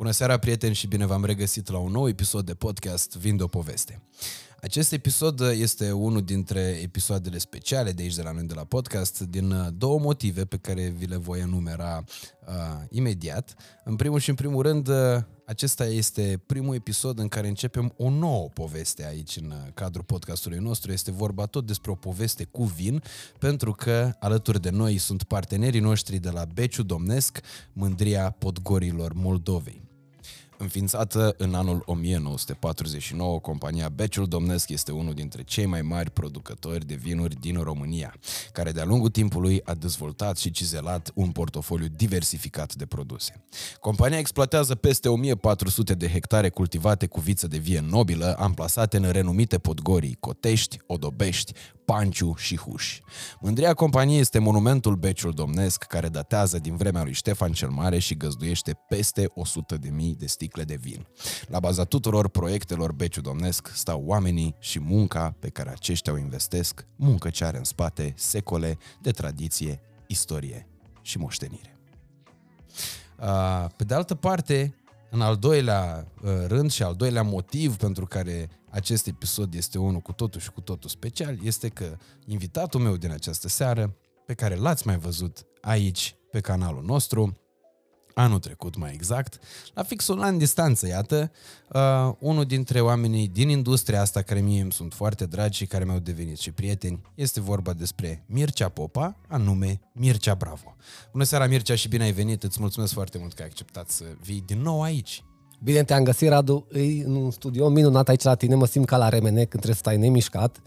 Bună seara, prieteni, și bine v-am regăsit la un nou episod de podcast Vind o poveste. Acest episod este unul dintre episoadele speciale de aici de la noi de la podcast din uh, două motive pe care vi le voi enumera uh, imediat. În primul și în primul rând, uh, acesta este primul episod în care începem o nouă poveste aici în uh, cadrul podcastului nostru. Este vorba tot despre o poveste cu vin, pentru că alături de noi sunt partenerii noștri de la Beciu Domnesc, Mândria Podgorilor Moldovei. Înființată în anul 1949, compania Beciul Domnesc este unul dintre cei mai mari producători de vinuri din România, care de-a lungul timpului a dezvoltat și cizelat un portofoliu diversificat de produse. Compania exploatează peste 1400 de hectare cultivate cu viță de vie nobilă, amplasate în renumite podgorii Cotești, Odobești, Panciu și Huș. Mândria companiei este monumentul Beciul Domnesc, care datează din vremea lui Ștefan cel Mare și găzduiește peste 100.000 de sticle de vin. La baza tuturor proiectelor Beciul Domnesc stau oamenii și munca pe care aceștia o investesc, muncă ce are în spate secole de tradiție, istorie și moștenire. Pe de altă parte, în al doilea uh, rând și al doilea motiv pentru care acest episod este unul cu totul și cu totul special, este că invitatul meu din această seară, pe care l-ați mai văzut aici pe canalul nostru, anul trecut mai exact, la fix un an distanță, iată, uh, unul dintre oamenii din industria asta care mie îmi sunt foarte dragi și care mi-au devenit și prieteni, este vorba despre Mircea Popa, anume Mircea Bravo. Bună seara Mircea și bine ai venit, îți mulțumesc foarte mult că ai acceptat să vii din nou aici. Bine te-am găsit, Radu. E în un studio minunat aici la tine, mă simt ca la remene când trebuie să stai nemișcat.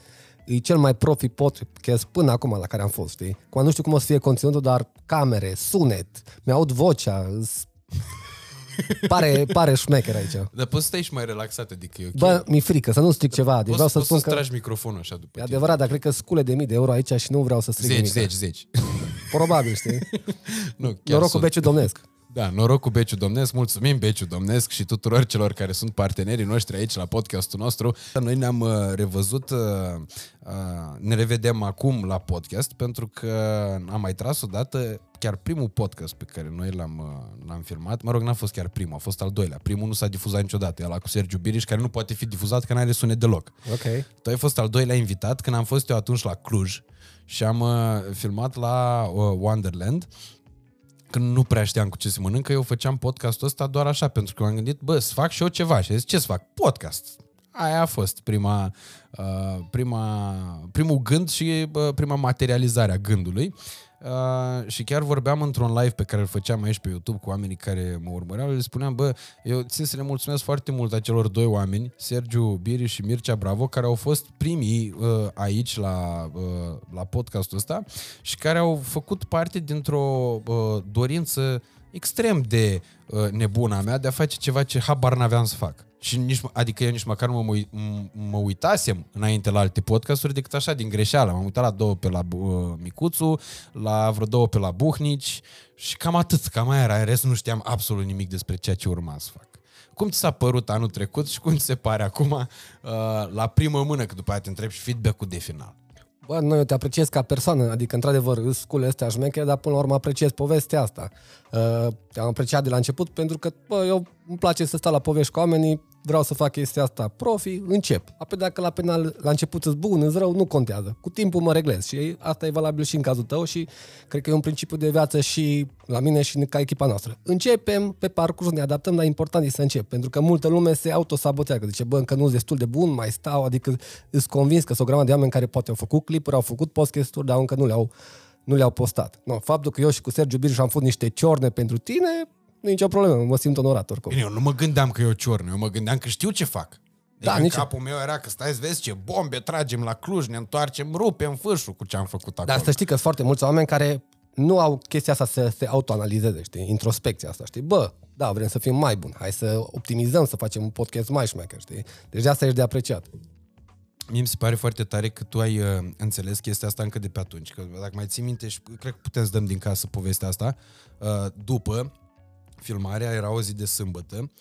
E cel mai profi podcast până acum la care am fost, știi? Cum nu știu cum o să fie conținutul, dar camere, sunet, mi-aud vocea, pare, pare șmecher aici. Dar poți să stai și mai relaxat, adică e ok. Bă, mi-e frică să nu stric ceva. Deci poți, vreau să poți spun să că... tragi microfonul așa după E tine. adevărat, dar cred că scule de mii de euro aici și nu vreau să stric Zeci, nimic. zeci, zeci. Probabil, știi? nu, chiar Noroc cu sunt. beciul domnesc. Da, noroc cu Beciu Domnesc, mulțumim Beciu Domnesc și tuturor celor care sunt partenerii noștri aici la podcastul nostru. Noi ne-am uh, revăzut, uh, uh, ne revedem acum la podcast pentru că am mai tras odată chiar primul podcast pe care noi l-am, uh, l-am filmat. Mă rog, n-a fost chiar primul, a fost al doilea. Primul nu s-a difuzat niciodată, ăla cu Sergiu Biriș, care nu poate fi difuzat că n-are sunet deloc. Ok. Tu ai fost al doilea invitat când am fost eu atunci la Cluj și am uh, filmat la uh, Wonderland când nu prea știam cu ce se mănâncă, eu făceam podcastul ăsta doar așa, pentru că m-am gândit, bă, să fac și eu ceva. Și am zis, ce să fac? Podcast. Aia a fost prima, uh, prima, primul gând și uh, prima materializare a gândului. Uh, și chiar vorbeam într-un live pe care îl făceam aici pe YouTube cu oamenii care mă urmăreau, le spuneam, bă, eu țin să le mulțumesc foarte mult acelor doi oameni, Sergiu Biri și Mircea Bravo, care au fost primii uh, aici la, uh, la podcastul ăsta și care au făcut parte dintr-o uh, dorință extrem de uh, nebună a mea de a face ceva ce habar n-aveam să fac. Și nici, adică eu nici măcar nu mă, ui- m- mă uitasem înainte la alte podcasturi decât așa din greșeală. M-am uitat la două pe la uh, Micuțu, la vreo două pe la Buhnici și cam atât, cam aia era. În rest nu știam absolut nimic despre ceea ce urma să fac. Cum ți s-a părut anul trecut și cum ți se pare acum uh, la primă mână, că după aia te întreb și feedback-ul de final. Bă, noi eu te apreciez ca persoană, adică, într-adevăr, îți scule astea șmechere, dar până la urmă apreciez povestea asta. Uh, te-am apreciat de la început pentru că, bă, eu îmi place să stau la povești cu oamenii, vreau să fac chestia asta profi, încep. Apoi dacă la penal la început îți bun, îți rău, nu contează. Cu timpul mă reglez și asta e valabil și în cazul tău și cred că e un principiu de viață și la mine și ca echipa noastră. Începem pe parcurs, ne adaptăm, dar important e să încep, pentru că multă lume se autosabotează, zice, bă, încă nu sunt destul de bun, mai stau, adică îți convins că sunt o grămadă de oameni care poate au făcut clipuri, au făcut podcasturi, dar încă nu le-au nu le-au postat. No, faptul că eu și cu Sergiu Birș am fost niște ciorne pentru tine, nu e nicio problemă, mă simt onorat oricum. Bine, eu nu mă gândeam că e o ciornă, eu mă gândeam că știu ce fac. Da, Da, în nici- capul meu era că stai să vezi ce bombe tragem la Cluj, ne întoarcem, rupem fâșul cu ce am făcut acolo. Dar să știi că sunt foarte mulți oameni care nu au chestia asta să se autoanalizeze, știi? Introspecția asta, știi? Bă, da, vrem să fim mai buni, hai să optimizăm, să facem un podcast mai șmecher, știi? Deci de asta ești de apreciat. Mie mi se pare foarte tare că tu ai uh, înțeles chestia asta încă de pe atunci. Că dacă mai ții minte, și cred că putem să dăm din casă povestea asta, uh, după filmarea, era o zi de sâmbătă,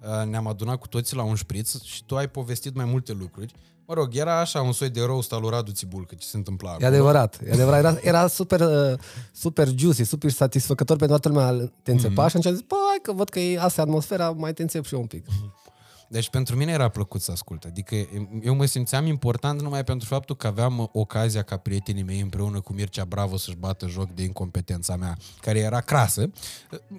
uh, ne-am adunat cu toții la un șpriț și tu ai povestit mai multe lucruri. Mă rog, era așa un soi de roast al lui Radu Țibulcă, ce se întâmpla E acolo. adevărat, e adevărat. Era, era super, uh, super juicy, super satisfăcător pentru toată lumea te înțepa mm-hmm. și atunci am zis, bă, hai că văd că e asta atmosfera, mai te înțep și eu un pic. Deci pentru mine era plăcut să ascult. Adică eu mă simțeam important numai pentru faptul că aveam ocazia ca prietenii mei împreună cu Mircea Bravo să-și bată joc de incompetența mea, care era crasă.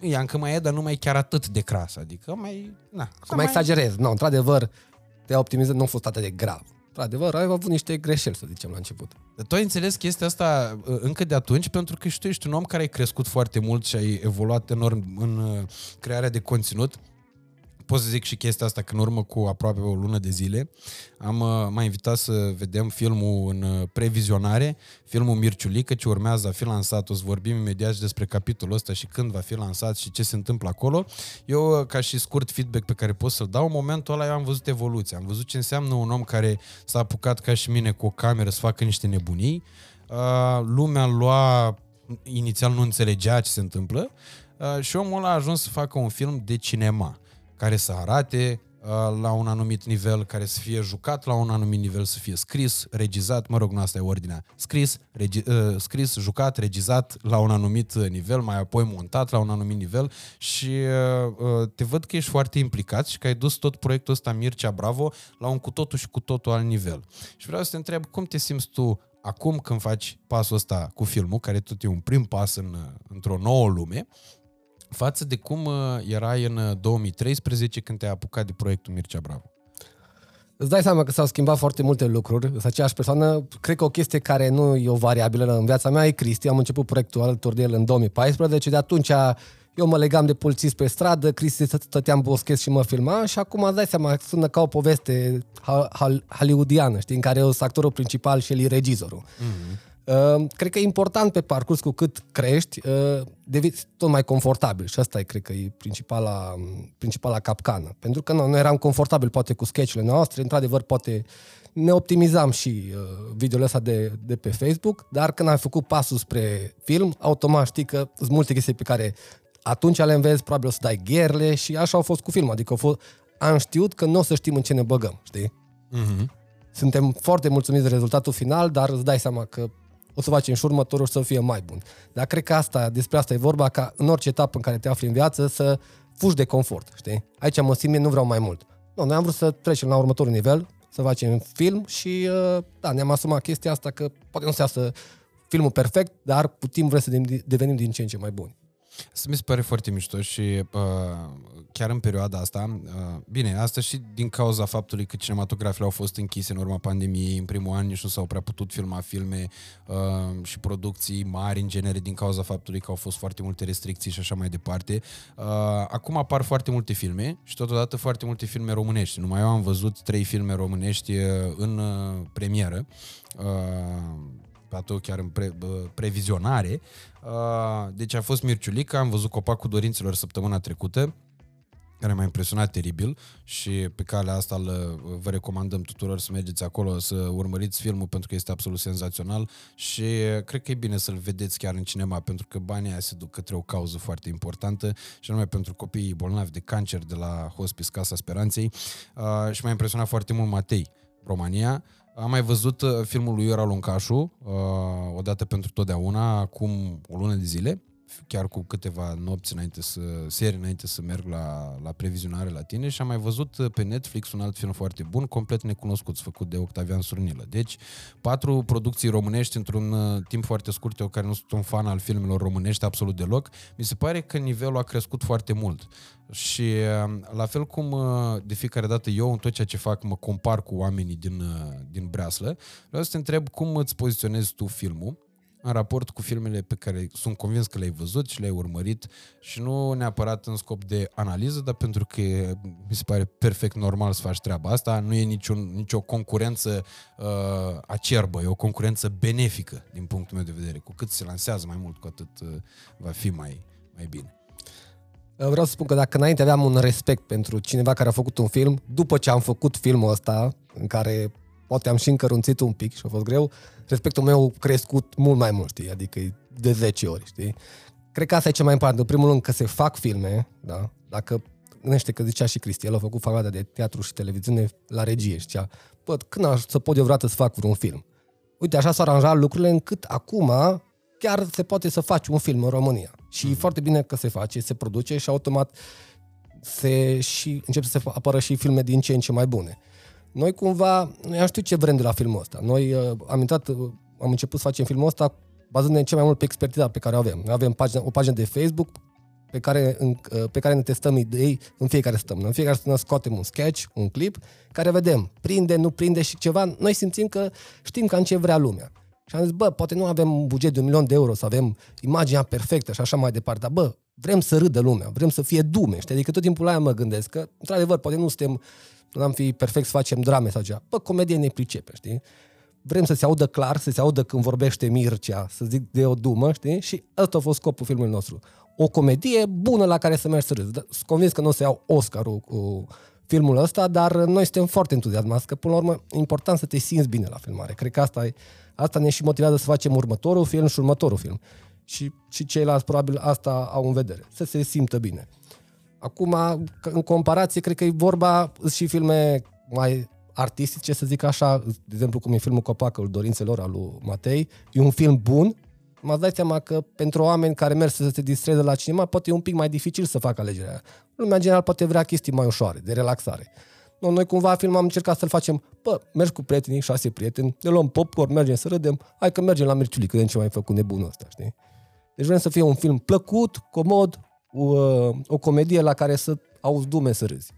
Ea încă mai e, dar nu mai chiar atât de crasă. Adică mai... Na, Să mai exagerez. Nu, într-adevăr, te-a optimizat, nu a fost atât de grav. Într-adevăr, ai avut niște greșeli, să zicem, la început. Tu ai înțeles chestia asta uh, încă de atunci pentru că și tu ești un om care ai crescut foarte mult și ai evoluat enorm în uh, crearea de conținut. Pot să zic și chestia asta că în urmă cu aproape o lună de zile am uh, m-a invitat să vedem filmul în uh, previzionare, filmul Mirciulică ce urmează a fi lansat, o să vorbim imediat și despre capitolul ăsta și când va fi lansat și ce se întâmplă acolo. Eu, uh, ca și scurt feedback pe care pot să-l dau, în momentul ăla eu am văzut evoluția, am văzut ce înseamnă un om care s-a apucat ca și mine cu o cameră să facă niște nebunii, Uh, lumea lua, inițial nu înțelegea ce se întâmplă uh, și omul ăla a ajuns să facă un film de cinema care să arate uh, la un anumit nivel, care să fie jucat la un anumit nivel, să fie scris, regizat, mă rog, nu asta e ordinea, scris, regi, uh, scris, jucat, regizat la un anumit nivel, mai apoi montat la un anumit nivel și uh, uh, te văd că ești foarte implicat și că ai dus tot proiectul ăsta Mircea Bravo la un cu totul și cu totul alt nivel. Și vreau să te întreb, cum te simți tu acum când faci pasul ăsta cu filmul, care tot e un prim pas în, într-o nouă lume, față de cum uh, erai în uh, 2013 când te-ai apucat de proiectul Mircea Bravo. Îți dai seama că s-au schimbat foarte multe lucruri. Sunt aceeași persoană. Cred că o chestie care nu e o variabilă în viața mea e Cristi. Am început proiectul alături de el în 2014. De atunci eu mă legam de polițist pe stradă, Cristi stătea în boschet și mă filma și acum îți dai seama, sună ca o poveste ha- ha- hollywoodiană, știi, în care eu sunt actorul principal și el e regizorul. Mm-hmm. Uh, cred că e important pe parcurs cu cât crești, uh, devii tot mai confortabil și asta e, cred că e principala, principala capcană. Pentru că nu, noi eram confortabil poate cu sketch-urile noastre, într-adevăr poate ne optimizam și uh, videole astea de, de pe Facebook, dar când am făcut pasul spre film, automat știi că sunt multe chestii pe care atunci le înveți, probabil o să dai gherle și așa au fost cu film. Adică au fost, am știut că nu o să știm în ce ne băgăm, știi? Mm-hmm. Suntem foarte mulțumiți de rezultatul final, dar îți dai seama că o să facem și următorul să fie mai bun. Dar cred că asta, despre asta e vorba, ca în orice etapă în care te afli în viață să fugi de confort, știi? Aici mă simt, nu vreau mai mult. Nu, noi am vrut să trecem la următorul nivel, să facem film și uh, da, ne-am asumat chestia asta că poate nu se iasă filmul perfect, dar putem vrea să devenim din ce în ce mai buni. Asta mi se pare foarte mișto și uh, chiar în perioada asta, uh, bine, asta și din cauza faptului că cinematografele au fost închise în urma pandemiei, în primul an nici nu s-au prea putut filma filme uh, și producții mari în genere din cauza faptului că au fost foarte multe restricții și așa mai departe. Uh, acum apar foarte multe filme și totodată foarte multe filme românești. Numai eu am văzut trei filme românești uh, în uh, premieră. Uh, platou chiar în pre, previzionare. Deci a fost Mirciulica, am văzut Copacul Dorinților săptămâna trecută, care m-a impresionat teribil și pe calea asta îl, vă recomandăm tuturor să mergeți acolo, să urmăriți filmul pentru că este absolut senzațional și cred că e bine să-l vedeți chiar în cinema pentru că banii aia se duc către o cauză foarte importantă și anume pentru copiii bolnavi de cancer de la Hospice Casa Speranței și m-a impresionat foarte mult Matei, România, am mai văzut uh, filmul lui Iora Luncașu, uh, odată pentru totdeauna, acum o lună de zile, chiar cu câteva nopți înainte să, serii înainte să merg la, la previzionare la tine și am mai văzut uh, pe Netflix un alt film foarte bun, complet necunoscut, făcut de Octavian Surnilă. Deci, patru producții românești într-un uh, timp foarte scurt, eu care nu sunt un fan al filmelor românești absolut deloc, mi se pare că nivelul a crescut foarte mult. Și uh, la fel cum de fiecare dată eu în tot ceea ce fac mă compar cu oamenii din, din breaslă, vreau să te întreb cum îți poziționezi tu filmul în raport cu filmele pe care sunt convins că le-ai văzut și le-ai urmărit și nu neapărat în scop de analiză, dar pentru că mi se pare perfect normal să faci treaba asta. Nu e niciun, nicio concurență uh, acerbă, e o concurență benefică din punctul meu de vedere. Cu cât se lansează mai mult, cu atât uh, va fi mai, mai bine. Vreau să spun că dacă înainte aveam un respect pentru cineva care a făcut un film, după ce am făcut filmul ăsta, în care poate am și încărunțit un pic și a fost greu, respectul meu a crescut mult mai mult, știi? Adică de 10 ori, știi? Cred că asta e cel mai important. În primul rând că se fac filme, da? Dacă gândește că zicea și Cristi, el a făcut facultatea de teatru și televiziune la regie și zicea, bă, când aș să pot eu vreodată să fac vreun film? Uite, așa s-au aranjat lucrurile încât acum chiar se poate să faci un film în România. Și mm. e foarte bine că se face, se produce și automat se și încep să se apară și filme din ce în ce mai bune. Noi cumva, noi am știut ce vrem de la filmul ăsta. Noi uh, am intrat, uh, am început să facem filmul ăsta bazându-ne cel mai mult pe expertiza pe care o avem. Avem pagina, o pagină de Facebook pe care, în, uh, pe care ne testăm idei în fiecare săptămână. În fiecare săptămână scoatem un sketch, un clip, care vedem, prinde, nu prinde și ceva. Noi simțim că știm cam ce vrea lumea. Și am zis, bă, poate nu avem un buget de un milion de euro, să avem imaginea perfectă și așa mai departe, dar bă, vrem să râdă lumea, vrem să fie dume, știi? Adică tot timpul la aia mă gândesc că, într-adevăr, poate nu suntem, nu am fi perfect să facem drame sau ceva. Bă, comedie ne pricepe, știi? Vrem să se audă clar, să se audă când vorbește Mircea, să zic de o dumă, știi? Și ăsta a fost scopul filmului nostru. O comedie bună la care să mergi să râzi. Sunt convins că nu o să iau Oscarul cu filmul ăsta, dar noi suntem foarte entuziasmați, că până la urmă e important să te simți bine la filmare. Cred că asta, e, asta ne și motivează să facem următorul film și următorul film. Și, și ceilalți probabil asta au în vedere, să se simtă bine. Acum, în comparație, cred că e vorba și filme mai artistice, să zic așa, de exemplu cum e filmul Copacul Dorințelor al lui Matei, e un film bun, mă dai seama că pentru oameni care merg să se distreze la cinema, poate e un pic mai dificil să facă alegerea. Lumea în general poate vrea chestii mai ușoare, de relaxare. No, noi cumva film am încercat să-l facem, bă, mergi cu prietenii, șase prieteni, ne luăm popcorn, mergem să râdem, hai că mergem la Mirciulic, că de ce mai făcut nebunul ăsta, știi? Deci vrem să fie un film plăcut, comod, o, o comedie la care să auzi dume să râzi.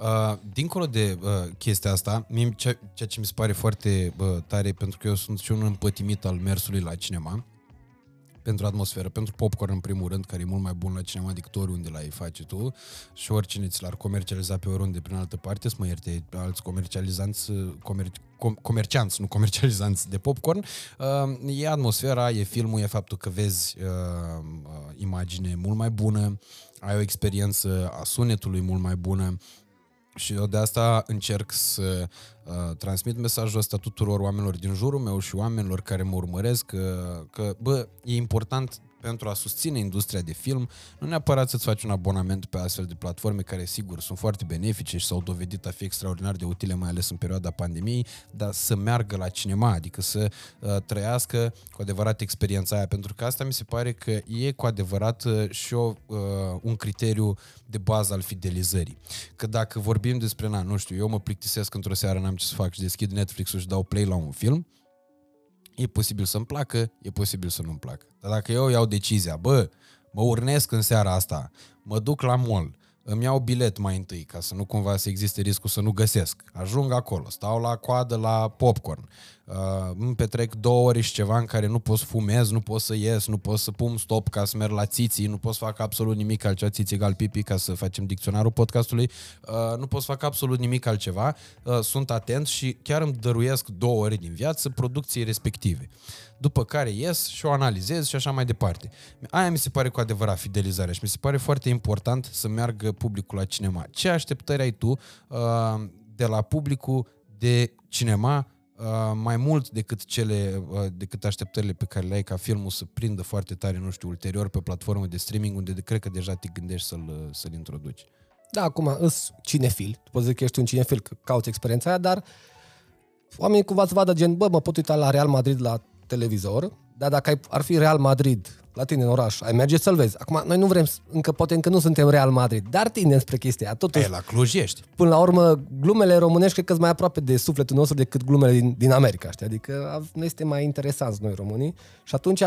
Uh, dincolo de uh, chestia asta, mie, ceea, ceea ce mi se pare foarte uh, tare, pentru că eu sunt și un împătimit al mersului la cinema, pentru atmosferă, pentru popcorn în primul rând, care e mult mai bun la cinema decât oriunde l-ai face tu. Și oricine ți l-ar comercializa pe oriunde prin altă parte, să mă ierte alți comercializanți, comer, com, comercianți, nu comercializanți de popcorn, uh, e atmosfera, e filmul, e faptul că vezi uh, uh, imagine mult mai bună, ai o experiență a sunetului mult mai bună, și eu de asta încerc să uh, transmit mesajul ăsta tuturor oamenilor din jurul meu și oamenilor care mă urmăresc că, că bă, e important pentru a susține industria de film, nu neapărat să-ți faci un abonament pe astfel de platforme care, sigur, sunt foarte benefice și s-au dovedit a fi extraordinar de utile, mai ales în perioada pandemiei, dar să meargă la cinema, adică să uh, trăiască cu adevărat experiența aia, pentru că asta mi se pare că e cu adevărat uh, și o, uh, un criteriu de bază al fidelizării. Că dacă vorbim despre, na, nu știu, eu mă plictisesc într-o seară, n-am ce să fac și deschid Netflix-ul și dau play la un film, e posibil să-mi placă, e posibil să nu-mi placă. Dar dacă eu iau decizia, bă, mă urnesc în seara asta, mă duc la mall, îmi iau bilet mai întâi, ca să nu cumva să existe riscul să nu găsesc. Ajung acolo, stau la coadă la popcorn, uh, îmi petrec două ori și ceva în care nu pot să fumez, nu pot să ies, nu pot să pun stop ca să merg la țiții, nu pot să fac absolut nimic altceva, țiții egal pipi, ca să facem dicționarul podcastului, uh, nu pot să fac absolut nimic altceva, uh, sunt atent și chiar îmi dăruiesc două ori din viață producției respective după care ies și o analizez și așa mai departe. Aia mi se pare cu adevărat fidelizarea și mi se pare foarte important să meargă publicul la cinema. Ce așteptări ai tu uh, de la publicul de cinema uh, mai mult decât cele uh, decât așteptările pe care le ai ca filmul să prindă foarte tare, nu știu, ulterior pe platformă de streaming unde cred că deja te gândești să-l, să-l introduci. Da, acum, îs cinefil. Tu poți zic că ești un cinefil, că cauți experiența aia, dar oamenii cumva să vadă gen, bă, mă pot uita la Real Madrid la televizor, dar dacă ai, ar fi Real Madrid la tine în oraș, ai merge să-l vezi. Acum, noi nu vrem, încă poate încă nu suntem Real Madrid, dar tindem spre chestia aia. Totuși, e, la Cluj ești. Până la urmă, glumele românești cred că sunt mai aproape de sufletul nostru decât glumele din, din America, știi? Adică noi suntem mai interesanți noi românii și atunci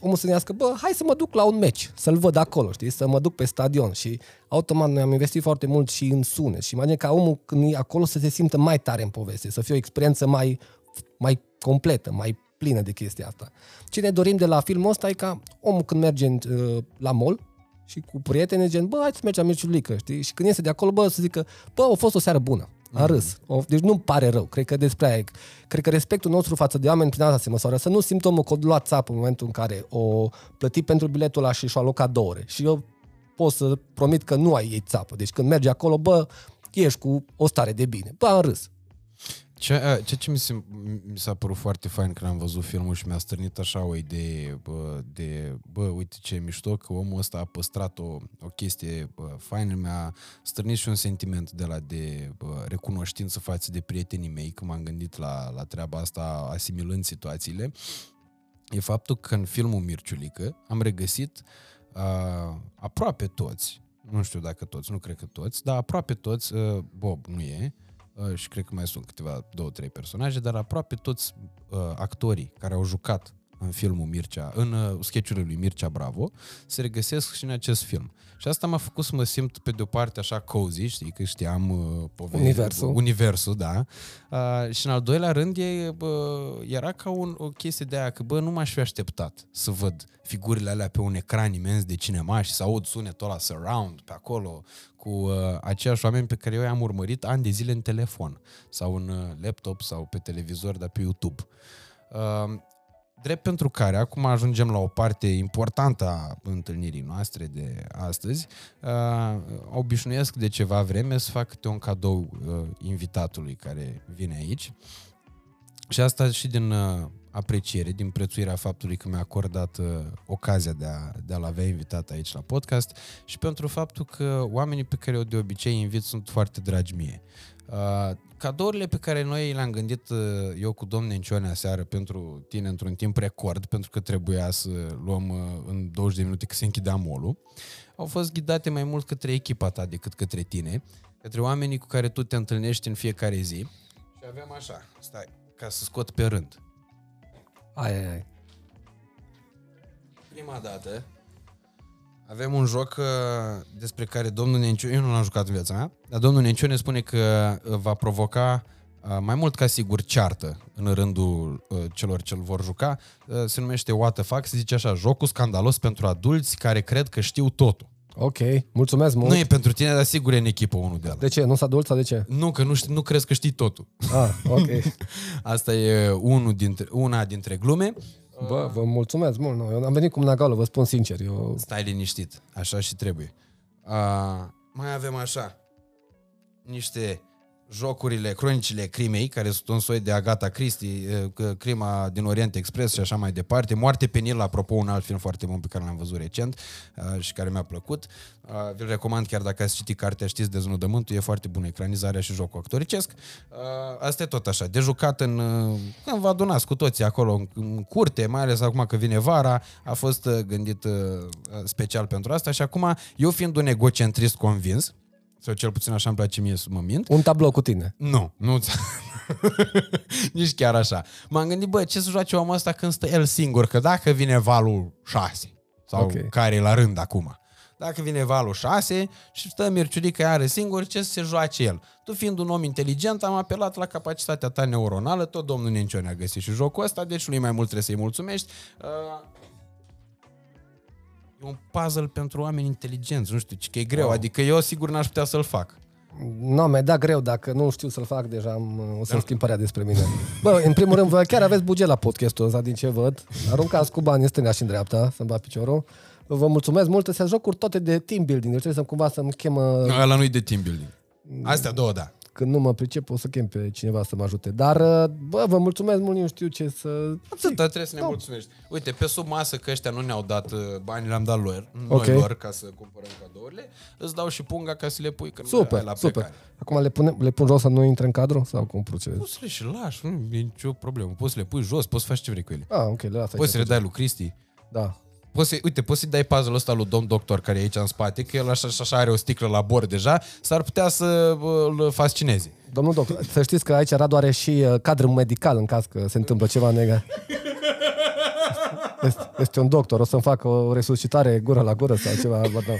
omul să ne iască, bă, hai să mă duc la un meci, să-l văd acolo, știi, să mă duc pe stadion și automat noi am investit foarte mult și în sunet și imagine ca omul când e acolo să se simtă mai tare în poveste, să fie o experiență mai, mai completă, mai plină de chestia asta. Ce ne dorim de la filmul ăsta e ca omul când merge uh, la mall și cu prieteni, gen, bă, hai să mergem la Mirciulică, știi? Și când iese de acolo, bă, să zică, bă, a fost o seară bună. A mm. râs. Deci nu-mi pare rău. Cred că despre aia Cred că respectul nostru față de oameni prin asta se măsoară. Să nu simt omul că o luat țapă în momentul în care o plăti pentru biletul ăla și și-o alocat două ore. Și eu pot să promit că nu ai ei țapă. Deci când mergi acolo, bă, ești cu o stare de bine. Bă, am râs. Ce, ce, ce mi, se, mi s-a părut foarte fain când am văzut filmul și mi-a stârnit așa o idee bă, de, bă, uite ce mișto că omul ăsta a păstrat o, o chestie bă, faină, mi-a stârnit și un sentiment de la de bă, recunoștință față de prietenii mei, când m-am gândit la, la treaba asta asimilând situațiile, e faptul că în filmul Mirciulică am regăsit uh, aproape toți, nu știu dacă toți, nu cred că toți, dar aproape toți, uh, Bob nu e, uh, și cred că mai sunt câteva, două, trei personaje, dar aproape toți uh, actorii care au jucat în filmul Mircea, în uh, sketchurile lui Mircea Bravo, se regăsesc și în acest film. Și asta m-a făcut să mă simt pe de o parte așa cozy, știi, că știam uh, povestea. Universul. Universul, da. Uh, și în al doilea rând e, bă, era ca un, o chestie de aia, că bă, nu m-aș fi așteptat să văd figurile alea pe un ecran imens de cinema și să aud sunetul ăla surround pe acolo cu uh, aceiași oameni pe care eu i-am urmărit ani de zile în telefon sau în uh, laptop sau pe televizor, dar pe YouTube. Uh, Drept pentru care acum ajungem la o parte importantă a întâlnirii noastre de astăzi. Uh, obișnuiesc de ceva vreme să fac câte un cadou uh, invitatului care vine aici. Și asta și din uh, apreciere, din prețuirea faptului că mi-a acordat uh, ocazia de, a, de a-l avea invitat aici la podcast și pentru faptul că oamenii pe care eu de obicei invit sunt foarte dragi mie. Uh, cadourile pe care noi le-am gândit uh, eu cu domnul Nencione aseară pentru tine într-un timp record, pentru că trebuia să luăm uh, în 20 de minute că se închidea molul, au fost ghidate mai mult către echipa ta decât către tine, către oamenii cu care tu te întâlnești în fiecare zi. Și avem așa, stai, ca să scot pe rând. Ai, ai, ai. Prima dată avem un joc uh, despre care domnul Nenciu, eu nu l-am jucat în viața mea, dar domnul Nenciu ne spune că uh, va provoca uh, mai mult ca sigur ceartă în rândul uh, celor ce-l vor juca. Uh, se numește What the Fuck, se zice așa, jocul scandalos pentru adulți care cred că știu totul. Ok, mulțumesc mult. Nu e pentru tine, dar sigur e în echipă unul de ala. De ce? Nu s-a adult sau de ce? Nu, că nu, știi, nu crezi că știi totul. Ah, ok. Asta e unul dintre, una dintre glume. Bă, vă mulțumesc mult. Nu, eu am venit cu mâna goală, vă spun sincer. Eu... Stai liniștit, așa și trebuie. A, mai avem așa, niște jocurile, cronicile crimei, care sunt un soi de Agatha Christie, e, că- crima din Orient Express și așa mai departe. Moarte pe Nil, apropo, un alt film foarte bun pe care l-am văzut recent a, și care mi-a plăcut. A, Vi-l recomand chiar dacă ați citit cartea, știți, Deznodământul, e foarte bună ecranizarea și jocul actoricesc. A, Asta e tot așa, de jucat în... Când vă adunați cu toții acolo în, în curte, mai ales acum că vine vara, a fost uh, gândit uh, special pentru asta și acum, eu fiind un egocentrist convins, sau cel puțin așa îmi place mie să mă mint, Un tablou cu tine. nu, nu Nici chiar așa. M-am gândit, bă, ce să joace omul ăsta când stă el singur? Că dacă vine valul 6, sau Ok. okay. care e la rând acum, dacă vine valul 6 și stă Mirciulică are singur, ce să se joace el? Tu fiind un om inteligent, am apelat la capacitatea ta neuronală, tot domnul Nencione a găsit și jocul ăsta, deci lui mai mult trebuie să-i mulțumești. Uh, E un puzzle pentru oameni inteligenți, nu știu, ci că e greu, Wow. adică eu sigur n-aș putea să-l fac. Nu, mi-a dat greu, dacă nu știu să-l fac, deja am, o să-mi schimb părerea despre mine. Bă, în primul rând, voi chiar aveți buget la podcastul ăsta, din ce văd. Aruncați cu bani în stânga și în dreapta, să-mi bat piciorul. Vă mulțumesc mult, sunt jocuri toate de team building, deci trebuie să cumva să-mi chemă, Nu, ăla nu-i de team building. Astea două, da. Când nu mă pricep, o să chem pe cineva să mă ajute. Dar, bă, vă mulțumesc mult, nu știu ce să... Atâta trebuie să ne Da. mulțumești. Uite, pe sub masă că ăștia nu ne-au dat uh, bani, le-am dat lor, Ok. noi lor ca să cumpărăm cadourile, îți dau și punga ca să le pui când ai Super, la super. plecare. Acum le, pune, le pun jos să nu intre în cadru? Sau cum procedezi? Poți să le și lași, nu e nicio problemă. Poți să le pui jos, poți să faci ce vrei cu ele. Ah, ok, le las aici. Poți să le dai lui Cristi. Da. Poți să, uite, poți să-i dai puzzle ăsta lui domn doctor care e aici în spate, că el așa, așa are o sticlă la bord deja, s-ar putea să uh, îl fascineze. Domnul doctor, să știți că aici Radu are și uh, cadru medical în caz că se întâmplă ceva nega. Este, este un doctor, o să-mi facă o resuscitare gură la gură sau ceva. Bă, da.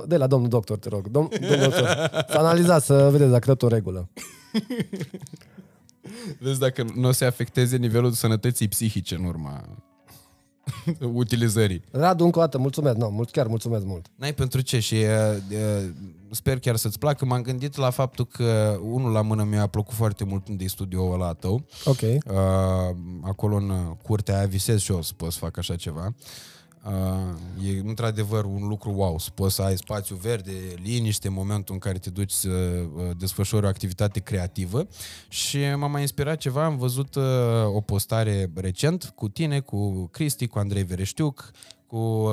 Do- De la domnul doctor, te rog. Dom- domnul doctor, să analizați, să vedeți dacă tot în regulă. Vezi dacă nu o se afecteze nivelul sănătății psihice în urma utilizării. Radu, încă o dată, mulțumesc, no, mult, chiar mulțumesc mult. N-ai pentru ce și uh, uh, sper chiar să-ți placă. M-am gândit la faptul că unul la mână mi-a plăcut foarte mult unde e studioul ăla tău. Ok. Uh, acolo în uh, curtea aia visez și eu să pot să fac așa ceva. Uh, e într-adevăr un lucru wow, să poți să ai spațiu verde, liniște în momentul în care te duci să uh, desfășori o activitate creativă. Și m-a mai inspirat ceva, am văzut uh, o postare recent cu tine, cu Cristi, cu Andrei Vereștiuc, cu uh,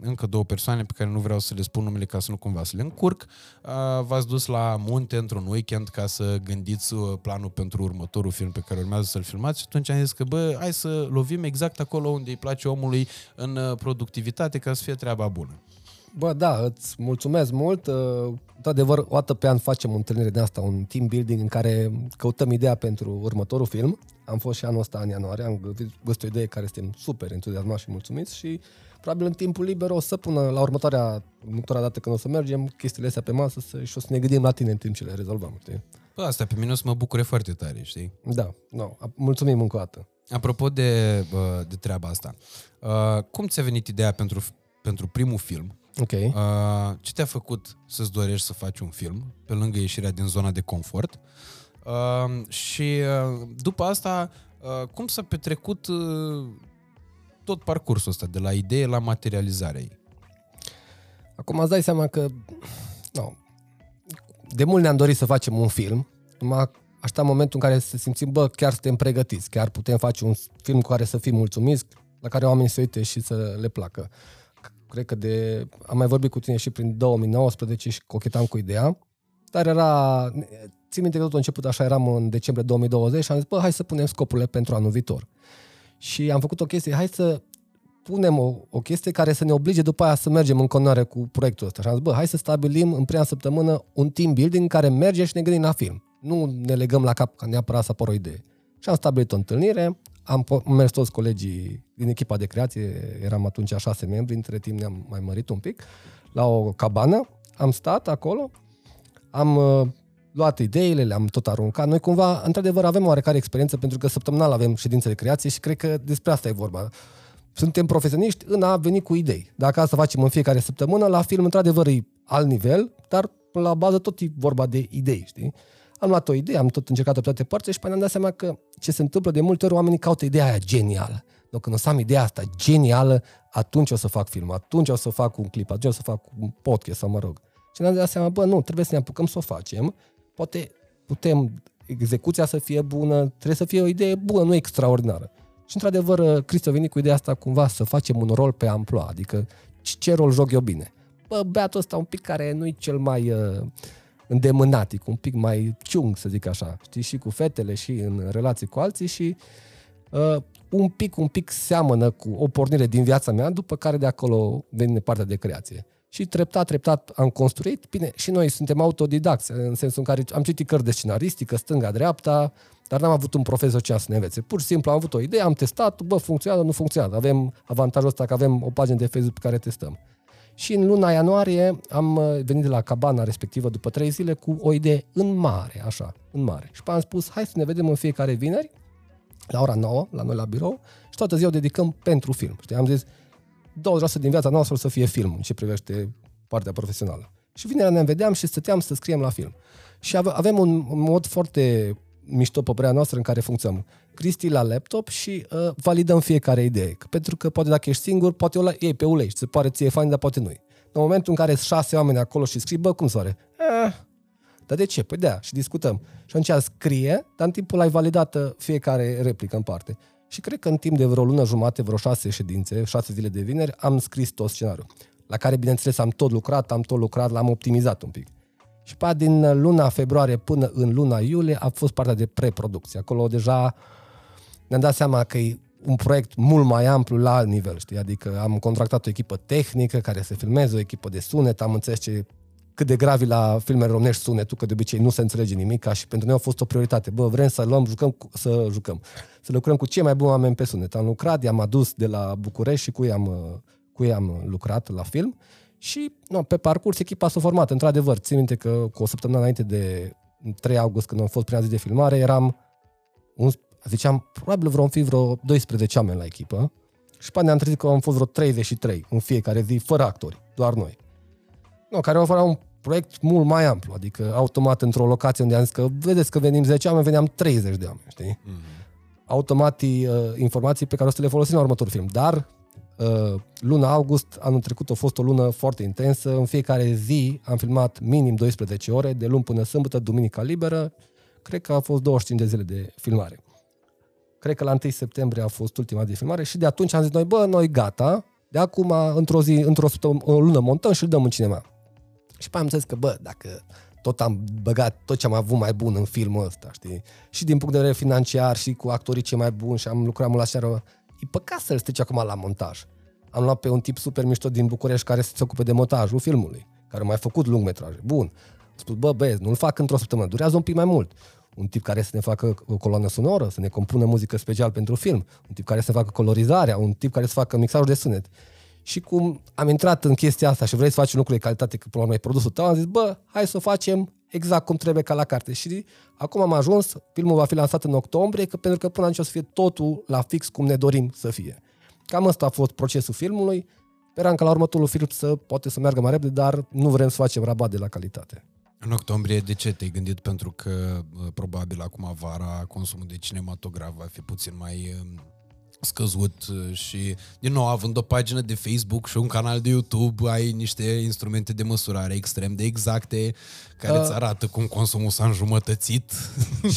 încă două persoane pe care nu vreau să le spun numele ca să nu cumva să le încurc. Uh, v-ați dus la munte într-un weekend ca să gândiți uh, planul pentru următorul film pe care urmează să-l filmați și atunci am zis că bă, hai să lovim exact acolo unde îi place omului în uh, productivitate ca să fie treaba bună. Bă, da, îți mulțumesc mult. Uh, într-adevăr, o dată pe an facem o întâlnire de asta, un team building în care căutăm ideea pentru următorul film. Am fost și anul ăsta în ianuarie, am găsit o idee care suntem super entuziasmați și mulțumiți și probabil în timpul liber o să pună la următoarea, următoarea dată când o să mergem chestiile astea pe masă să, și o să ne gândim la tine în timp ce le rezolvăm, știi? Bă, asta pe mine o să mă bucure foarte tare, știi? Da, no, mulțumim încă o dată. Apropo de, de treaba asta, uh, cum ți-a venit ideea pentru, pentru primul film? Ok. Uh, ce te-a făcut să-ți dorești să faci un film, pe lângă ieșirea din zona de confort? Uh, și uh, după asta, uh, cum s-a petrecut uh, tot parcursul ăsta, de la idee la materializarea ei? Acum îți dai seama că no, de mult ne-am dorit să facem un film, numai aștepta momentul în care să simțim, bă, chiar suntem pregătiți, chiar putem face un film cu care să fim mulțumiți, la care oamenii să uite și să le placă. Cred că de... Am mai vorbit cu tine și prin 2019 și cochetam cu ideea, dar era... Țin minte că totul a început așa, eram în decembrie 2020 și am zis, bă, hai să punem scopurile pentru anul viitor. Și am făcut o chestie, hai să punem o, o chestie care să ne oblige după aia să mergem în continuare cu proiectul ăsta. Și am zis, bă, hai să stabilim în prima săptămână un team building care merge și ne gândim la film. Nu ne legăm la cap ca neapărat să apară o idee. Și am stabilit o întâlnire, am mers toți colegii din echipa de creație, eram atunci a șase membri, între timp ne-am mai mărit un pic, la o cabană, am stat acolo, am uh, luat ideile, le-am tot aruncat. Noi cumva, într-adevăr, avem oarecare experiență pentru că săptămânal avem ședințe de creație și cred că despre asta e vorba. Suntem profesioniști în a veni cu idei. Dacă asta facem în fiecare săptămână, la film, într-adevăr, e alt nivel, dar la bază tot e vorba de idei, știi? Am luat o idee, am tot încercat-o pe toate părțile și pe am dat seama că ce se întâmplă de multe ori, oamenii caută ideea aia genială. Dar când o să am ideea asta genială, atunci o să fac film, atunci o să fac un clip, atunci o să fac un podcast sau mă rog. Și ne-am dat seama, bă, nu, trebuie să ne apucăm să o facem. Poate putem, execuția să fie bună, trebuie să fie o idee bună, nu extraordinară. Și într-adevăr, Cristi a venit cu ideea asta cumva să facem un rol pe amploa, adică ce rol joc eu bine. Bă, beatul ăsta un pic care nu-i cel mai uh, îndemânatic, un pic mai ciung, să zic așa, știi, și cu fetele și în relații cu alții și uh, un pic, un pic seamănă cu o pornire din viața mea, după care de acolo vine partea de creație. Și treptat, treptat am construit. Bine, și noi suntem autodidacți, în sensul în care am citit cărți de scenaristică, stânga-dreapta, dar n-am avut un profesor ce să ne învețe. Pur și simplu am avut o idee, am testat, bă, funcționează, nu funcționează. Avem avantajul ăsta că avem o pagină de Facebook pe care testăm. Și în luna ianuarie am uh, venit de la cabana respectivă după trei zile cu o idee în mare, așa, în mare. Și am spus, hai să ne vedem în fiecare vineri, la ora 9, la noi la birou, și toată ziua o dedicăm pentru film. Știi, am zis, 20% din viața noastră o să fie film, în ce privește partea profesională. Și vinerea ne vedeam și stăteam să scriem la film. Și avem un mod foarte mișto pe părerea noastră în care funcționăm. Cristi la laptop și uh, validăm fiecare idee. Pentru că poate dacă ești singur, poate o iei pe ulei și se pare ție fain, dar poate nu În momentul în care sunt șase oameni acolo și scrii, bă, cum soare? Eh, dar de ce? Păi de Și discutăm. Și atunci scrie, dar în timpul ai validat uh, fiecare replică în parte. Și cred că în timp de vreo lună jumate, vreo șase ședințe, șase zile de vineri, am scris tot scenariul. La care, bineînțeles, am tot lucrat, am tot lucrat, l-am optimizat un pic. Și pe din luna februarie până în luna iulie a fost partea de preproducție. Acolo deja ne-am dat seama că e un proiect mult mai amplu la alt nivel, știi? Adică am contractat o echipă tehnică care să filmeze, o echipă de sunet, am înțeles ce cât de gravi la filmele românești sunetul, că de obicei nu se înțelege nimic, ca și pentru noi a fost o prioritate. Bă, vrem să luăm, jucăm, să jucăm, să lucrăm cu cei mai buni oameni pe sunet. Am lucrat, i-am adus de la București și cu ei am, cu ei am lucrat la film și no, pe parcurs echipa s-a format. Într-adevăr, țin minte că cu o săptămână înainte de 3 august, când am fost prima zi de filmare, eram, un, ziceam, probabil vreo fi vreo 12 oameni la echipă. Și pe ne-am trezit că am fost vreo 33 în fiecare zi, fără actori, doar noi. No, care au fost un proiect mult mai amplu, adică automat într-o locație unde am zis că vedeți că venim 10 oameni, veneam 30 de oameni, știi? Mm-hmm. Automat uh, informații pe care o să le folosim la următorul film, dar Uh, luna august, anul trecut a fost o lună foarte intensă. În fiecare zi am filmat minim 12 ore, de luni până sâmbătă, duminica liberă. Cred că a fost 25 de zile de filmare. Cred că la 1 septembrie a fost ultima de filmare și de atunci am zis noi, bă, noi gata, de acum într-o zi, într-o o lună montăm și îl dăm în cinema. Și pe am zis că, bă, dacă tot am băgat tot ce am avut mai bun în filmul ăsta, știi? Și din punct de vedere financiar și cu actorii cei mai buni și am lucrat mult la seară, e păcat să-l strici acum la montaj. Am luat pe un tip super mișto din București care se ocupe de montajul filmului, care a mai făcut lungmetraje. Bun. A spus, bă, băieți, nu-l fac într-o săptămână, durează un pic mai mult. Un tip care să ne facă o coloană sonoră, să ne compună muzică special pentru film, un tip care să facă colorizarea, un tip care să facă mixajul de sunet. Și cum am intrat în chestia asta și vrei să faci un lucru de calitate, că până la urmă e produsul tău, am zis, bă, hai să o facem exact cum trebuie ca la carte. Și acum am ajuns, filmul va fi lansat în octombrie, că, pentru că până atunci o să fie totul la fix cum ne dorim să fie. Cam ăsta a fost procesul filmului. Sperăm că la următorul film să poate să meargă mai repede, dar nu vrem să facem rabat de la calitate. În octombrie, de ce te-ai gândit? Pentru că probabil acum vara consumul de cinematograf va fi puțin mai um, scăzut și, din nou, având o pagină de Facebook și un canal de YouTube, ai niște instrumente de măsurare extrem de exacte care uh, îți arată cum consumul s-a înjumătățit.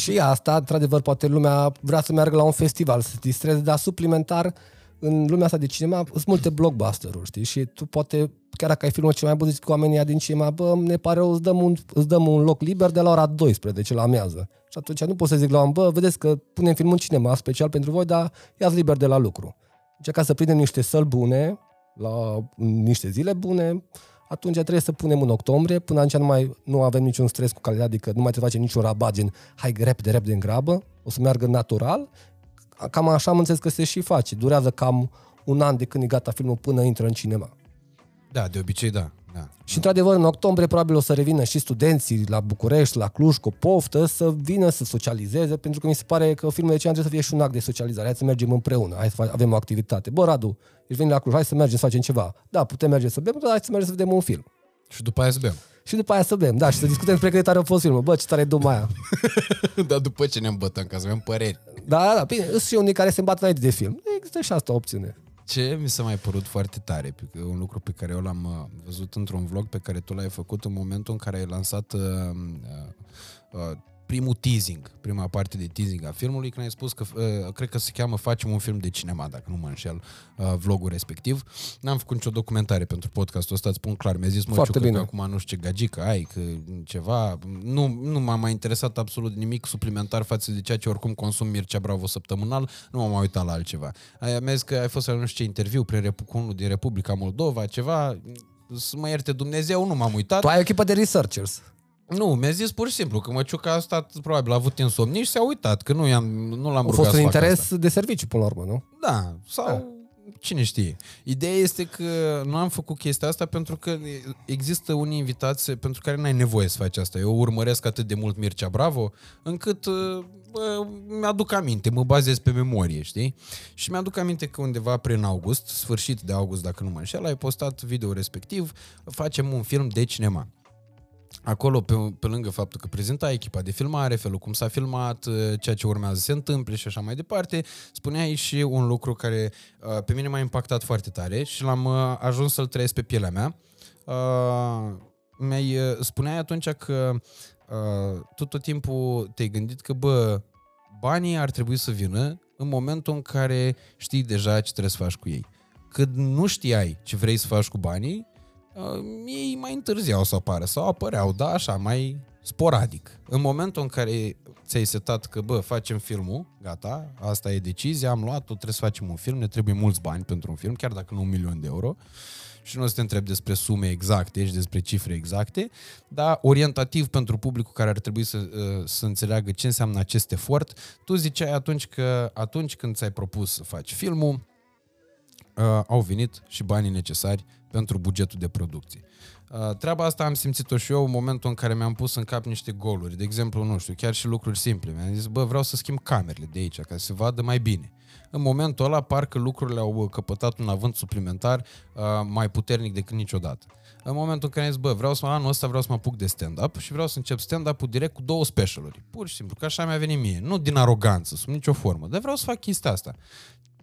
Și asta, într-adevăr, poate lumea vrea să meargă la un festival, să se distreze, dar suplimentar uh, în lumea asta de cinema sunt multe blockbuster-uri, știi? Și tu poate, chiar dacă ai filmul cel mai bun, zici cu oamenii din cinema, bă, ne pare rău, îți dăm, un, îți dăm un loc liber de la ora 12, la amiază. Și atunci nu pot să zic la oameni, bă, vedeți că punem filmul în cinema special pentru voi, dar ia liber de la lucru. Deci ca să prindem niște săli bune, la niște zile bune, atunci trebuie să punem în octombrie, până atunci nu, mai, nu avem niciun stres cu calitate, adică nu mai trebuie să facem niciun rabat, gen, hai repede, repede în grabă, o să meargă natural cam așa am înțeles că se și face. Durează cam un an de când e gata filmul până intră în cinema. Da, de obicei da. da. Și într-adevăr, în octombrie probabil o să revină și studenții la București, la Cluj, cu poftă, să vină să socializeze, pentru că mi se pare că filmul de ce trebuie să fie și un act de socializare. Hai să mergem împreună, hai să avem o activitate. Bă, Radu, ești venit la Cluj, hai să mergem să facem ceva. Da, putem merge să bem, dar hai să mergem să vedem un film. Și după aia să bem. Și după aia să bem, da, și să discutăm despre cât de tare a fost filmul. Bă, ce tare e duma aia. Dar după ce ne îmbătăm, ca să avem păreri. Da, da, da, bine, sunt și unii care se îmbată înainte de film. Există și asta o opțiune. Ce mi s-a mai părut foarte tare, un lucru pe care eu l-am uh, văzut într-un vlog pe care tu l-ai făcut în momentul în care ai lansat uh, uh, uh, primul teasing, prima parte de teasing a filmului, când ai spus că, uh, cred că se cheamă Facem un film de cinema, dacă nu mă înșel, uh, vlogul respectiv. N-am făcut nicio documentare pentru podcastul ăsta, îți spun clar, mi-a zis, mă, Foarte bine. că acum nu știu ce gagică ai, că ceva, nu, nu m-a mai interesat absolut nimic suplimentar față de ceea ce oricum consum Mircea Bravo săptămânal, nu m-am mai uitat la altceva. Aia mi-a zis că ai fost la nu știu ce interviu prin unul din Republica Moldova, ceva, să mă ierte Dumnezeu, nu m-am uitat. Tu ai o echipă de researchers. Nu, mi-a zis pur și simplu că Măciuca a stat, probabil, a avut insomnie și s-a uitat, că nu, i-am, nu l-am a rugat fost un interes asta. de serviciu, până la urmă, nu? Da, sau da. cine știe. Ideea este că nu am făcut chestia asta pentru că există unii invitați pentru care n-ai nevoie să faci asta. Eu urmăresc atât de mult Mircea Bravo, încât bă, mi-aduc aminte, mă bazez pe memorie, știi? Și mi-aduc aminte că undeva prin august, sfârșit de august, dacă nu mă înșel, ai postat video respectiv, facem un film de cinema acolo, pe, pe lângă faptul că prezenta echipa de filmare, felul cum s-a filmat, uh, ceea ce urmează să se întâmple și așa mai departe, spuneai și un lucru care uh, pe mine m-a impactat foarte tare și l-am uh, ajuns să-l trăiesc pe pielea mea. Uh, mi-ai, uh, spuneai atunci că uh, tu tot timpul te-ai gândit că, bă, banii ar trebui să vină în momentul în care știi deja ce trebuie să faci cu ei. Când nu știai ce vrei să faci cu banii, uh, ei mai întârziau să apară sau apăreau, da, așa, mai sporadic. În momentul în care ți-ai setat că, bă, facem filmul, gata, asta e decizia, am luat-o, trebuie să facem un film, ne trebuie mulți bani pentru un film, chiar dacă nu un milion de euro, și nu o să te întreb despre sume exacte și despre cifre exacte, dar orientativ pentru publicul care ar trebui să, uh, să înțeleagă ce înseamnă acest efort, tu ziceai atunci că atunci când ți-ai propus să faci filmul, uh, au venit și banii necesari pentru bugetul de producție. Uh, treaba asta am simțit-o și eu în momentul în care mi-am pus în cap niște goluri. De exemplu, nu știu, chiar și lucruri simple. Mi-am zis, bă, vreau să schimb camerele de aici, ca să se vadă mai bine. În momentul ăla, parcă lucrurile au căpătat un avânt suplimentar uh, mai puternic decât niciodată. În momentul în care am zis, bă, vreau să mă anul ăsta vreau să mă apuc de stand-up și vreau să încep stand-up-ul direct cu două specialuri. Pur și simplu, că așa mi-a venit mie. Nu din aroganță, sub nicio formă, dar vreau să fac chestia asta.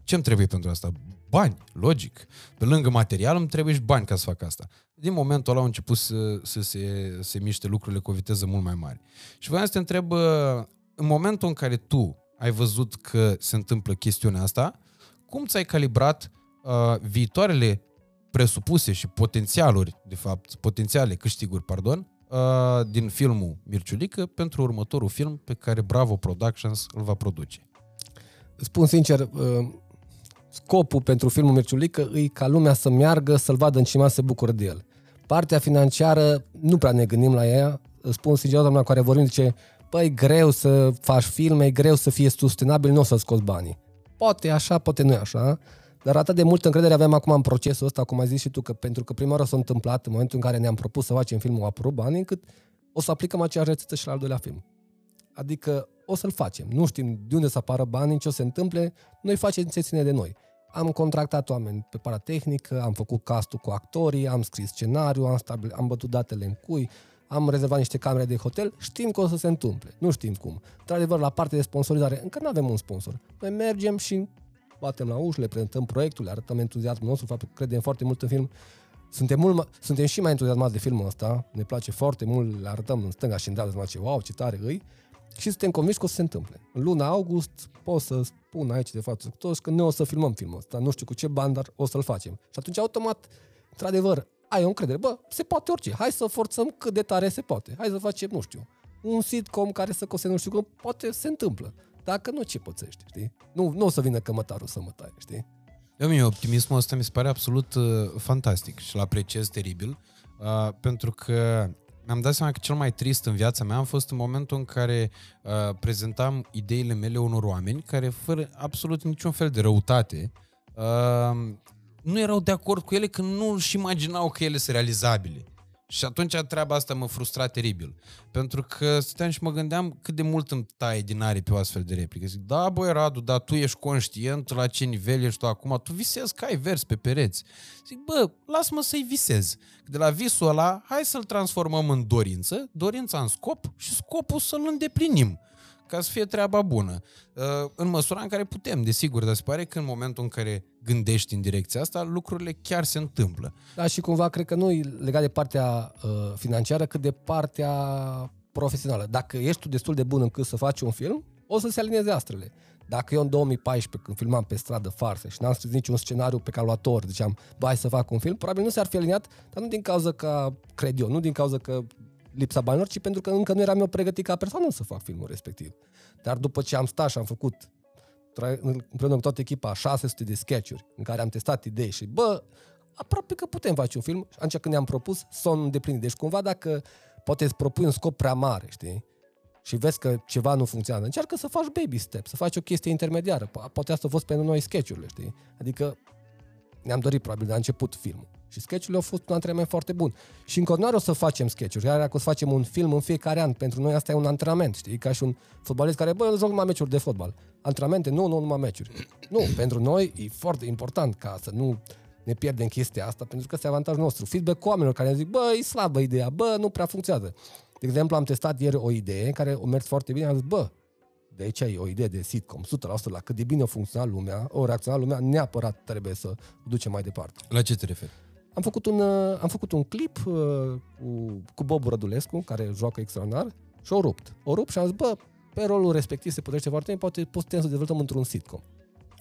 Ce-mi trebuie pentru asta? Bani, logic. Pe lângă material îmi trebuie și bani ca să fac asta. Din momentul ăla au început să, să se, se miște lucrurile cu o viteză mult mai mare. Și voiam să te întreb, uh, în momentul în care tu ai văzut că se întâmplă chestiunea asta, cum ți-ai calibrat uh, viitoarele presupuse și potențialuri, de fapt, potențiale câștiguri, pardon, uh, din filmul Mirciulică pentru următorul film pe care Bravo Productions îl va produce? Spun sincer, uh, scopul pentru filmul Mirciulică e ca lumea să meargă, să-l vadă în cima, să se bucură de el. Partea financiară, nu prea ne gândim la ea. Spun sincer, doamna cu care vorbim, zice, păi, greu să faci filme, e greu să fie sustenabil, nu o să scoți banii. Poate așa, poate nu e așa, dar atât de multă încredere avem acum în procesul ăsta, cum ai zis și tu, că pentru că prima oară s-a întâmplat în momentul în care ne-am propus să facem filmul, a apărut banii, încât o să aplicăm aceeași rețetă și la al doilea film. Adică o să-l facem. Nu știm de unde să apară banii, ce o să se întâmple, noi facem ce ține de noi. Am contractat oameni pe paratehnică, am făcut castul cu actorii, am scris scenariu, am, stabil, am bătut datele în cui, am rezervat niște camere de hotel, știm că o să se întâmple, nu știm cum. Într-adevăr, la partea de sponsorizare, încă nu avem un sponsor. Noi mergem și batem la ușă, le prezentăm proiectul, le arătăm entuziasmul nostru, faptul că credem foarte mult în film. Suntem, mult, suntem și mai entuziasmați de filmul ăsta, ne place foarte mult, le arătăm în stânga și în dreapta, ce wow, ce tare îi, și suntem convinși că o să se întâmple. În luna august pot să spun aici de față cu toți că noi o să filmăm filmul ăsta, nu știu cu ce bani, dar o să-l facem. Și atunci, automat, într-adevăr, ai o încredere. Bă, se poate orice. Hai să forțăm cât de tare se poate. Hai să facem, nu știu, un sitcom care să cose nu știu cum, poate se întâmplă. Dacă nu, ce pățești, știi? Nu, nu o să vină cămătarul să mă taie, știi? Eu mie, optimismul ăsta mi se pare absolut uh, fantastic și l apreciez teribil, uh, pentru că mi-am dat seama că cel mai trist în viața mea a fost în momentul în care uh, prezentam ideile mele unor oameni care, fără absolut niciun fel de răutate, uh, nu erau de acord cu ele că nu își imaginau că ele sunt realizabile. Și atunci treaba asta mă frustra teribil. Pentru că stăteam și mă gândeam cât de mult îmi taie din aripi o astfel de replică. Zic, da, băi, Radu, dar tu ești conștient la ce nivel ești tu acum, tu visezi că ai vers pe pereți. Zic, bă, lasă-mă să-i visez. De la visul ăla, hai să-l transformăm în dorință, dorința în scop și scopul să-l îndeplinim ca să fie treaba bună. Uh, în măsura în care putem, desigur, dar se pare că în momentul în care gândești în direcția asta, lucrurile chiar se întâmplă. Da, și cumva cred că nu e legat de partea uh, financiară, cât de partea profesională. Dacă ești tu destul de bun încât să faci un film, o să se alinieze astrele. Dacă eu în 2014, când filmam pe stradă farsă și n-am scris niciun scenariu pe calculator, ziceam, bai să fac un film, probabil nu s-ar fi aliniat, dar nu din cauza că, cred eu, nu din cauza că lipsa banilor, ci pentru că încă nu eram eu pregătit ca persoană să fac filmul respectiv. Dar după ce am stat și am făcut împreună cu toată echipa 600 de sketch-uri în care am testat idei și bă, aproape că putem face un film. Și atunci când ne-am propus, sunt îndeplinit. Deci cumva dacă poate îți propui un scop prea mare, știi? Și vezi că ceva nu funcționează, încearcă să faci baby step, să faci o chestie intermediară. Poate asta a fost pentru noi sketch-urile, știi? Adică ne-am dorit probabil de la început filmul. Și sketchurile au fost un antrenament foarte bun. Și în continuare o să facem sketch-uri. Iar dacă o să facem un film în fiecare an, pentru noi asta e un antrenament, știi? Ca și un fotbalist care, bă, eu joc numai meciuri de fotbal. Antrenamente? Nu, nu, numai meciuri. Nu, pentru noi e foarte important ca să nu ne pierdem chestia asta, pentru că este avantajul nostru. Feedback cu oamenilor care ne zic, bă, e slabă ideea, bă, nu prea funcționează. De exemplu, am testat ieri o idee care a mers foarte bine, am zis, bă, de aici e o idee de sitcom, 100% la cât de bine a funcționat lumea, o reacționat lumea, neapărat trebuie să ducem mai departe. La ce te referi? Am făcut un, uh, am făcut un clip uh, cu, cu Bob Rădulescu, care joacă extraordinar, și o rupt. O rupt și am zis, bă, pe rolul respectiv se potrivece foarte bine, poate putem să dezvoltăm într-un sitcom.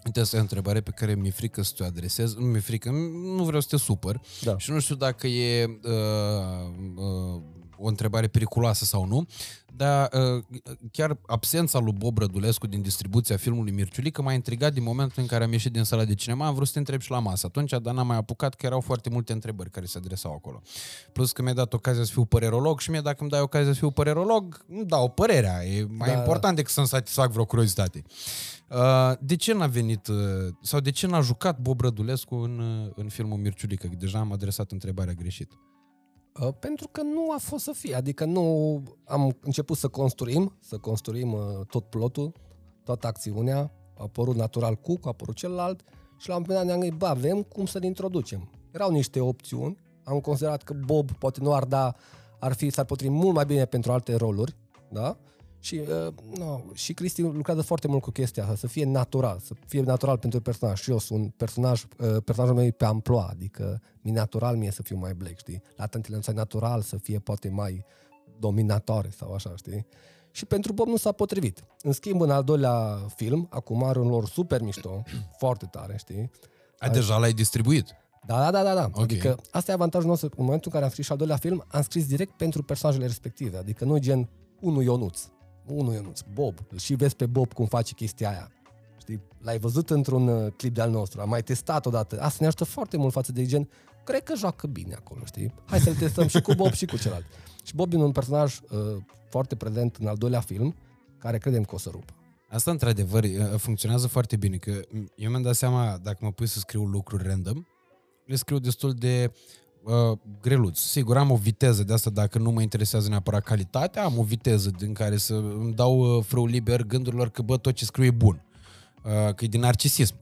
Uite, asta e o întrebare pe care mi-e frică să te adresez. Nu mi-e frică, nu vreau să te supăr. Da. Și nu știu dacă e uh, uh, o întrebare periculoasă sau nu, dar uh, chiar absența lui Bob Rădulescu din distribuția filmului Mirciulică m-a intrigat din momentul în care am ieșit din sala de cinema, am vrut să te întreb și la masă. Atunci, dar n-am mai apucat că erau foarte multe întrebări care se adresau acolo. Plus că mi-a dat ocazia să fiu părerolog și mie dacă îmi dai ocazia să fiu părerolog, îmi dau părerea. E mai da. important decât să-mi satisfac vreo curiozitate. Uh, de ce n-a venit, uh, sau de ce n-a jucat Bob Rădulescu în, în filmul Mirciulică? Deja am adresat întrebarea greșită. Uh, pentru că nu a fost să fie. Adică nu am început să construim, să construim uh, tot plotul, toată acțiunea, a apărut natural cu, a apărut celălalt și la un moment dat ne-am gândit, bă, avem cum să-l introducem. Erau niște opțiuni, am considerat că Bob poate nu ar da, ar fi, s-ar potrivi mult mai bine pentru alte roluri, da? Și, uh, no, și Cristi lucrează foarte mult cu chestia asta, să fie natural, să fie natural pentru personaj. Și eu sunt un personaj, uh, personajul meu e pe amploa, adică mi natural mie să fiu mai black, știi? La tantele natural să fie poate mai dominatoare sau așa, știi? Și pentru Bob nu s-a potrivit. În schimb, în al doilea film, acum are un lor super mișto, foarte tare, știi? A, deja l-ai distribuit? Da, da, da, da. da. Okay. Adică asta e avantajul nostru. În momentul în care am scris și al doilea film, am scris direct pentru personajele respective. Adică nu gen unul Ionuț, unul Ionuț, Bob. Și vezi pe Bob cum face chestia aia. Știi? L-ai văzut într-un uh, clip de-al nostru, am mai testat odată. Asta ne ajută foarte mult față de gen, cred că joacă bine acolo, știi? Hai să-l testăm și cu Bob și cu celălalt. Și Bob e un personaj uh, foarte prezent în al doilea film, care credem că o să rupă. Asta, într-adevăr, uh, funcționează foarte bine, că eu mi-am dat seama, dacă mă pui să scriu lucruri random, le scriu destul de uh, greluț. Sigur, am o viteză de asta, dacă nu mă interesează neapărat calitatea, am o viteză din care să îmi dau uh, frâu liber gândurilor că, bă, tot ce scriu e bun. Uh, că e din narcisism.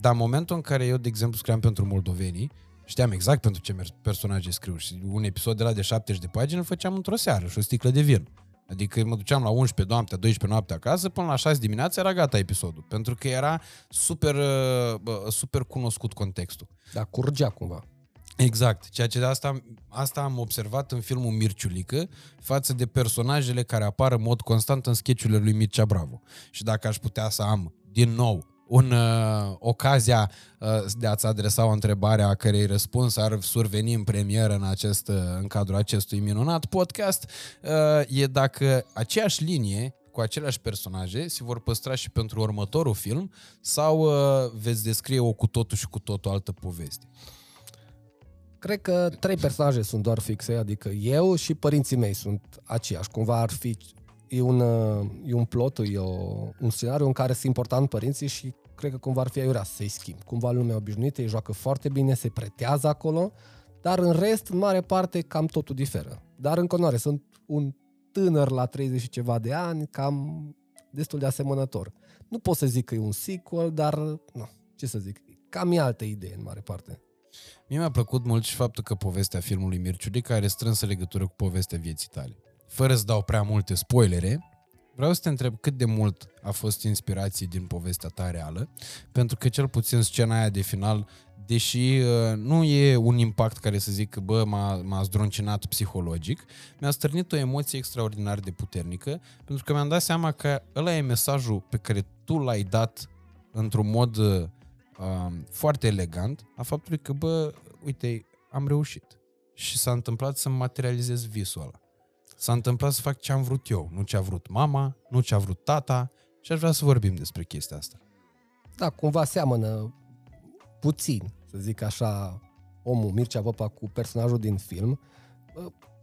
Dar în momentul în care eu, de exemplu, scriam pentru moldovenii, știam exact pentru ce personaje scriu și un episod de la de 70 de pagini îl făceam într-o seară și o sticlă de vin. Adică mă duceam la 11 noaptea, 12 noaptea acasă, până la 6 dimineața era gata episodul. Pentru că era super, uh, super cunoscut contextul. Da, curgea cumva. Exact. Ceea ce de asta, asta am observat în filmul Mirciulică față de personajele care apar în mod constant în sketchurile lui Mircea Bravo. Și dacă aș putea să am din nou un, uh, ocazia uh, de a-ți adresa o întrebare a cărei răspuns ar surveni în premieră în, acest, uh, în cadrul acestui minunat podcast, uh, e dacă aceeași linie cu aceleași personaje se vor păstra și pentru următorul film sau uh, veți descrie o cu totul și cu totul altă poveste? Cred că trei personaje sunt doar fixe, adică eu și părinții mei sunt aceiași. Cumva ar fi e un, uh, e un plot, e o, un scenariu în care sunt important părinții și cred că cumva ar fi aiurea să-i schimb. Cumva lumea obișnuită, ei joacă foarte bine, se pretează acolo, dar în rest, în mare parte, cam totul diferă. Dar în continuare, sunt un tânăr la 30 și ceva de ani, cam destul de asemănător. Nu pot să zic că e un sequel, dar, nu, ce să zic, cam e altă idee în mare parte. Mie mi-a plăcut mult și faptul că povestea filmului Mirciulic are strânsă legătură cu povestea vieții tale. Fără să dau prea multe spoilere, vreau să te întreb cât de mult a fost inspirație din povestea ta reală, pentru că cel puțin scena aia de final, deși uh, nu e un impact care să zic că bă, m-a, m-a zdruncinat psihologic, mi-a stârnit o emoție extraordinar de puternică, pentru că mi-am dat seama că ăla e mesajul pe care tu l-ai dat într-un mod uh, um, foarte elegant a faptului că, bă, uite, am reușit. Și s-a întâmplat să-mi materializez visul ăla. S-a întâmplat să fac ce am vrut eu, nu ce a vrut mama, nu ce a vrut tata și aș vrea să vorbim despre chestia asta. Da, cumva seamănă puțin, să zic așa, omul Mircea Văpa cu personajul din film.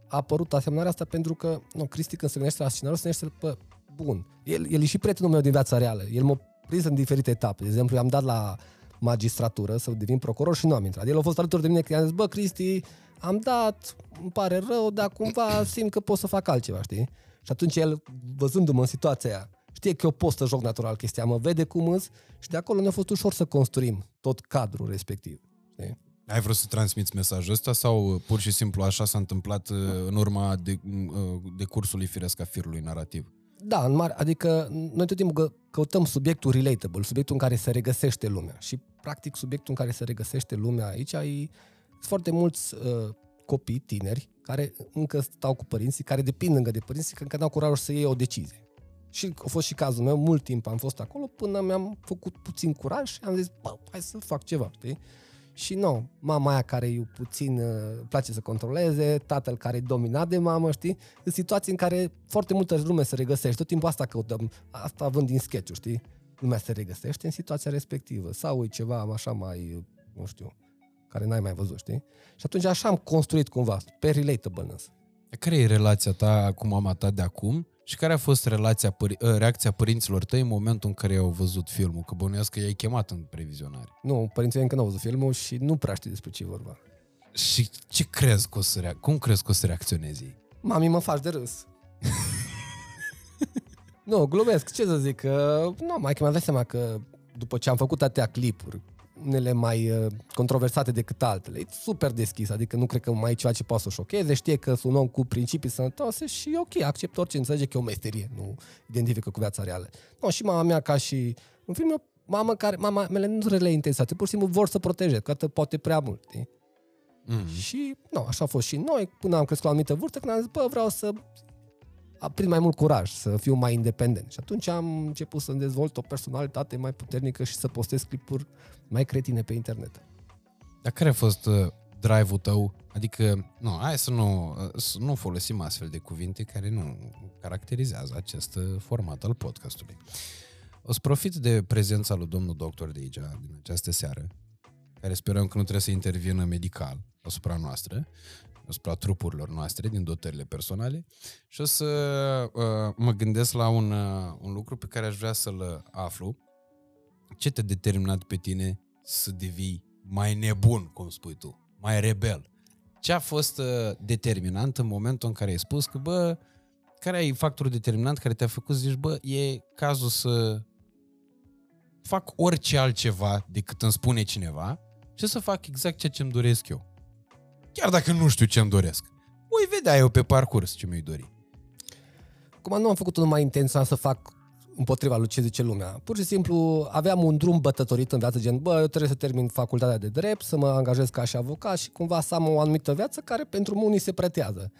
A apărut asemănarea asta pentru că nu, Cristi când se gândește la scenariu, se gândește pe bun. El, el e și prietenul meu din viața reală. El m-a prins în diferite etape. De exemplu, i-am dat la magistratură să devin procuror și nu am intrat. El a fost alături de mine că i-am zis, bă, Cristi, am dat, îmi pare rău, dar cumva simt că pot să fac altceva, știi? Și atunci el, văzându-mă în situația aia, știe că eu pot să joc natural chestia, mă vede cum îs și de acolo ne-a fost ușor să construim tot cadrul respectiv. Știi? Ai vrut să transmiți mesajul ăsta sau pur și simplu așa s-a întâmplat uh, în urma de, uh, de cursului firesc a firului narrativ? Da, în mare, adică noi tot timpul căutăm subiectul relatable, subiectul în care se regăsește lumea. Și, practic, subiectul în care se regăsește lumea aici e sunt foarte mulți uh, copii tineri care încă stau cu părinții, care depind încă de părinții, că încă n-au curajul să iei o decizie. Și a fost și cazul meu, mult timp am fost acolo până mi-am făcut puțin curaj și am zis, bă, hai să fac ceva, știi? Și nu, mama aia care e puțin, uh, place să controleze, tatăl care e dominat de mamă, știi? În situații în care foarte multă lume se regăsește, tot timpul asta căutăm, asta având din sketch știi? Lumea se regăsește în situația respectivă. Sau e ceva așa mai, nu știu, care n-ai mai văzut, știi? Și atunci așa am construit cumva, pe relatableness. Care e relația ta cu mama ta de acum și care a fost relația, ă, reacția părinților tăi în momentul în care au văzut filmul? Că bănuiesc că i-ai chemat în previzionare. Nu, părinții încă nu au văzut filmul și nu prea știu despre ce vorba. Și ce crezi că o să rea- cum crezi că o să reacționezi ei? Mami, mă faci de râs. nu, glumesc, ce să zic, că, nu, mai că mi-am dat seama că după ce am făcut atâtea clipuri, unele mai uh, controversate decât altele. E super deschis, adică nu cred că mai e ceva ce poate să șocheze, știe că sunt un om cu principii sănătoase și ok, accept orice, înțelege că e o meserie, nu identifică cu viața reală. No, și mama mea ca și în film, o mamă care, mama mele nu rele intensate, pur și simplu vor să protejeze, că atât poate prea mult, știi? Mm. Și, nu, așa a fost și noi, până am crescut la o anumită vârstă, când am zis, bă, vreau să prind mai mult curaj, să fiu mai independent. Și atunci am început să-mi dezvolt o personalitate mai puternică și să postez clipuri mai cretine pe internet. Dar care a fost uh, drive-ul tău? Adică, nu, hai să nu, uh, să nu folosim astfel de cuvinte care nu caracterizează acest uh, format al podcastului. O să profit de prezența lui domnul doctor de aici, din această seară, care sperăm că nu trebuie să intervină medical asupra noastră, asupra trupurilor noastre din dotările personale și o să uh, mă gândesc la un, uh, un lucru pe care aș vrea să-l aflu. Ce te-a determinat pe tine să devii mai nebun, cum spui tu, mai rebel? Ce a fost uh, determinant în momentul în care ai spus că, bă, care e factorul determinant care te-a făcut să zici, bă, e cazul să fac orice altceva decât îmi spune cineva și să fac exact ceea ce îmi doresc eu. Chiar dacă nu știu ce îmi doresc. Voi vedea eu pe parcurs ce mi-i dori. Cum nu am făcut numai intenționat să fac împotriva lui ce zice lumea. Pur și simplu aveam un drum bătătorit în viață, gen, bă, eu trebuie să termin facultatea de drept, să mă angajez ca și avocat și cumva să am o anumită viață care pentru unii se pretează.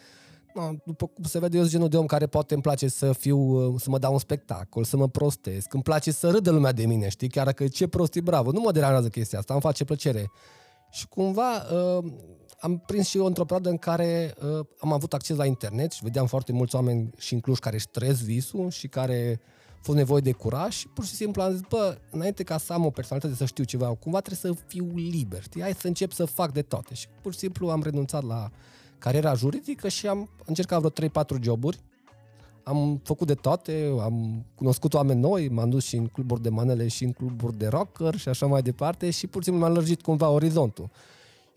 No, după cum se vede, eu sunt genul de om care poate îmi place să fiu, să mă dau un spectacol, să mă prostesc, îmi place să râdă lumea de mine, știi? Chiar dacă ce prostii, bravo, nu mă deranjează chestia asta, îmi face plăcere. Și cumva uh, am prins și eu într-o perioadă în care uh, am avut acces la internet și vedeam foarte mulți oameni și în Cluj care își trăiesc visul și care a fost nevoie de curaj și pur și simplu am zis, bă, înainte ca să am o personalitate să știu ceva, cumva trebuie să fiu liber, știi? Hai să încep să fac de toate. Și pur și simplu am renunțat la cariera juridică și am încercat vreo 3-4 joburi. Am făcut de toate, am cunoscut oameni noi, m-am dus și în cluburi de manele și în cluburi de rocker și așa mai departe și pur și simplu m-am lărgit cumva orizontul.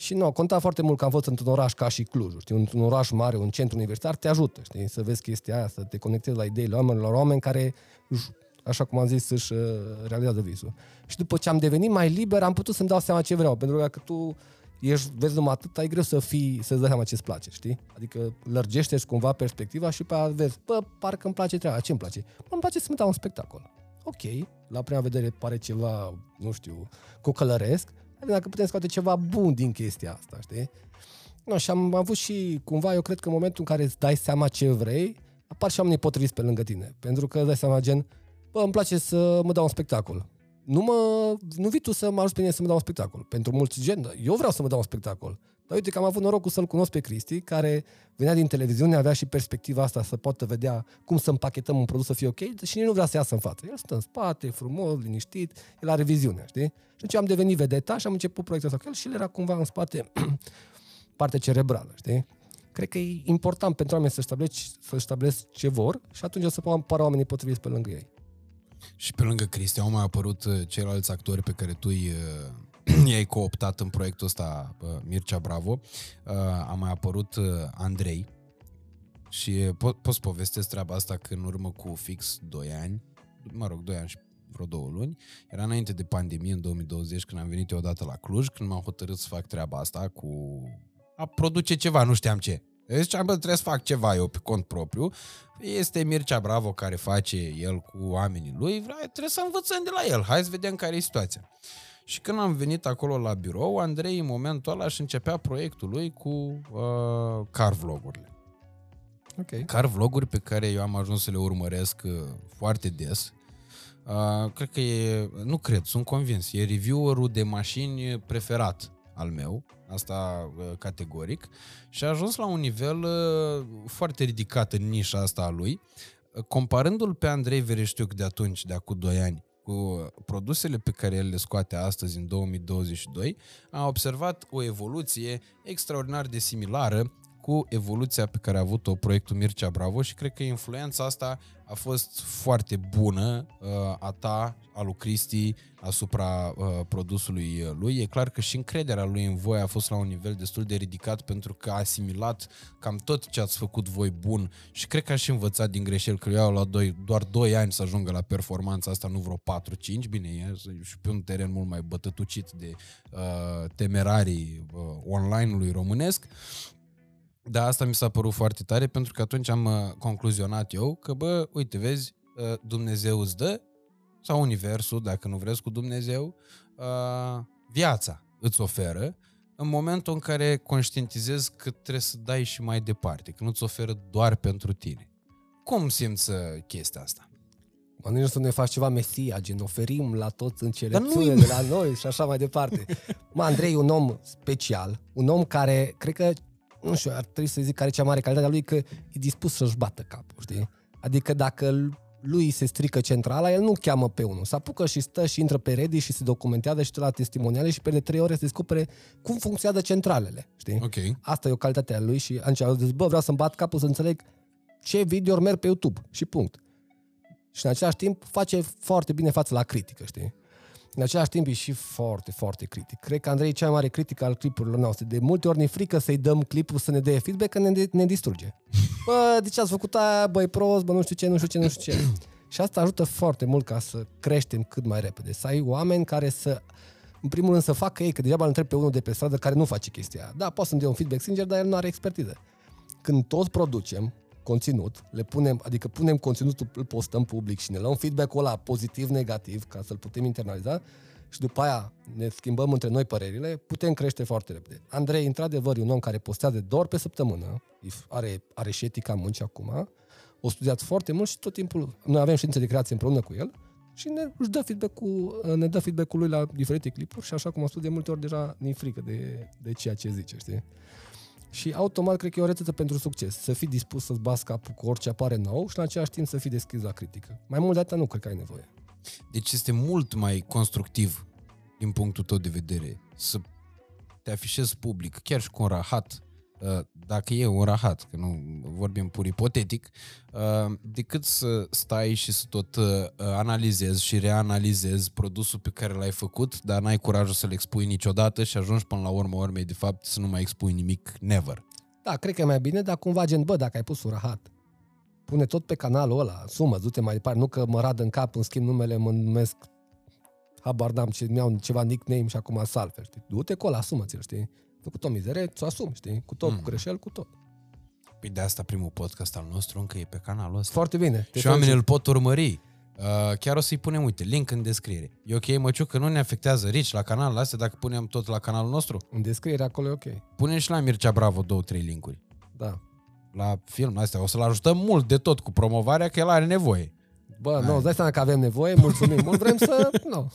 Și nu, conta foarte mult că am fost într-un oraș ca și Cluj, știi, într-un oraș mare, un centru universitar, te ajută, știi, să vezi chestia aia, să te conectezi la ideile oamenilor, oameni care, așa cum am zis, să-și uh, realizează visul. Și după ce am devenit mai liber, am putut să-mi dau seama ce vreau, pentru că dacă tu ești, vezi numai atât, ai greu să fii, să-ți dai seama ce-ți place, știi? Adică lărgește cumva perspectiva și pe aia vezi, bă, parcă îmi place treaba, ce îmi place? Bă, îmi place să-mi dau un spectacol. Ok, la prima vedere pare ceva, nu știu, cocălăresc, dacă putem scoate ceva bun din chestia asta, știi? No, și am avut și, cumva, eu cred că în momentul în care îți dai seama ce vrei, apar și oamenii potriviți pe lângă tine. Pentru că îți dai seama, gen, bă, îmi place să mă dau un spectacol. Nu, mă, nu vii tu să mă ajut pe mine să mă dau un spectacol. Pentru mulți gen, eu vreau să mă dau un spectacol. Dar uite că am avut norocul să-l cunosc pe Cristi, care venea din televiziune, avea și perspectiva asta să poată vedea cum să împachetăm un produs să fie ok și nici nu vrea să iasă în față. El stă în spate, frumos, liniștit, el are viziunea, știi? Și atunci am devenit vedeta și am început proiectul ăsta cu el și el era cumva în spate parte cerebrală, știi? Cred că e important pentru oameni să stabilești, să stabilești ce vor și atunci o să apară oamenii potriviți pe lângă ei. Și pe lângă Cristi au mai apărut uh, ceilalți actori pe care tu îi uh, i-ai cooptat în proiectul ăsta Mircea Bravo. A mai apărut Andrei și po- pot să povestesc treaba asta că în urmă cu fix 2 ani, mă rog, 2 ani și vreo două luni, era înainte de pandemie în 2020 când am venit eu odată la Cluj, când m-am hotărât să fac treaba asta cu a produce ceva, nu știam ce. Deci am bă, trebuie să fac ceva eu pe cont propriu. Este Mircea Bravo care face el cu oamenii lui, trebuie să învățăm de la el. Hai să vedem care e situația. Și când am venit acolo la birou, Andrei în momentul ăla își începea proiectul lui cu uh, car vlogurile. Okay. Car vloguri pe care eu am ajuns să le urmăresc uh, foarte des. Uh, cred că e, nu cred, sunt convins, e reviewerul de mașini preferat al meu, asta uh, categoric, și a ajuns la un nivel uh, foarte ridicat în nișa asta a lui, uh, comparându-l pe Andrei Vereștiuc de atunci, de acum 2 ani, cu produsele pe care el le scoate astăzi în 2022, a observat o evoluție extraordinar de similară cu evoluția pe care a avut-o proiectul Mircea Bravo și cred că influența asta a fost foarte bună uh, a ta, a lui Cristi, asupra uh, produsului lui. E clar că și încrederea lui în voi a fost la un nivel destul de ridicat pentru că a asimilat cam tot ce ați făcut voi bun și cred că a și învățat din greșeli că eu la doi, doar 2 ani să ajungă la performanța asta, nu vreo 4-5, bine, e și pe un teren mult mai bătătucit de uh, temerarii uh, online-ului românesc, da, asta mi s-a părut foarte tare pentru că atunci am uh, concluzionat eu că, bă, uite, vezi, uh, Dumnezeu îți dă, sau Universul, dacă nu vreți cu Dumnezeu, uh, viața îți oferă în momentul în care conștientizezi că trebuie să dai și mai departe, că nu-ți oferă doar pentru tine. Cum simți chestia asta? Mă nu să ne faci ceva mesia, gen oferim la toți înțelepciune de la noi și așa mai departe. Mă, Andrei e un om special, un om care, cred că nu știu, ar trebui să zic care e cea mare calitate a lui, că e dispus să-și bată capul, știi? Adică dacă lui se strică centrala, el nu cheamă pe unul. Se apucă și stă și intră pe Reddit și se documentează și la testimoniale și pe trei ore să descopere cum funcționează centralele, știi? Okay. Asta e o calitate a lui și atunci a zis, bă, vreau să-mi bat capul să înțeleg ce video merg pe YouTube și punct. Și în același timp face foarte bine față la critică, știi? În același timp e și foarte, foarte critic. Cred că Andrei e cea mai mare critică al clipurilor noastre. De multe ori ne frică să-i dăm clipul să ne dea feedback că ne, ne distruge. Bă, de ce ați făcut aia, băi prost, bă, nu știu ce, nu știu ce, nu știu ce. și asta ajută foarte mult ca să creștem cât mai repede. Să ai oameni care să, în primul rând, să facă ei, că degeaba îl întreb pe unul de pe stradă care nu face chestia Da, poate să-mi dea un feedback sincer, dar el nu are expertiză. Când toți producem, conținut, le punem, adică punem conținutul, îl postăm public și ne luăm feedback-ul ăla pozitiv, negativ, ca să-l putem internaliza și după aia ne schimbăm între noi părerile, putem crește foarte repede. Andrei, într-adevăr, e un om care postează doar pe săptămână, are, are și etica muncii acum, o studiat foarte mult și tot timpul, noi avem ședințe de creație împreună cu el și ne, își dă feedback-ul, ne dă feedback-ul lui la diferite clipuri și așa cum am spus de multe ori deja ne frică de, de ceea ce zice, știi? Și automat cred că e o rețetă pentru succes. Să fii dispus să-ți bați capul cu orice apare nou și în același timp să fii deschis la critică. Mai mult de atât nu cred că ai nevoie. Deci este mult mai constructiv din punctul tău de vedere să te afișezi public, chiar și cu un rahat, uh, dacă e un rahat, că nu vorbim pur ipotetic, uh, decât să stai și să tot uh, analizezi și reanalizezi produsul pe care l-ai făcut, dar n-ai curajul să-l expui niciodată și ajungi până la urmă urmei, de fapt, să nu mai expui nimic, never. Da, cred că e mai bine, dar cumva gen, bă, dacă ai pus un rahat, pune tot pe canalul ăla, sumă, du-te mai departe, nu că mă rad în cap, îmi schimb numele, mă numesc habar n-am ce, mi-au ceva nickname și acum salver, știi? Du-te cu ăla, asumă-ți-l, știi? Făcut o mizerie, ți-o asumi, știi? Cu tot, mm. cu greșel, cu tot. Păi de asta primul podcast al nostru încă e pe canalul ăsta. Foarte bine. Și oamenii îl pot urmări. Uh, chiar o să-i punem, uite, link în descriere. E ok, Măciu, că nu ne afectează Rici la canalul astea dacă punem tot la canalul nostru? În descriere acolo e ok. Punem și la Mircea Bravo două, trei linkuri. Da. La film astea. O să-l ajutăm mult de tot cu promovarea, că el are nevoie. Bă, nu, îți dai seama că avem nevoie, mulțumim. Mult vrem să... Nu.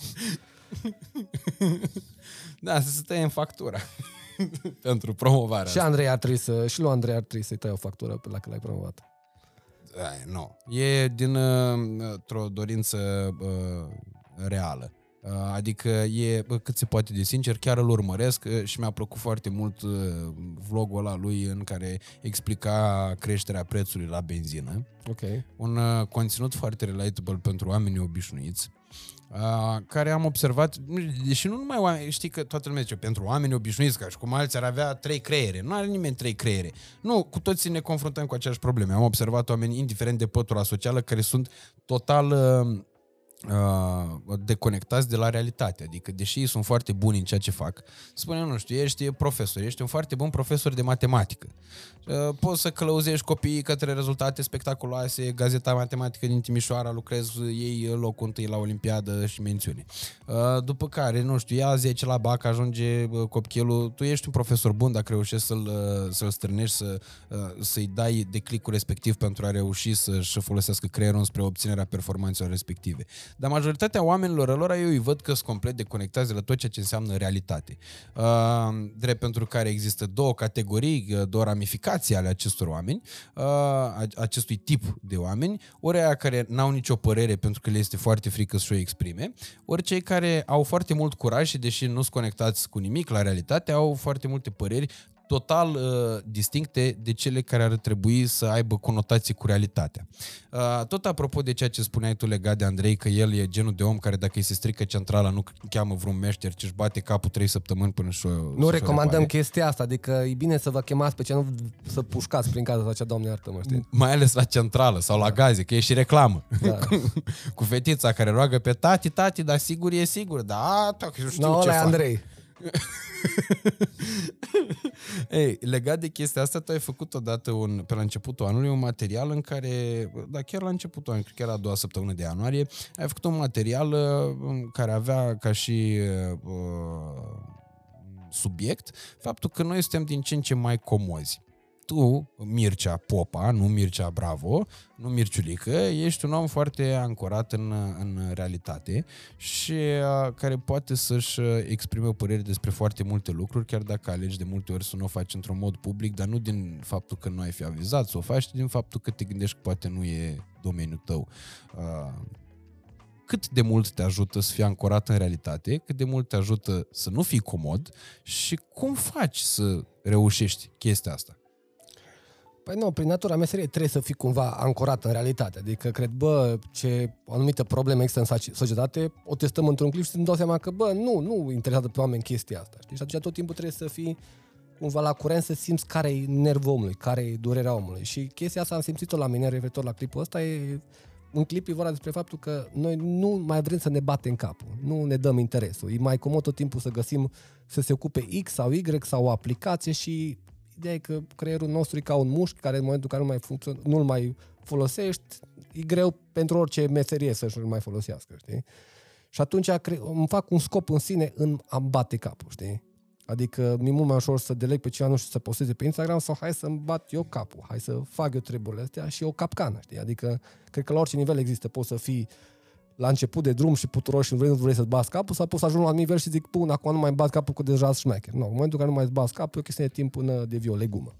da, să se tăie în factura. pentru promovarea Și Andrei ar trebui să, și lui Andrei ar trebui să-i tai o factură pe la că l-ai promovat. Da, nu. E din uh, o dorință uh, reală. Uh, adică e cât se poate de sincer, chiar îl urmăresc uh, și mi-a plăcut foarte mult uh, vlogul ăla lui în care explica creșterea prețului la benzină. Ok. Un conținut foarte relatable pentru oamenii obișnuiți care am observat, deși nu numai oameni, știi că toată lumea zice, pentru oameni obișnuiți, ca și cum alții ar avea trei creiere. Nu are nimeni trei creiere. Nu, cu toții ne confruntăm cu aceeași probleme. Am observat oameni, indiferent de pătura socială, care sunt total uh, uh, deconectați de la realitate. Adică, deși ei sunt foarte buni în ceea ce fac, spune, nu știu, ești profesor, ești un foarte bun profesor de matematică. Uh, poți să călăuzești copiii către rezultate spectaculoase, gazeta matematică din Timișoara, lucrezi ei locul întâi la Olimpiadă și mențiune. Uh, după care, nu știu, ia 10 la BAC, ajunge uh, copilul, tu ești un profesor bun dacă reușești să-l, uh, să-l strânești, să, uh, să-i dai declicul respectiv pentru a reuși să-și folosească creierul spre obținerea performanțelor respective. Dar majoritatea oamenilor lor eu îi văd că sunt complet deconectați de la tot ceea ce înseamnă realitate. Uh, drept pentru care există două categorii, uh, două ramificații ale acestor oameni, uh, acestui tip de oameni, ori aia care n-au nicio părere pentru că le este foarte frică să o exprime, ori cei care au foarte mult curaj și deși nu sunt conectați cu nimic la realitate, au foarte multe păreri total uh, distincte de cele care ar trebui să aibă conotații cu realitatea. Uh, tot apropo de ceea ce spuneai tu legat de Andrei, că el e genul de om care dacă îi se strică centrala nu cheamă vreun meșter, ci își bate capul trei săptămâni până și Nu recomandăm repare. chestia asta, adică e bine să vă chemați pe ce nu să pușcați prin casa sau doamne iartă mă, știi? Mai ales la centrală sau la gaze, că e și reclamă. Da. cu, cu fetița care roagă pe tati, tati, dar sigur e sigur, da, știu no, ce fac. Andrei. Ei, legat de chestia asta, tu ai făcut odată un, pe la începutul anului un material în care, da, chiar la începutul anului, chiar la a doua săptămână de ianuarie, ai făcut un material uh, care avea ca și uh, subiect faptul că noi suntem din ce în ce mai comozi tu, Mircea Popa, nu Mircea Bravo, nu Mirciulică, ești un om foarte ancorat în, în realitate și uh, care poate să-și exprime o părere despre foarte multe lucruri, chiar dacă alegi de multe ori să nu o faci într-un mod public, dar nu din faptul că nu ai fi avizat să o faci, ci din faptul că te gândești că poate nu e domeniul tău. Uh, cât de mult te ajută să fii ancorat în realitate, cât de mult te ajută să nu fii comod și cum faci să reușești chestia asta? Păi nu, prin natura meseriei trebuie să fii cumva ancorat în realitate. Adică cred, bă, ce o anumită problemă există în societate, o testăm într-un clip și îmi dau seama că, bă, nu, nu interesează pe oameni chestia asta. Știi? Și atunci tot timpul trebuie să fii cumva la curent să simți care e nervul omului, care e durerea omului. Și chestia asta am simțit-o la mine referitor la clipul ăsta. E, un clip e vorba despre faptul că noi nu mai vrem să ne batem capul, nu ne dăm interesul. E mai comod tot timpul să găsim să se ocupe X sau Y sau o aplicație și ideea e că creierul nostru e ca un mușchi care în momentul în care nu mai funcțion- nu-l mai folosești, e greu pentru orice meserie să-și mai folosească, știi? Și atunci cre- îmi fac un scop în sine în a bate capul, știi? Adică mi-e mult mai ușor să deleg pe cineva, nu știu, să posteze pe Instagram sau hai să-mi bat eu capul, hai să fac eu treburile astea și o capcană, știi? Adică cred că la orice nivel există, poți să fii la început de drum și puturos și vrei, vrei să-ți bați capul, sau poți să ajungi la un nivel și zic, pun, acum nu mai bat capul cu deja șmecher. Nu, în momentul în care nu mai îți bați capul, e o chestie de timp până devii o legumă.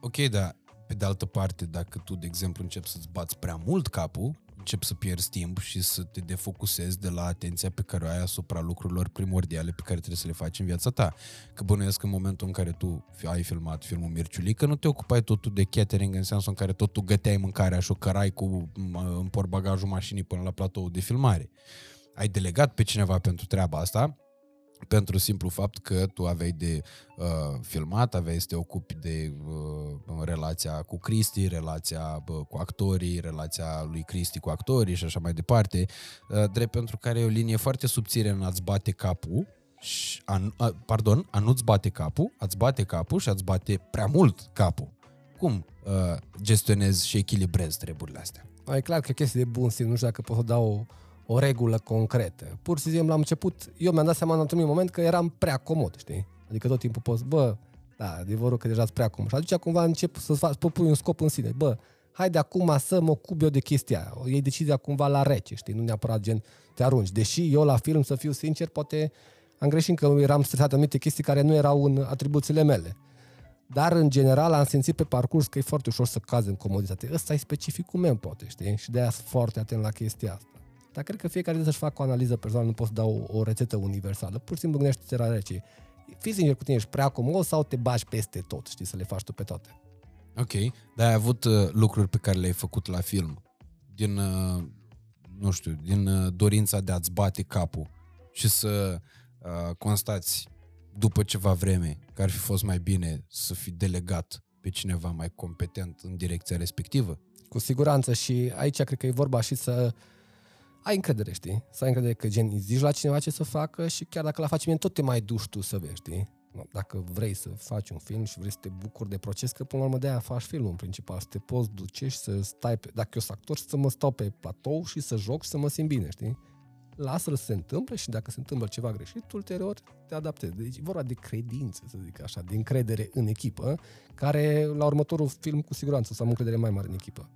Ok, dar pe de altă parte, dacă tu, de exemplu, începi să-ți bați prea mult capul, începi să pierzi timp și să te defocusezi de la atenția pe care o ai asupra lucrurilor primordiale pe care trebuie să le faci în viața ta. Că bănuiesc că în momentul în care tu ai filmat filmul Mirciulică, nu te ocupai totul de catering în sensul în care tot tu găteai mâncarea și o cărai cu în portbagajul mașinii până la platou de filmare. Ai delegat pe cineva pentru treaba asta pentru simplu fapt că tu aveai de uh, filmat, aveai să te ocupi de uh, relația cu Cristi, relația uh, cu actorii, relația lui Cristi cu actorii și așa mai departe, uh, drept pentru care e o linie foarte subțire în a-ți bate capul, și, a, a, pardon, a nu-ți bate capul, a-ți bate capul și a-ți bate prea mult capul. Cum uh, gestionezi și echilibrezi treburile astea? E clar că e chestie de bun simț, nu știu dacă pot să dau o o regulă concretă. Pur și simplu, la început, eu mi-am dat seama într-un moment că eram prea comod, știi? Adică tot timpul poți, bă, da, adevărul că deja sunt prea comod. Și atunci cumva încep să faci, pui un scop în sine. Bă, hai de acum să mă ocup eu de chestia aia. Ei decizia cumva la rece, știi? Nu neapărat gen te arunci. Deși eu la film, să fiu sincer, poate am greșit că eram stresat anumite chestii care nu erau în atribuțiile mele. Dar, în general, am simțit pe parcurs că e foarte ușor să cazi în comoditate. Ăsta e specificul meu, poate, știi? Și de-aia sunt foarte atent la chestia asta. Dar cred că fiecare trebuie să-și facă o analiză personală, nu poți da o, o rețetă universală. Pur și simplu gândește-te la rece. Fii sincer cu tine, ești prea comod sau te bagi peste tot, știi, să le faci tu pe toate. Ok, dar ai avut uh, lucruri pe care le-ai făcut la film din, uh, nu știu, din uh, dorința de a-ți bate capul și să uh, constați după ceva vreme că ar fi fost mai bine să fi delegat pe cineva mai competent în direcția respectivă? Cu siguranță și aici cred că e vorba și să ai încredere, știi? Să ai încredere că gen îi zici la cineva ce să facă și chiar dacă la faci bine, tot te mai duci tu să vezi, știi? Dacă vrei să faci un film și vrei să te bucuri de proces, că până la urmă de-aia faci filmul în principal, să te poți duce și să stai pe, dacă eu sunt actor, să mă stau pe platou și să joc și să mă simt bine, știi? Lasă-l să se întâmple și dacă se întâmplă ceva greșit, ulterior te adaptezi. Deci e vorba de credință, să zic așa, de încredere în echipă, care la următorul film cu siguranță să am încredere mai mare în echipă.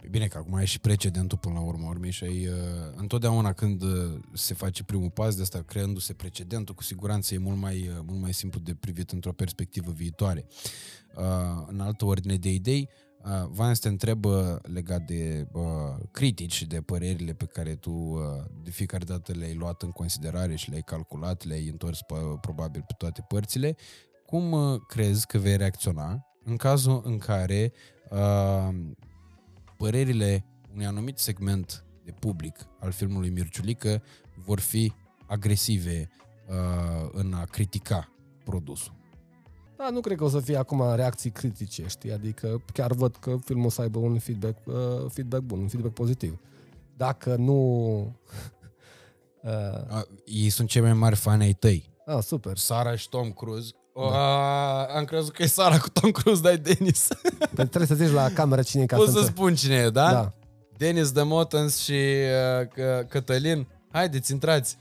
Păi bine că acum ai și precedentul până la urmă urmei și ai, uh, întotdeauna când uh, se face primul pas de asta, creându-se precedentul, cu siguranță e mult mai, uh, mult mai simplu de privit într-o perspectivă viitoare. Uh, în altă ordine de idei, uh, Vance te întrebă legat de uh, critici și de părerile pe care tu uh, de fiecare dată le-ai luat în considerare și le-ai calculat, le-ai întors pe, probabil pe toate părțile cum uh, crezi că vei reacționa în cazul în care uh, părerile unui anumit segment de public al filmului Mirciulică vor fi agresive uh, în a critica produsul? Da, nu cred că o să fie acum reacții critice, știi? Adică chiar văd că filmul o să aibă un feedback, uh, feedback bun, un feedback pozitiv. Dacă nu... uh, Uh, ei sunt cei mai mari fani ai tăi. ah, super. Sara și Tom Cruise. Da. am crezut că e Sara cu Tom Cruise, dar e Denis. Păi trebuie să zici la cameră cine e ca Pot să să înțe- spun cine e, da? Da. Denis de Motens și uh, Că- Cătălin. Haideți, intrați.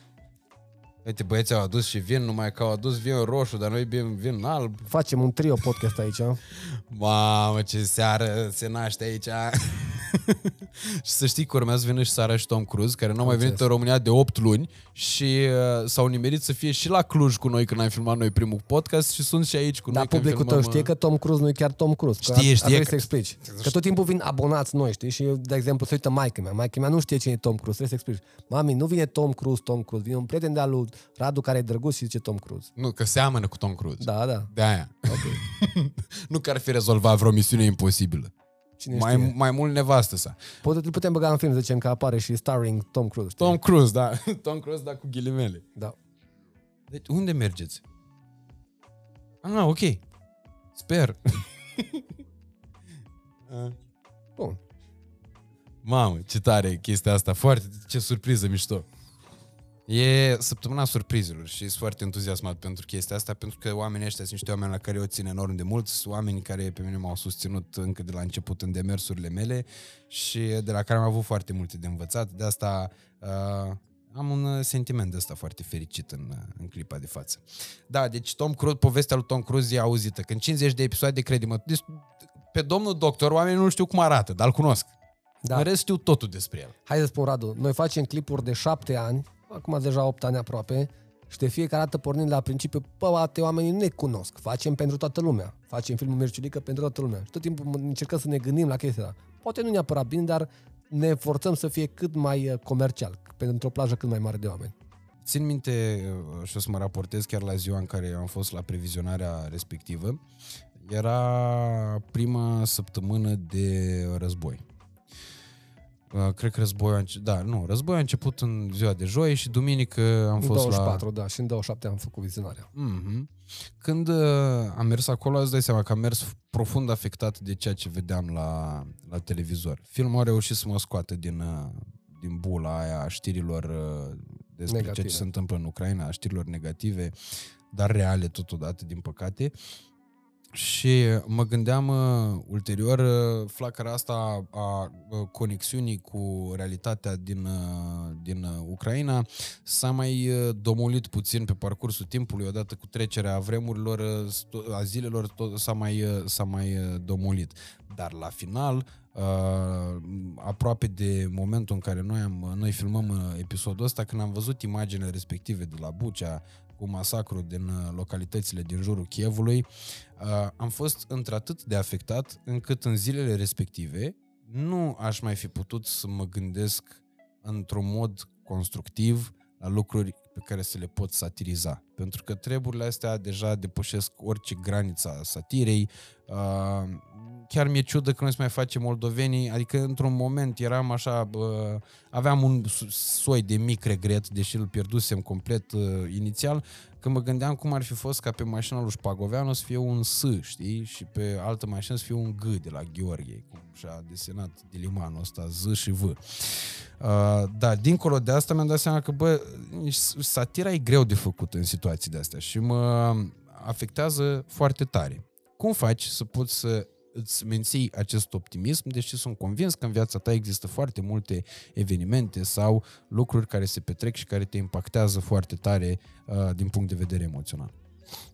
Uite, băieții au adus și vin, numai că au adus vin roșu, dar noi bem vin alb. Facem un trio podcast aici. Mamă, ce seară se naște aici. și să știi că urmează să vină și Sara și Tom Cruise, care nu au mai venit în România de 8 luni și uh, s-au nimerit să fie și la Cluj cu noi când am filmat noi primul podcast și sunt și aici cu Dar noi când publicul tău filmăm, știe uh, că Tom Cruise nu e chiar Tom Cruise. Că Știe, ar- ar știe trebui că- să explici. Că tot timpul vin abonați noi, știi? Și, de exemplu, se uită maică mea. Maică mea nu știe cine e Tom Cruise. Trebuie să explici. Mami, nu vine Tom Cruise, Tom Cruise. Vine un prieten de-al lui Radu care e drăguț și zice Tom Cruise. Nu, că seamănă cu Tom Cruise. Da, da. De aia. nu că ar fi rezolvat vreo misiune imposibilă. Cine Mai, știe? mai mult nevastă sa. Poate îl putem băga în film, zicem că apare și starring Tom Cruise. știi? Tom Cruise, da. Tom Cruise, da, cu ghilimele. Da. Deci, unde mergeți? Ah, ok. Sper. Ah. Bun. Mamă, ce tare e chestia asta. Foarte, ce surpriză mișto. E săptămâna surprizelor și sunt foarte entuziasmat pentru chestia asta, pentru că oamenii ăștia sunt niște oameni la care eu țin enorm de mult, sunt oameni care pe mine m-au susținut încă de la început în demersurile mele și de la care am avut foarte multe de învățat. De asta uh, am un uh, sentiment de ăsta foarte fericit în, uh, în clipa de față. Da, deci Tom Cruise, povestea lui Tom Cruise e auzită. Când 50 de episoade, crede-mă, deci, pe domnul doctor oamenii nu știu cum arată, dar îl cunosc. Da. Da. În rest știu totul despre el. Hai să spun, Radu, noi facem clipuri de șapte ani, acum deja opt ani aproape, și de fiecare dată pornind la principiu, bă, poate oamenii nu ne cunosc, facem pentru toată lumea, facem filmul Merciulică pentru toată lumea. Și tot timpul încercăm să ne gândim la chestia asta. Poate nu neapărat bine, dar ne forțăm să fie cât mai uh, comercial, pentru o plajă cât mai mare de oameni. Țin minte uh, și o să mă raportez chiar la ziua în care am fost la previzionarea respectivă. Era prima săptămână de război. Uh, Cred că războiul a început, da, nu, războiul a început în ziua de joi și duminică am În fost 24, da, și în 27 am făcut vizionarea. la... Mm-hmm. Când uh, am mers acolo, îți dai seama că am mers profund afectat de ceea ce vedeam la, la televizor. Filmul a reușit să mă scoată din, uh, din bula aia a știrilor uh, despre Negative. ceea ce se întâmplă în Ucraina, a știrilor negative, dar reale totodată, din păcate. Și mă gândeam uh, ulterior, uh, flacăra asta a uh, conexiunii cu realitatea din, uh, din uh, Ucraina s-a mai uh, domolit puțin pe parcursul timpului, odată cu trecerea vremurilor, uh, sto- a zilelor, tot, s-a mai, uh, s-a mai uh, domolit. Dar la final, uh, aproape de momentul în care noi, am, noi filmăm uh, episodul ăsta, când am văzut imaginele respective de la Bucea, cu masacru din uh, localitățile din jurul Chievului, uh, am fost într-atât de afectat încât în zilele respective nu aș mai fi putut să mă gândesc într-un mod constructiv la lucruri pe care să le pot satiriza. Pentru că treburile astea deja depășesc orice graniță a satirei. Uh, chiar mi-e ciudă că noi să mai facem moldovenii, adică într-un moment eram așa, uh, aveam un soi de mic regret, deși îl pierdusem complet uh, inițial, că mă gândeam cum ar fi fost ca pe mașina lui Șpagoveanu să fie un S, știi? Și pe altă mașină să fie un G de la Gheorghe, cum și-a desenat de limanul ăsta, Z și V. Uh, da, dincolo de asta mi-am dat seama că, bă, satira e greu de făcut în situații de astea și mă afectează foarte tare. Cum faci să poți să îți menții acest optimism, deși sunt convins că în viața ta există foarte multe evenimente sau lucruri care se petrec și care te impactează foarte tare uh, din punct de vedere emoțional.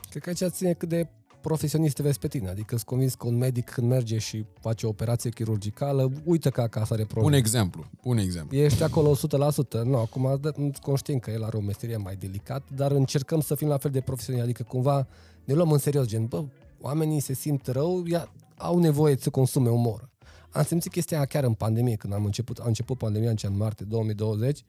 Cred că aici ține cât de profesionist te vezi pe tine. Adică sunt convins că un medic când merge și face o operație chirurgicală, uită că acasă are Un probleme. exemplu, un exemplu. Ești acolo 100%. Nu, acum da, sunt conștient că el are o meserie mai delicat, dar încercăm să fim la fel de profesioniali. Adică cumva ne luăm în serios, gen, bă, oamenii se simt rău, ia, au nevoie să consume umor. Am simțit chestia aia chiar în pandemie, când am început, a început pandemia în martie 2020,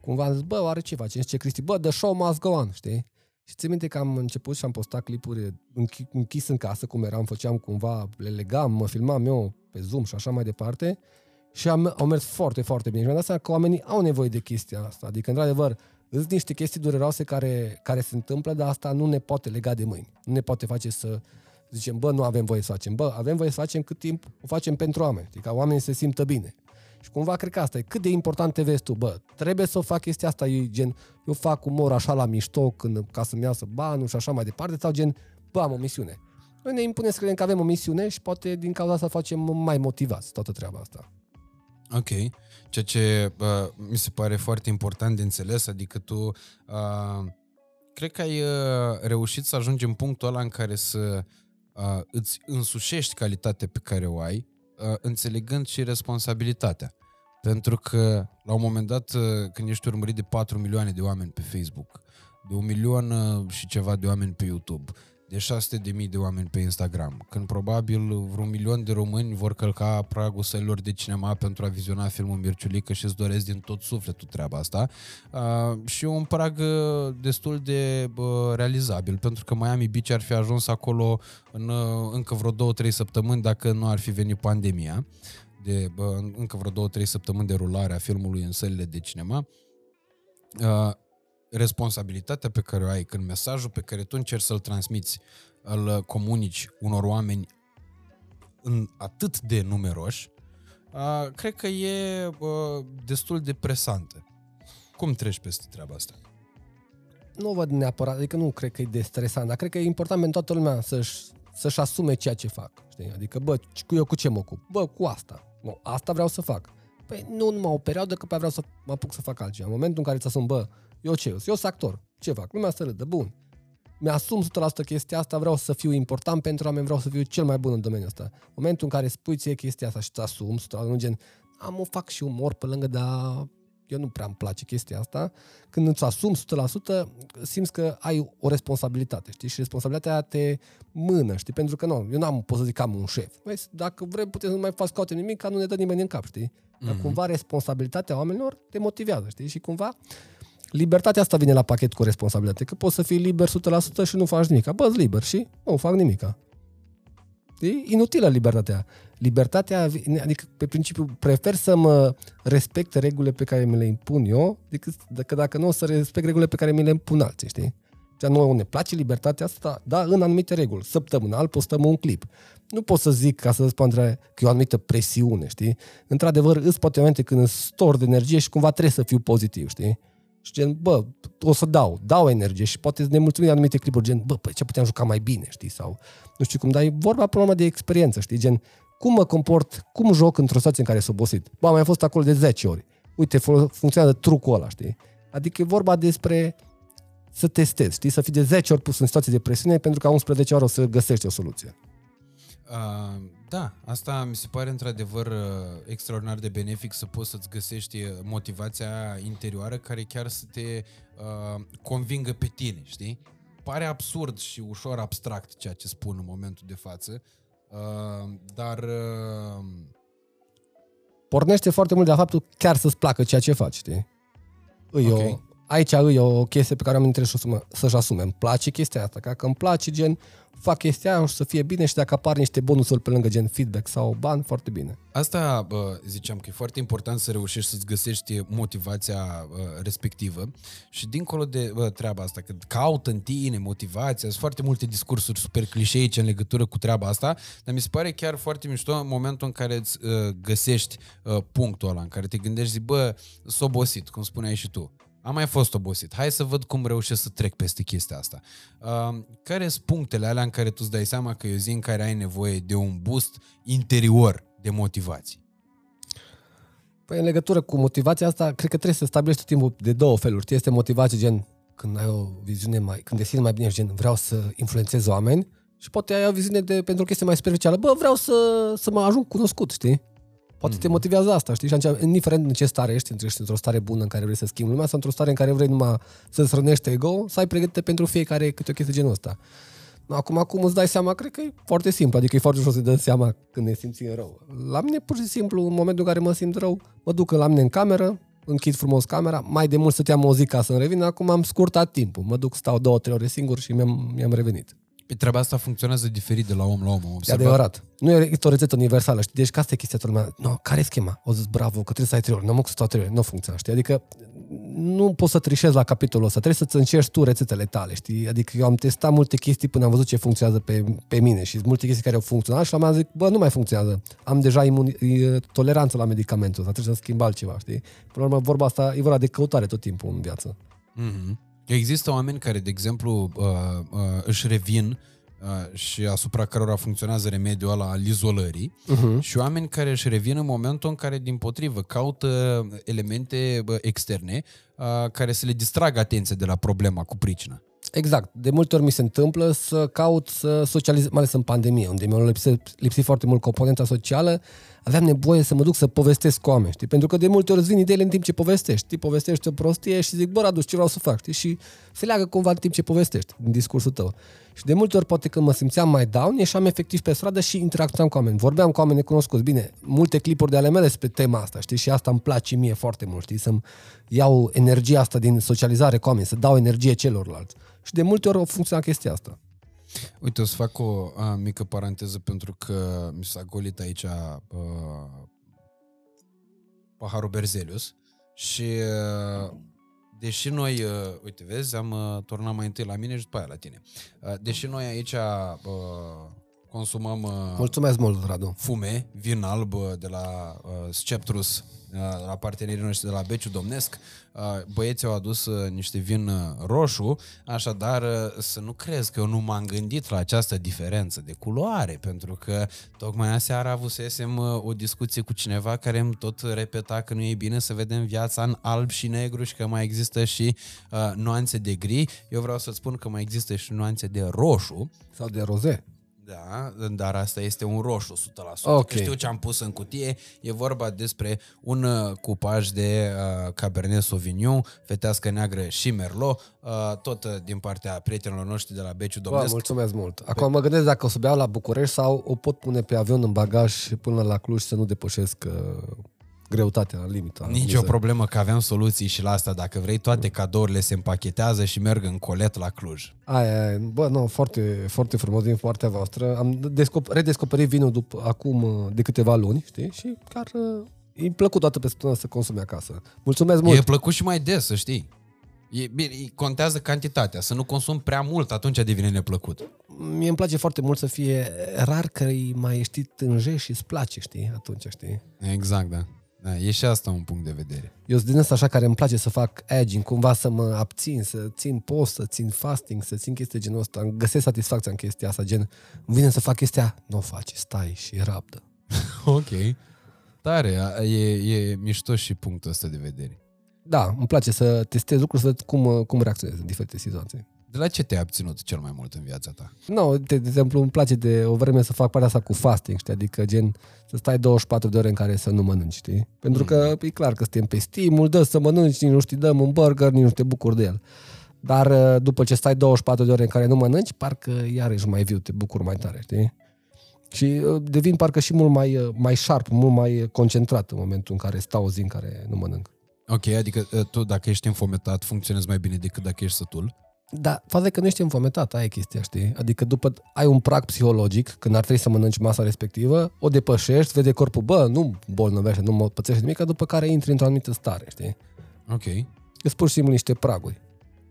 cumva am zis, bă, oare ce facem? Zice Cristi, bă, the show must go on, știi? Și țin minte că am început și am postat clipuri închi- închis în casă, cum eram, făceam cumva, le legam, mă filmam eu pe Zoom și așa mai departe. Și am, au mers foarte, foarte bine. Și mi-am dat seama că oamenii au nevoie de chestia asta. Adică, într-adevăr, sunt niște chestii dureroase care, care se întâmplă, dar asta nu ne poate lega de mâini. Nu ne poate face să zicem, bă, nu avem voie să facem. Bă, avem voie să facem cât timp o facem pentru oameni. Adică ca oamenii să se simtă bine. Și cumva cred că asta e. Cât de important te vezi tu, bă, trebuie să fac chestia asta, eu, gen, eu fac umor așa la mișto când, ca să-mi iasă banul și așa mai departe, sau gen, bă, am o misiune. Noi ne impunem să credem că avem o misiune și poate din cauza asta facem mai motivați toată treaba asta. Ok, ceea ce uh, mi se pare foarte important de înțeles, adică tu uh, cred că ai uh, reușit să ajungi în punctul ăla în care să uh, îți însușești calitatea pe care o ai, uh, înțelegând și responsabilitatea. Pentru că la un moment dat, uh, când ești urmărit de 4 milioane de oameni pe Facebook, de un milion uh, și ceva de oameni pe YouTube, de 600 de mii de oameni pe Instagram, când probabil vreun milion de români vor călca pragul sălilor de cinema pentru a viziona filmul Mirciulică și îți doresc din tot sufletul treaba asta. Uh, și un prag uh, destul de uh, realizabil, pentru că Miami Beach ar fi ajuns acolo în uh, încă vreo două, trei săptămâni dacă nu ar fi venit pandemia de bă, încă vreo două, trei săptămâni de rulare a filmului în sălile de cinema. Uh, responsabilitatea pe care o ai când mesajul pe care tu încerci să-l transmiți îl comunici unor oameni în atât de numeroși, uh, cred că e uh, destul de presantă. Cum treci peste treaba asta? Nu văd neapărat, adică nu cred că e de stresant, dar cred că e important pentru toată lumea să-și, să-și asume ceea ce fac. Știi? Adică, bă, cu eu cu ce mă ocup? Bă, cu asta. Nu, asta vreau să fac. Păi nu numai o perioadă, că pe vreau să mă apuc să fac altceva. În momentul în care ți asum, bă, eu ce? Eu sunt actor. Ce fac? Lumea să râdă. Bun. Mi-asum 100% chestia asta, vreau să fiu important pentru oameni, vreau să fiu cel mai bun în domeniul ăsta. În momentul în care spui ție chestia asta și ți asum 100%, în gen, am o fac și umor pe lângă, dar eu nu prea îmi place chestia asta. Când îți asumi 100%, simți că ai o responsabilitate, știi? Și responsabilitatea te mână, știi? Pentru că nu, eu n-am, pot să zic că am un șef. Băi, dacă vrem, putem să nu mai faci scoate nimic, ca nu ne dă nimeni în cap, știi? Dar Mhm. cumva responsabilitatea oamenilor te motivează, știi? Și cumva libertatea asta vine la pachet cu responsabilitate, că poți să fii liber 100% și nu faci nimic. Bă, liber și nu fac nimic. E inutilă libertatea. Libertatea, adică pe principiu prefer să mă respect regulile pe care mi le impun eu, decât decât dacă nu o să respect regulile pe care mi le impun alții, știi? Deci nu ne place libertatea asta, da, în anumite reguli. Săptămânal postăm un clip. Nu pot să zic, ca să răspund că e o anumită presiune, știi? Într-adevăr, îți poate momente când îți stor de energie și cumva trebuie să fiu pozitiv, știi? Și gen, bă, o să dau, dau energie și poate ne mulțumim de anumite clipuri, gen, bă, păi ce puteam juca mai bine, știi? Sau nu știu cum, dar e vorba până la urmă de experiență, știi? Gen, cum mă comport, cum joc într-o situație în care sunt obosit? Bă, am mai fost acolo de 10 ori. Uite, fol- funcționează trucul ăla, știi? Adică e vorba despre să testezi, știi? Să fii de 10 ori pus în situație de presiune pentru că a 11 ori o să găsești o soluție. Uh, da, asta mi se pare într-adevăr uh, extraordinar de benefic să poți să-ți găsești uh, motivația interioară care chiar să te uh, convingă pe tine, știi? Pare absurd și ușor abstract ceea ce spun în momentul de față, uh, dar uh, Pornește foarte mult de la faptul chiar să-ți placă ceea ce faci, știi? Îi Ok. o, aici îi o chestie pe care oamenii trebuie să-și asume- să-și asume. Îmi place chestia asta, că dacă îmi place, gen, fac chestia aia, o să fie bine și dacă apar niște bonusuri pe lângă, gen feedback sau bani, foarte bine. Asta bă, ziceam că e foarte important să reușești să-ți găsești motivația bă, respectivă și dincolo de bă, treaba asta, că caută în tine motivația, sunt foarte multe discursuri super clișeice în legătură cu treaba asta, dar mi se pare chiar foarte mișto în momentul în care îți uh, găsești uh, punctul ăla, în care te gândești, zi, bă, s obosit, cum spuneai și tu. Am mai fost obosit. Hai să văd cum reușesc să trec peste chestia asta. Uh, care sunt punctele alea în care tu îți dai seama că e o zi în care ai nevoie de un boost interior de motivație? Păi în legătură cu motivația asta, cred că trebuie să stabilești tot timpul de două feluri. Ție este motivație gen când ai o viziune mai, când te simți mai bine, gen vreau să influențez oameni și poate ai o viziune de, pentru o chestie mai superficială. Bă, vreau să, să mă ajung cunoscut, știi? Poate te motivează asta, știi? Și atunci, indiferent în ce stare ești, ești într-o stare bună în care vrei să schimbi lumea sau într-o stare în care vrei numai să-ți rănești ego, să ai pregătite pentru fiecare câte o chestie genul ăsta. Acum, acum îți dai seama, cred că e foarte simplu, adică e foarte ușor să dăm seama când ne simțim rău. La mine, pur și simplu, în momentul în care mă simt rău, mă duc la mine în cameră, închid frumos camera, mai de mult stăteam o zi ca să-mi revin, acum am scurtat timpul. Mă duc, stau două, trei ore singur și mi-am, mi-am revenit. Pe treaba asta funcționează diferit de la om la om. am E observat. adevărat. Nu e o rețetă universală, știi? Deci ca asta e chestia toată lumea. No, care e schema? O zis, bravo, că trebuie să ai trei ori. Nu mă să stau trei ori. Nu funcționează, știi? Adică nu poți să trișezi la capitolul ăsta. Trebuie să-ți încerci tu rețetele tale, știi? Adică eu am testat multe chestii până am văzut ce funcționează pe, pe mine și sunt multe chestii care au funcționat și la mea zic, bă, nu mai funcționează. Am deja imuni- e, toleranță la medicamentul ăsta, trebuie să schimb altceva, știi? Până la urmă, vorba asta e vorba de căutare tot timpul în viață. Mhm. Există oameni care, de exemplu, uh, uh, își revin uh, și asupra cărora funcționează remediul ăla al izolării Uh-huh. și oameni care își revin în momentul în care, din potrivă, caută elemente bă, externe uh, care să le distragă atenția de la problema cu pricina. Exact. De multe ori mi se întâmplă să caut să socializez, mai ales în pandemie, unde mi-a lipsit, lipsit foarte mult componenta socială, aveam nevoie să mă duc să povestesc cu oameni, știi? Pentru că de multe ori îți vin ideile în timp ce povestești, știi? Povestești o prostie și zic, bă, Radu, ce vreau să fac, știi? Și se leagă cumva în timp ce povestești, în discursul tău. Și de multe ori, poate când mă simțeam mai down, ieșeam efectiv pe stradă și interacționam cu oameni. Vorbeam cu oameni necunoscuți. Bine, multe clipuri de ale mele despre tema asta, știi? Și asta îmi place mie foarte mult, știi? Să-mi iau energia asta din socializare cu oameni, să dau energie celorlalți. Și de multe ori a funcționat chestia asta. Uite, o să fac o a, mică paranteză pentru că mi s-a golit aici a, paharul Berzelius și a, deși noi, a, uite, vezi, am a, turnat mai întâi la mine și după aia la tine. A, deși noi aici a, consumăm a, Mulțumesc mult, Radu. fume, vin alb uh, de la uh, Sceptrus, uh, la partenerii noștri de la Beciu Domnesc. Uh, băieții au adus uh, niște vin uh, roșu, așadar uh, să nu crezi că eu nu m-am gândit la această diferență de culoare, pentru că tocmai aseară avusesem uh, o discuție cu cineva care îmi tot repeta că nu e bine să vedem viața în alb și negru și că mai există și uh, nuanțe de gri. Eu vreau să-ți spun că mai există și nuanțe de roșu, Sau de roze. Da, dar asta este un roșu 100%. Ok. Că știu ce am pus în cutie. E vorba despre un uh, cupaj de uh, Cabernet Sauvignon, fetească neagră și Merlot, uh, tot uh, din partea prietenilor noștri de la Beciu Bă, Domnesc. mulțumesc mult. Acum mă gândesc dacă o să beau la București sau o pot pune pe avion în bagaj și până la Cluj să nu depășesc uh, greutatea la limita. Nici o Miză. problemă că aveam soluții și la asta. Dacă vrei, toate cadourile se împachetează și merg în colet la Cluj. Aia, aia, bă, nu, foarte, foarte frumos din partea voastră. Am descop- redescoperit vinul după, acum uh, de câteva luni, știi? Și chiar uh, e plăcut toată pe săptămână să consume acasă. Mulțumesc mult! E plăcut și mai des, să știi. E, bine, e- contează cantitatea. Să nu consum prea mult, atunci devine neplăcut. Mie îmi place foarte mult să fie rar că îi mai știi tânjești și îți place, știi? Atunci, știi? Exact, da. Da. E și asta un punct de vedere. Eu sunt din ăsta așa care îmi place să fac aging, cumva să mă abțin, să țin post, să țin fasting, să țin chestii de genul ăsta. Îmi găsesc satisfacția în chestia asta, gen, îmi vine să fac chestia, nu o faci, stai și rabdă. Ok. Tare, a- e, e mișto și punctul ăsta de vedere. Da, îmi place să testez lucruri, să văd cum, cum reacționez în diferite situații. De la ce te-ai abținut cel mai mult în viața ta? Nu, de, de exemplu, îmi place de o vreme să fac partea asta cu fasting, știi? Adică gen să stai 24 de ore în care să nu mănânci, știi? Pentru că e clar că suntem pe stimul, dă să mănânci, nici nu știi, dăm un burger, nici nu te bucuri de el. Dar uh, după ce stai 24 de ore în care nu mănânci, parcă iarăși mai viu, te bucuri mai tare, știi? Și uh, devin parcă și mult mai, uh, mai sharp, mult mai concentrat în momentul în care stau o zi în care nu mănânc. Ok, adică uh, tu dacă ești înfometat funcționezi mai bine decât dacă ești sătul? Da, faza e că nu ești înfometat, aia e chestia, știi? Adică după ai un prag psihologic, când ar trebui să mănânci masa respectivă, o depășești, vede corpul, bă, nu bolnăvește, nu mă pățește nimic, după care intri într-o anumită stare, știi? Ok. Îți pur și simplu niște praguri.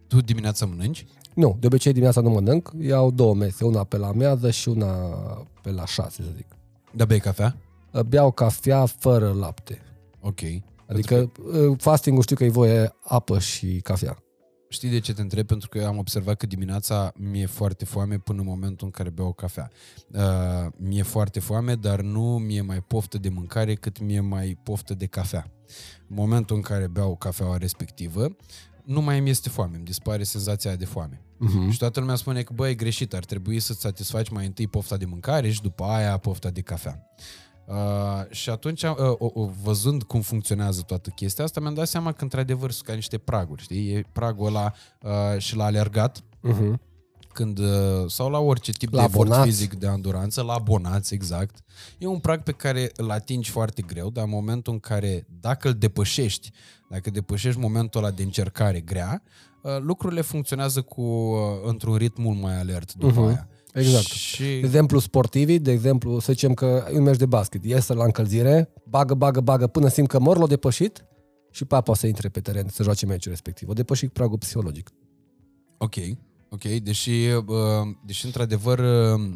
Tu dimineața mănânci? Nu, de obicei dimineața nu mănânc, iau două mese, una pe la amiază și una pe la șase, să zic. Da, bei cafea? Beau cafea fără lapte. Ok. Adică uh, fasting-ul știu că e voie apă și cafea. Știi de ce te întreb? Pentru că am observat că dimineața mi-e foarte foame până în momentul în care beau o cafea. Uh, mi-e foarte foame, dar nu mi-e mai poftă de mâncare cât mi-e mai poftă de cafea. În momentul în care beau cafeaua respectivă, nu mai îmi este foame, îmi dispare senzația de foame. Uh-huh. Și toată lumea spune că, bă, e greșit, ar trebui să-ți satisfaci mai întâi pofta de mâncare și după aia pofta de cafea. Uh, și atunci, uh, uh, uh, văzând cum funcționează toată chestia asta, mi-am dat seama că, într-adevăr, sunt ca niște praguri, știi? E pragul ăla uh, și la alergat, Uh-huh. când, uh, sau la orice tip La de efort abonați. fizic de anduranță, la abonați, exact. E un prag pe care îl atingi foarte greu, dar în momentul în care, dacă îl depășești, dacă depășești momentul ăla de încercare grea, uh, lucrurile funcționează cu, uh, într-un ritm mult mai alert după Mhm. aia. Exact. Și De exemplu, sportivii, de exemplu, să zicem că e un meci de basket, iese la încălzire, bagă, bagă, bagă, până simt că mor l-a depășit și pe aia poate să intre pe teren să joace meciul respectiv. O depășit pragul psihologic. Ok, ok, deși, uh, deși într-adevăr uh,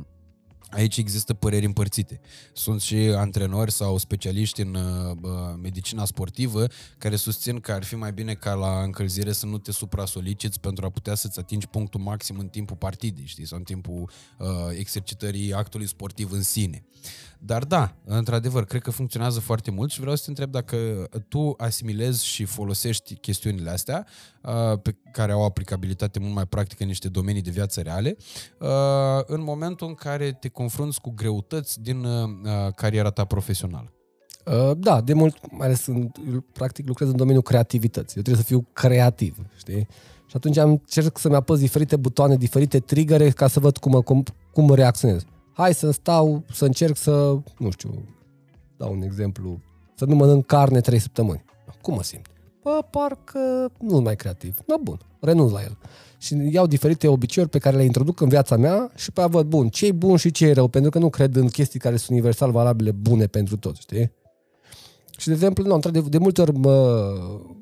aici există păreri împărțite. Sunt și antrenori sau specialiști în uh, uh, medicina sportivă care susțin că ar fi mai bine ca la încălzire să nu te supra-soliciți pentru a putea să-ți atingi punctul maxim în timpul partidei, știi, sau în timpul uh, exercitării actului sportiv în sine. Dar da, într-adevăr, cred că funcționează foarte mult și vreau să te întreb dacă tu asimilezi și folosești chestiunile astea uh, pe care au aplicabilitate mult mai practică în niște domenii de viață reale, uh, în momentul în care te confrunți cu greutăți din uh, cariera ta profesională. Uh, Da, de mult, mai ales în, eu, practic lucrez în domeniul creativității. Eu trebuie să fiu creativ, știi? Și atunci am încerc să-mi apăs diferite butoane, diferite triggere ca să văd cum, mă- cum, cum reacționez. Hai să stau, să încerc să, nu știu, dau un exemplu, să nu mănânc carne trei săptămâni. Cum mă simt? Bă, parcă nu mai creativ. Da, bun, renunț la el. Și iau diferite obiceiuri pe care le introduc în viața mea și pe aia văd, bun, ce e bun și ce e rău, pentru că nu cred în chestii care sunt universal valabile, bune pentru toți, știi? Și, de exemplu, nu, într-adevăr, de multe ori mă,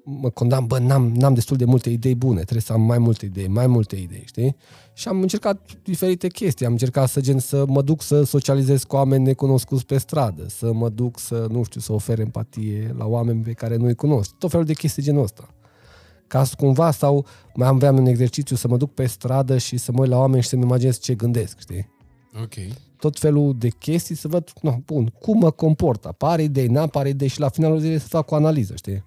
mă condamn, bă, n-am, n-am destul de multe idei bune, trebuie să am mai multe idei, mai multe idei, știi? Și am încercat diferite chestii, am încercat să, gen, să mă duc să socializez cu oameni necunoscuți pe stradă, să mă duc să, nu știu, să ofer empatie la oameni pe care nu-i cunosc, tot felul de chestii genul ăsta. Ca să cumva, sau mai aveam un exercițiu să mă duc pe stradă și să mă uit la oameni și să-mi imaginez ce gândesc, știi? Ok. tot felul de chestii să văd, no, bun, cum mă comport, apare idei, n-apare idei și la finalul zilei să fac o analiză, știi?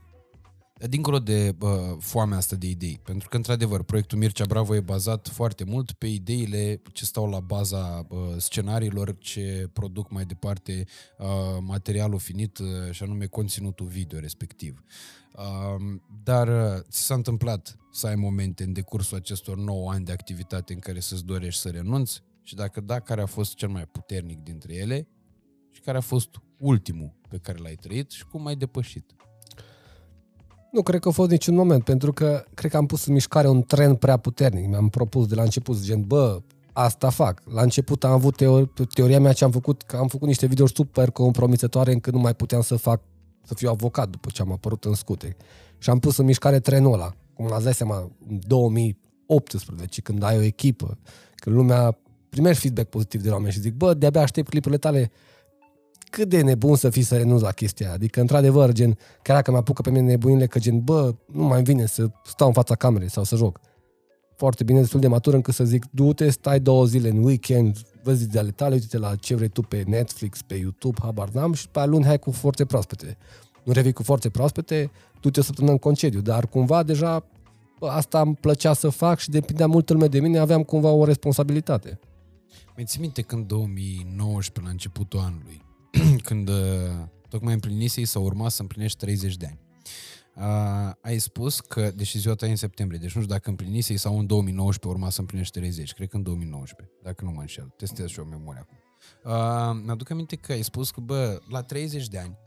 Dincolo de uh, foamea asta de idei, pentru că, într-adevăr, proiectul Mircea Bravo e bazat foarte mult pe ideile ce stau la baza uh, scenariilor ce produc mai departe uh, materialul finit uh, și anume conținutul video respectiv. Uh, dar uh, ți s-a întâmplat să ai momente în decursul acestor 9 ani de activitate în care să-ți dorești să renunți? Și dacă da, care a fost cel mai puternic dintre ele? Și care a fost ultimul pe care l-ai trăit și cum ai depășit? Nu cred că a fost niciun moment, pentru că cred că am pus în mișcare un tren prea puternic. Mi-am propus de la început, gen, bă, asta fac. La început am avut teori, teoria mea ce am făcut, că am făcut niște videouri super compromisătoare încât nu mai puteam să fac, să fiu avocat după ce am apărut în scute. Și am pus în mișcare trenul ăla. Cum l-ați dat seama, în 2018, când ai o echipă, când lumea primești feedback pozitiv de la oameni și zic, bă, de-abia aștept clipurile tale, cât de nebun să fii să renunți la chestia aia. Adică, într-adevăr, gen, chiar dacă mă apucă pe mine nebunile, că gen, bă, nu mai vine să stau în fața camerei sau să joc. Foarte bine, destul de matur încât să zic, du-te, stai două zile în weekend, vezi de ale tale, uite la ce vrei tu pe Netflix, pe YouTube, habar n-am, și pe aia luni hai cu forțe proaspete. Nu revii cu forțe proaspete, du-te o săptămână în concediu, dar cumva deja bă, asta îmi plăcea să fac și depindea multă lume de mine, aveam cumva o responsabilitate. Mai ții minte când 2019, la începutul anului, când uh, tocmai împlinisei sau urma să împlinești 30 de ani, uh, ai spus că, deși ziua ta e în septembrie, deci nu știu dacă împlinisei sau în 2019 urma să împlinești 30, cred că în 2019, dacă nu mă înșel, testez și o memorie acum. Uh, mi-aduc aminte că ai spus că, bă, la 30 de ani,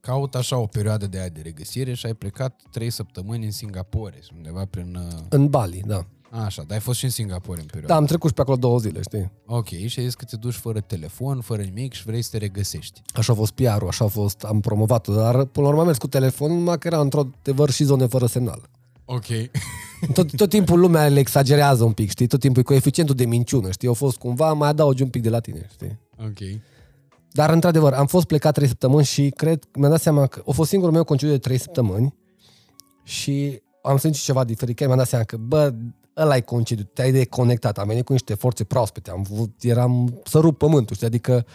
caut așa o perioadă de aia de regăsire și ai plecat 3 săptămâni în Singapore, undeva prin... Uh, În Bali, da. Așa, dar ai fost și în Singapore în perioada Da, am trecut și pe acolo două zile, știi? Ok, și ai zis că te duci fără telefon, fără nimic și vrei să te regăsești. Așa a fost PR-ul, așa a fost, am promovat-o, dar până la urmă am mers cu telefonul, numai că era într-o adevăr și zone fără semnal. Ok. Tot, tot timpul lumea le exagerează un pic, știi? Tot timpul e coeficientul de minciună, știi? Au fost cumva, mai adaugi un pic de la tine, știi? ok. Dar, într-adevăr, am fost plecat trei săptămâni și cred, mi-am dat seama că a fost singurul meu concediu de trei săptămâni și am simțit ceva diferit, că mi-am dat seama că, bă, ăla e concediu, te-ai deconectat, am venit cu niște forțe proaspete, am vrut, eram să rup pământul, știi? Adică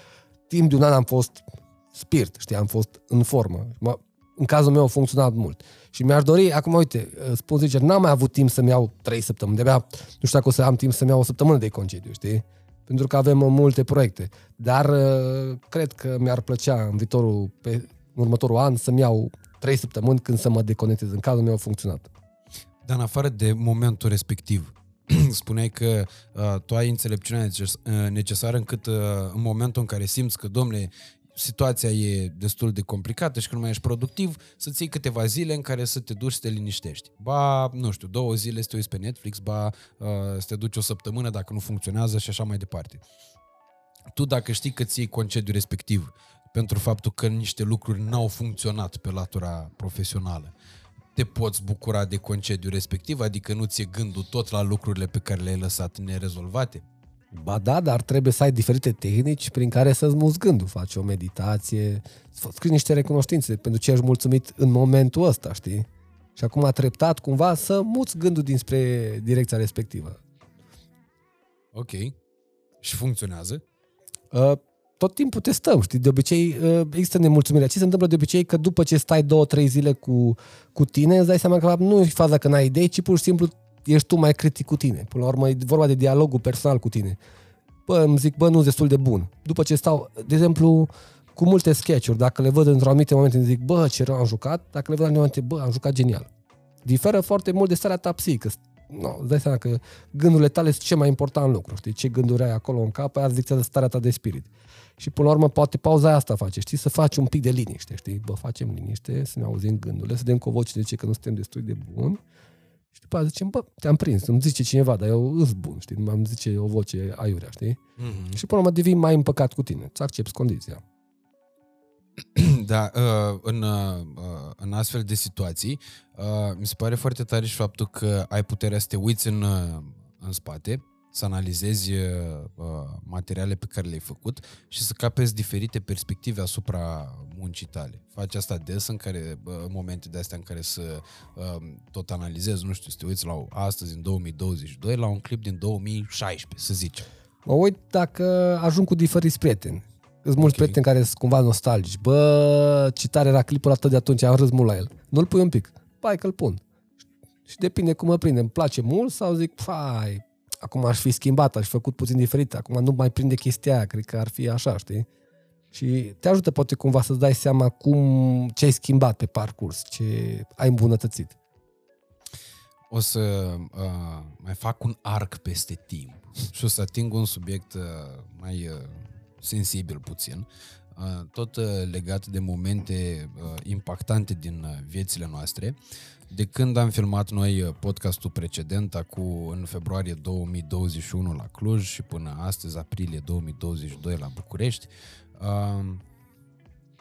timp de un an am fost spirit, știi? Am fost în formă. Mă, în cazul meu a funcționat mult. Și mi-aș dori, acum uite, spun sincer, n-am mai avut timp să-mi iau trei săptămâni. De-abia, nu știu dacă o să am timp să-mi iau o săptămână de concediu, știi? Pentru că avem uh, multe proiecte. Dar uh, cred că mi-ar plăcea în viitorul, pe în următorul an, să-mi iau trei săptămâni când să mă deconectez. În cazul meu a funcționat. Dar în afară de momentul respectiv, spuneai că uh, tu ai înțelepciunea neces- uh, necesară încât uh, în momentul în care simți că, domnule, situația e destul de complicată și că nu mai ești productiv, să-ți iei câteva zile în care să te duci să te liniștești. Ba, nu știu, două zile să te uiți pe Netflix, ba uh, să te duci o săptămână dacă nu funcționează și așa mai departe. Tu dacă știi că ți iei concediu respectiv pentru faptul că niște lucruri n-au funcționat pe latura profesională, te poți bucura de concediu respectiv, adică nu ți-e gândul tot la lucrurile pe care le-ai lăsat nerezolvate? Ba da, dar trebuie să ai diferite tehnici prin care să-ți muți gândul. Faci o meditație, scrii niște recunoștințe pentru ce ești mulțumit în momentul ăsta, știi? Și acum a treptat cumva să muți gândul dinspre direcția respectivă. Ok. Și funcționează? Uh, tot timpul testăm, știi? De obicei uh, există nemulțumirea. Ce se întâmplă de obicei că după ce stai două, trei zile cu, cu tine, îți dai seama că nu e faza că n-ai idei, ci pur și simplu ești tu mai critic cu tine. Până la urmă e vorba de dialogul personal cu tine. Bă, îmi zic, bă, nu destul de bun. După ce stau, de exemplu, cu multe sketch-uri, dacă le văd într-o anumite momente, îmi zic, bă, ce rău am jucat, dacă le văd în momente, bă, am jucat genial. Diferă foarte mult de starea ta psihică. No, îți dai seama că gândurile tale sunt ce mai important lucru, știi? Ce gânduri ai acolo în cap, aia dictează starea ta de spirit. Și până la urmă, poate pauza aia asta face, știi? Să faci un pic de liniște, știi? Bă, facem liniște, să ne auzim gândurile, să dăm cu o voce de ce că nu suntem destul de buni și după aceea zicem, bă, te-am prins, îmi zice cineva, dar eu îs bun, știi, nu îmi zice o voce aiurea, știi? Mm-hmm. Și până la urmă devii mai împăcat cu tine, îți accepti condiția. Da, uh, în, uh, în astfel de situații, uh, mi se pare foarte tare și faptul că ai puterea să te uiți în, în spate, să analizezi materiale pe care le-ai făcut și să capezi diferite perspective asupra muncii tale. Faci asta des în care, în momente de astea în care să tot analizezi, nu știu, să te uiți la astăzi, în 2022, la un clip din 2016, să zicem. Mă uit dacă ajung cu diferiți prieteni. Sunt mulți okay. prieteni care sunt cumva nostalgici. Bă, ce tare era clipul atât de atunci, am râs mult la el. Nu-l pui un pic. Pai că-l pun. Și depinde cum mă prinde. Îmi place mult sau zic, fai, acum aș fi schimbat, aș fi făcut puțin diferit, acum nu mai prinde chestia aia, cred că ar fi așa, știi? Și te ajută poate cumva să-ți dai seama cum, ce ai schimbat pe parcurs, ce ai îmbunătățit. O să uh, mai fac un arc peste timp și o să ating un subiect uh, mai uh, sensibil puțin, uh, tot uh, legat de momente uh, impactante din uh, viețile noastre. De când am filmat noi uh, podcastul precedent, acum în februarie 2021 la Cluj și până astăzi, aprilie 2022 la București, uh,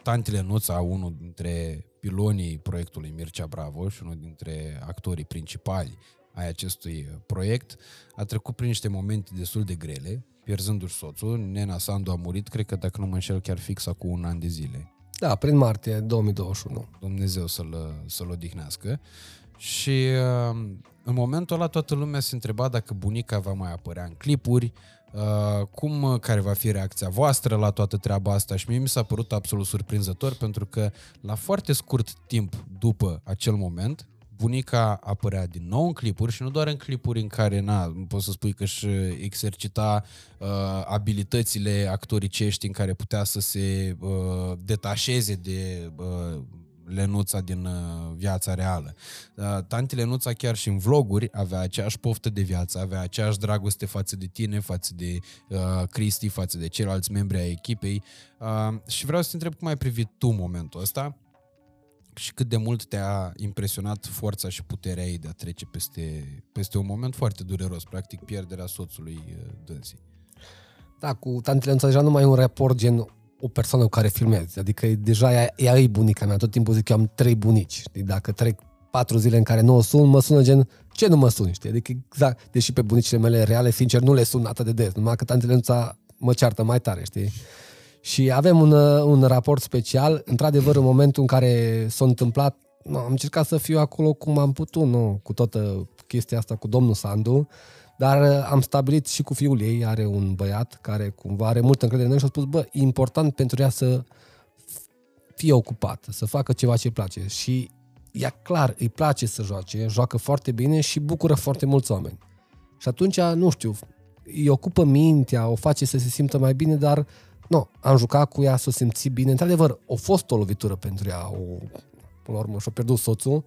Tantele Nuța, unul dintre pilonii proiectului Mircea Bravo și unul dintre actorii principali ai acestui uh, proiect, a trecut prin niște momente destul de grele, pierzându-și soțul. Nena Sandu a murit, cred că dacă nu mă înșel, chiar fix acum un an de zile. Da, prin martie 2021. Dumnezeu să-l, să-l odihnească. Și uh, în momentul ăla toată lumea se întreba dacă bunica va mai apărea în clipuri, uh, cum, care va fi reacția voastră la toată treaba asta și mie mi s-a părut absolut surprinzător pentru că la foarte scurt timp după acel moment, bunica apărea din nou în clipuri și nu doar în clipuri în care, na, poți să spui că își exercita uh, abilitățile actoricești în care putea să se uh, detașeze de uh, Lenuța din uh, viața reală. Uh, tanti Lenuța chiar și în vloguri avea aceeași poftă de viață, avea aceeași dragoste față de tine, față de uh, Cristi, față de ceilalți membri ai echipei uh, și vreau să te întreb cum ai privit tu momentul ăsta și cât de mult te-a impresionat forța și puterea ei de a trece peste, peste un moment foarte dureros, practic pierderea soțului uh, dânsii. Da, cu tantele deja nu mai e un raport gen o persoană cu care filmezi, adică deja ea, ea e bunica mea, tot timpul zic că eu am trei bunici, știi? dacă trec patru zile în care nu o sun, mă sună gen, ce nu mă suni, știi? Adică exact, deși pe bunicile mele reale, sincer, nu le sun atât de des, numai că tantele mă ceartă mai tare, știi? Și avem un, uh, un raport special, într-adevăr, în momentul în care s-a întâmplat, nu, am încercat să fiu acolo cum am putut, nu, cu toată chestia asta cu domnul Sandu, dar uh, am stabilit și cu fiul ei, are un băiat care cumva are multă încredere în noi și a spus, bă, e important pentru ea să fie ocupată, să facă ceva ce îi place. Și ea clar îi place să joace, joacă foarte bine și bucură foarte mulți oameni. Și atunci, nu știu, îi ocupă mintea, o face să se simtă mai bine, dar nu, am jucat cu ea să o simți bine. Într-adevăr, a fost o lovitură pentru ea. O, până la urmă și-a pierdut soțul,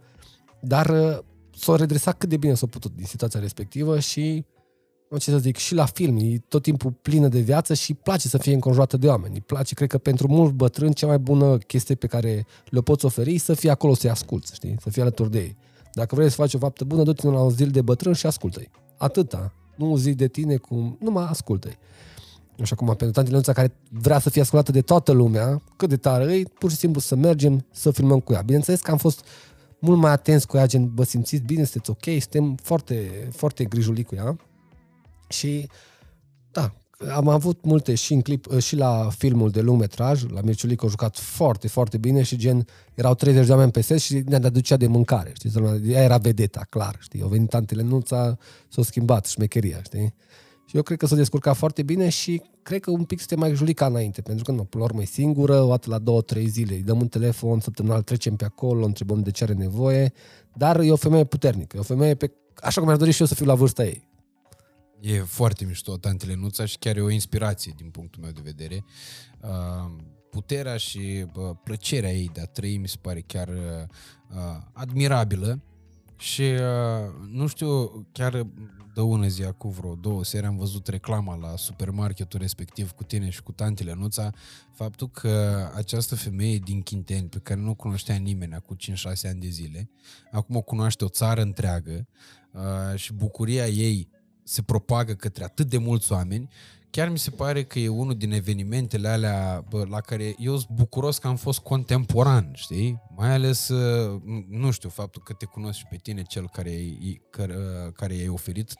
dar uh, s-a redresat cât de bine s-a putut din situația respectivă și nu ce să zic, și la film, e tot timpul plină de viață și îi place să fie înconjurată de oameni. Îi place, cred că pentru mulți bătrâni, cea mai bună chestie pe care le poți oferi să fie acolo să-i asculți, știi? Să fie alături de ei. Dacă vrei să faci o faptă bună, du-te la un zil de bătrân și ascultă-i. Atâta. Nu zi de tine cum... Numai ascultă-i. Așa cum pentru tantele Lenuța care vrea să fie ascultată de toată lumea, cât de tare e, pur și simplu să mergem să filmăm cu ea. Bineînțeles că am fost mult mai atenți cu ea, gen, bă, simțiți bine, sunteți ok, suntem foarte, foarte grijuli cu ea. Și, da, am avut multe și în clip, și la filmul de lung metraj, la Mirciulic a jucat foarte, foarte bine și gen, erau 30 de oameni pe set și ne aducea de mâncare, știi, ea era vedeta, clar, știi, au venit tantele Nuța, s-a schimbat șmecheria, știi, și eu cred că s-a descurcat foarte bine și cred că un pic suntem mai juli ca înainte, pentru că nu, până la urmă e singură, o dată la două, trei zile, îi dăm un telefon, săptămânal trecem pe acolo, întrebăm de ce are nevoie, dar e o femeie puternică, e o femeie pe, așa cum mi-aș dori și eu să fiu la vârsta ei. E foarte mișto, Tante Lenuța, și chiar e o inspirație din punctul meu de vedere. Uh, puterea și uh, plăcerea ei de a trăi mi se pare chiar uh, admirabilă și nu știu, chiar de ună zi, cu vreo două seri, am văzut reclama la supermarketul respectiv cu tine și cu Tante Lenuța, faptul că această femeie din Chinteni, pe care nu cunoștea nimeni acum 5-6 ani de zile, acum o cunoaște o țară întreagă și bucuria ei se propagă către atât de mulți oameni, chiar mi se pare că e unul din evenimentele alea bă, la care eu sunt bucuros că am fost contemporan, știi? Mai ales, ă, nu știu, faptul că te cunosc și pe tine, cel care, care, care i-ai oferit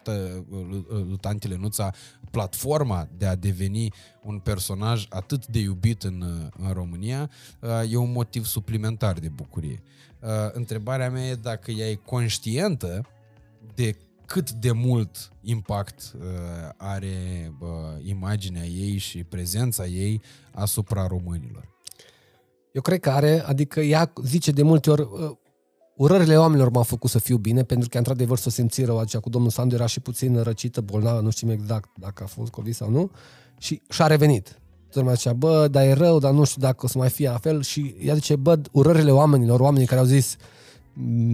lui Tanti Lenuța platforma de a deveni un personaj atât de iubit în, în România, ă, e un motiv suplimentar de bucurie. Ă, întrebarea mea e dacă ea e conștientă de cât de mult impact uh, are uh, imaginea ei și prezența ei asupra românilor. Eu cred că are, adică ea zice de multe ori, uh, urările oamenilor m-au făcut să fiu bine, pentru că într-adevăr s-o simți rău, cu domnul Sandu era și puțin răcită, bolnavă, nu știm exact dacă a fost COVID sau nu, și și-a revenit. Tot mai zicea, bă, dar e rău, dar nu știu dacă o să mai fie la fel și ea zice, bă, urările oamenilor, oamenii care au zis, uh,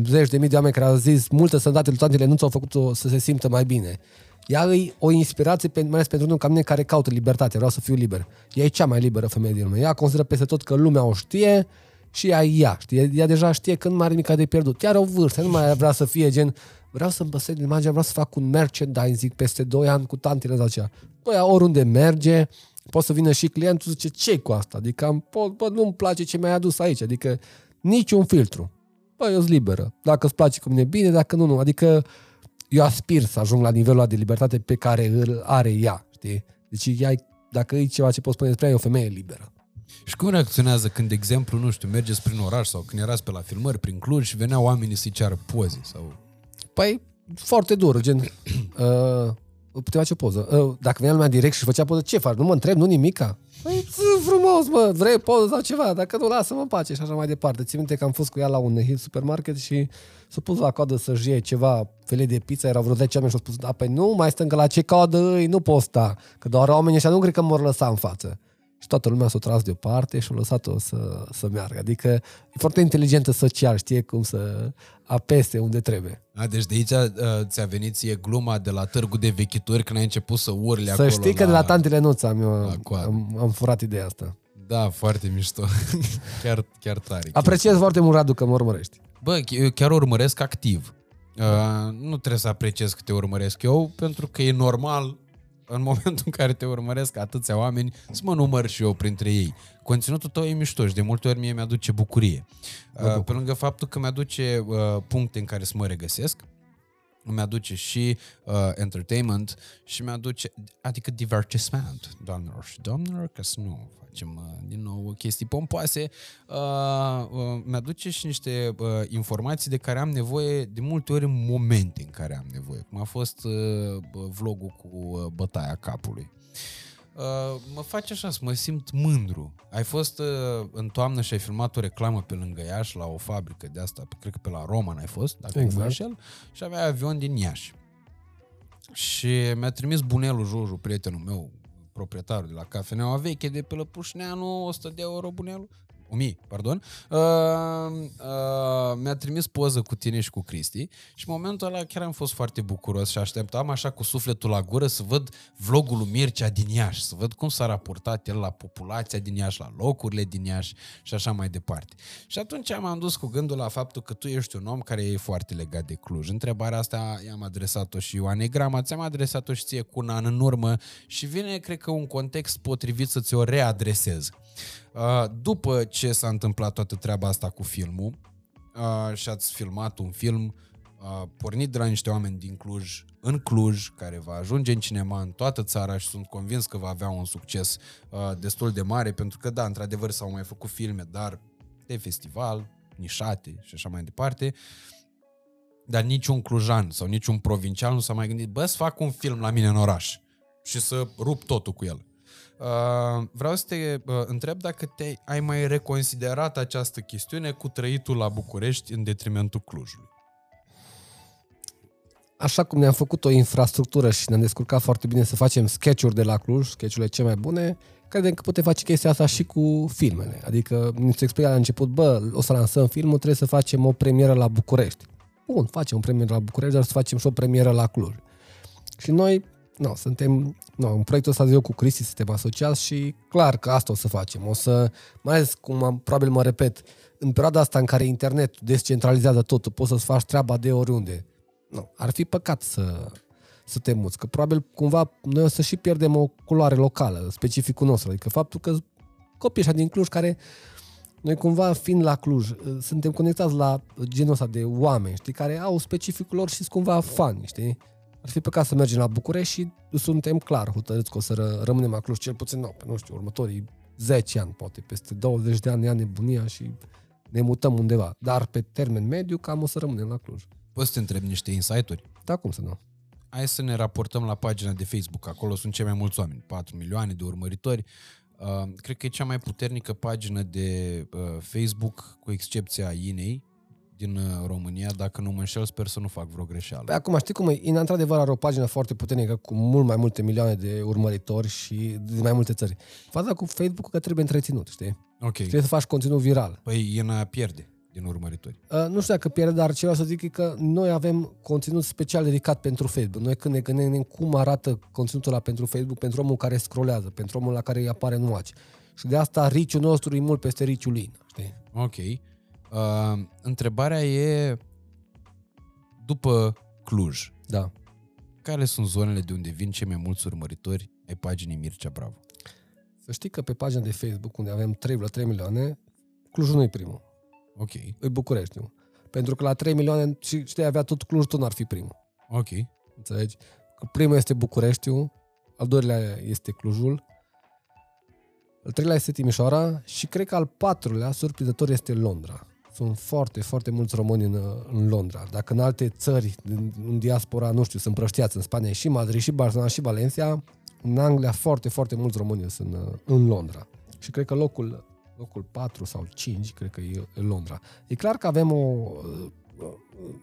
zeci de mii de oameni care au zis multe sănătate luțantele nu ți-au făcut să se simtă mai bine. Ea e o inspirație, mai ales pentru unul ca mine care caută libertate, vreau să fiu liber. Ea e cea mai liberă femeie din lume. Ea consideră peste tot că lumea o știe și ea ea, știe. Ea deja știe că nu mai are nimic de pierdut. Ea are o vârstă, nu mai vrea să fie gen vreau să-mi păstrez imaginea, vreau să fac un merchandising peste 2 ani cu tantele sau aceea. Băi, oriunde merge, poate să vină și clientul zice, ce cu asta? Adică am, bă, nu-mi place ce mi-ai adus aici. Adică niciun filtru bă, eu sunt liberă. Dacă îți place cu mine, bine, dacă nu, nu. Adică eu aspir să ajung la nivelul de libertate pe care îl are ea, știi? Deci ea, dacă e ceva ce poți spune despre ea, e o femeie liberă. Și cum reacționează când, de exemplu, nu știu, mergeți prin oraș sau când erați pe la filmări prin Cluj și veneau oamenii să-i ceară poze sau... Păi, foarte dur, gen... Uh, putea face o poză. Uh, dacă venea lumea direct și făcea poză, ce faci? Nu mă întreb, nu nimica? Păi, frumos, mă, vrei poză sau ceva? Dacă nu, lasă-mă în pace și așa mai departe. Țin minte că am fost cu ea la un Hill supermarket și s-a pus la coadă să-și iei ceva fele de pizza, erau vreo 10 oameni și au spus, da, păi nu, mai stâng la ce coadă îi, nu poți sta, că doar oamenii ăștia nu cred că mă lăsa în față. Și toată lumea s-a tras deoparte și a lăsat-o să, să meargă. Adică e foarte inteligentă social, știe cum să apese unde trebuie. A, deci de aici uh, ți-a venit ție gluma de la târgul de vechituri când ai început să urli să acolo. Să știi la... că de la tantele Nuț am, am, am furat ideea asta. Da, foarte mișto. chiar, chiar tare. Apreciez chiar. foarte mult, Radu, că mă urmărești. Bă, eu chiar urmăresc activ. Uh, nu trebuie să apreciez că te urmăresc eu, pentru că e normal în momentul în care te urmăresc atâția oameni, să mă număr și eu printre ei. Conținutul tău e mișto și de multe ori mie mi-aduce bucurie. Uh, pe lângă faptul că mi-aduce uh, puncte în care să mă regăsesc, mi-aduce și uh, entertainment și mi-aduce, adică divertisment, doamnelor și domnilor, ca să nu facem uh, din nou chestii pompoase, uh, uh, mi-aduce și niște uh, informații de care am nevoie de multe ori în momente în care am nevoie, cum a fost uh, vlogul cu uh, bătaia capului. Uh, mă face așa să mă simt mândru. Ai fost uh, în toamnă și ai filmat o reclamă pe lângă Iași la o fabrică de asta, cred că pe la Roman ai fost, dacă exact. nu înșel, și avea avion din Iași. Și mi-a trimis bunelul Joju, prietenul meu, proprietarul de la cafeneaua veche de pe Lăpușneanu, 100 de euro bunelul. 1000, pardon, uh, uh, mi-a trimis poză cu tine și cu Cristi și în momentul ăla chiar am fost foarte bucuros și așteptam așa cu sufletul la gură să văd vlogul lui Mircea din Iași, să văd cum s-a raportat el la populația din Iași, la locurile din Iași și așa mai departe. Și atunci m-am dus cu gândul la faptul că tu ești un om care e foarte legat de Cluj. Întrebarea asta i-am adresat-o și Ioane Grama, ți-am adresat-o și ție cu un an în urmă și vine, cred că, un context potrivit să ți-o readresez. Uh, după ce s-a întâmplat toată treaba asta cu filmul uh, și ați filmat un film uh, pornit de la niște oameni din Cluj, în Cluj, care va ajunge în cinema în toată țara și sunt convins că va avea un succes destul de mare, pentru că, da, într-adevăr s-au mai făcut filme, dar de festival, nișate și așa mai departe, dar niciun clujan sau niciun provincial nu s-a mai gândit, bă, să fac un film la mine în oraș și să rup totul cu el. Uh, vreau să te uh, întreb dacă te ai mai reconsiderat această chestiune cu trăitul la București în detrimentul Clujului. Așa cum ne-am făcut o infrastructură și ne-am descurcat foarte bine să facem sketch-uri de la Cluj, sketch-urile cele mai bune, credem că putem face chestia asta și cu filmele. Adică ni se explica la început, bă, o să lansăm filmul, trebuie să facem o premieră la București. Bun, facem o premieră la București, dar să facem și o premieră la Cluj. Și noi no, suntem, no, în proiectul ăsta eu cu Cristi suntem asociați și clar că asta o să facem. O să, mai ales cum am, probabil mă repet, în perioada asta în care internetul descentralizează totul, poți să-ți faci treaba de oriunde. No, ar fi păcat să, să te muți, că probabil cumva noi o să și pierdem o culoare locală, specificul nostru, adică faptul că copii așa din Cluj care noi cumva fiind la Cluj, suntem conectați la genul ăsta de oameni, știi, care au specificul lor și sunt cumva fani, știi? Ar fi păcat să mergem la București și suntem clar hotărâți că o să ră, rămânem la Cluj cel puțin, nu, nu știu, următorii 10 ani, poate peste 20 de ani ia nebunia și ne mutăm undeva. Dar pe termen mediu cam o să rămânem la Cluj. Poți să te întreb niște insight-uri? Da, cum să nu? Hai să ne raportăm la pagina de Facebook. Acolo sunt cei mai mulți oameni, 4 milioane de urmăritori. Uh, cred că e cea mai puternică pagină de uh, Facebook, cu excepția Inei, din uh, România, dacă nu mă înșel, sper să nu fac vreo greșeală. Păi acum știi cum e? Ina într-adevăr are o pagină foarte puternică cu mult mai multe milioane de urmăritori și din mai multe țări. Faza cu Facebook că trebuie întreținut, știi? Ok. Trebuie să faci conținut viral. Păi Ina pierde din urmăritori. Uh, nu știu dacă pierde, dar ce vreau să zic e că noi avem conținut special dedicat pentru Facebook. Noi când ne gândim cum arată conținutul ăla pentru Facebook, pentru omul care scrollează, pentru omul la care îi apare în watch. Și de asta riciul nostru e mult peste riciul lui, știi? Ok. Uh, întrebarea e după Cluj. Da. Care sunt zonele de unde vin cei mai mulți urmăritori ai paginii Mircea Bravo? Să știi că pe pagina de Facebook, unde avem 3,3 milioane, Clujul nu e primul. Ok. E București, nu? Pentru că la 3 milioane, și știi, avea tot Cluj, tot n-ar fi primul. Ok. Înțelegi? Că primul este Bucureștiu, al doilea este Clujul, al treilea este Timișoara și cred că al patrulea, surprinzător, este Londra sunt foarte, foarte mulți români în, în Londra. Dacă în alte țări, în, în diaspora, nu știu, sunt prăștiați în Spania și Madrid, și Barcelona, și Valencia, în Anglia foarte, foarte mulți români sunt în, în Londra. Și cred că locul, locul 4 sau 5, cred că e în Londra. E clar că avem o...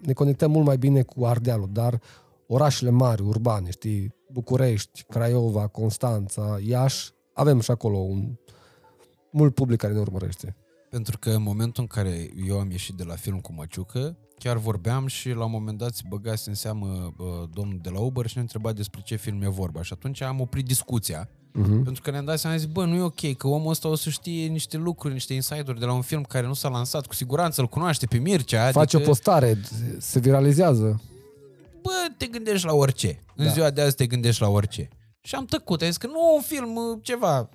ne conectăm mult mai bine cu Ardealul, dar orașele mari, urbane, știi, București, Craiova, Constanța, Iași, avem și acolo un mult public care ne urmărește. Pentru că în momentul în care eu am ieșit de la film cu Măciucă, chiar vorbeam și la un moment dat se băgase în seamă uh, domnul de la Uber și ne întreba despre ce film e vorba. Și atunci am oprit discuția. Uh-huh. Pentru că ne-am dat seama, zis, bă, nu e ok, că omul ăsta o să știe niște lucruri, niște insight de la un film care nu s-a lansat, cu siguranță îl cunoaște pe Mircea. Face adică... o postare, se viralizează. Bă, te gândești la orice. În da. ziua de azi te gândești la orice. Și am tăcut, am zis că nu un film, uh, ceva,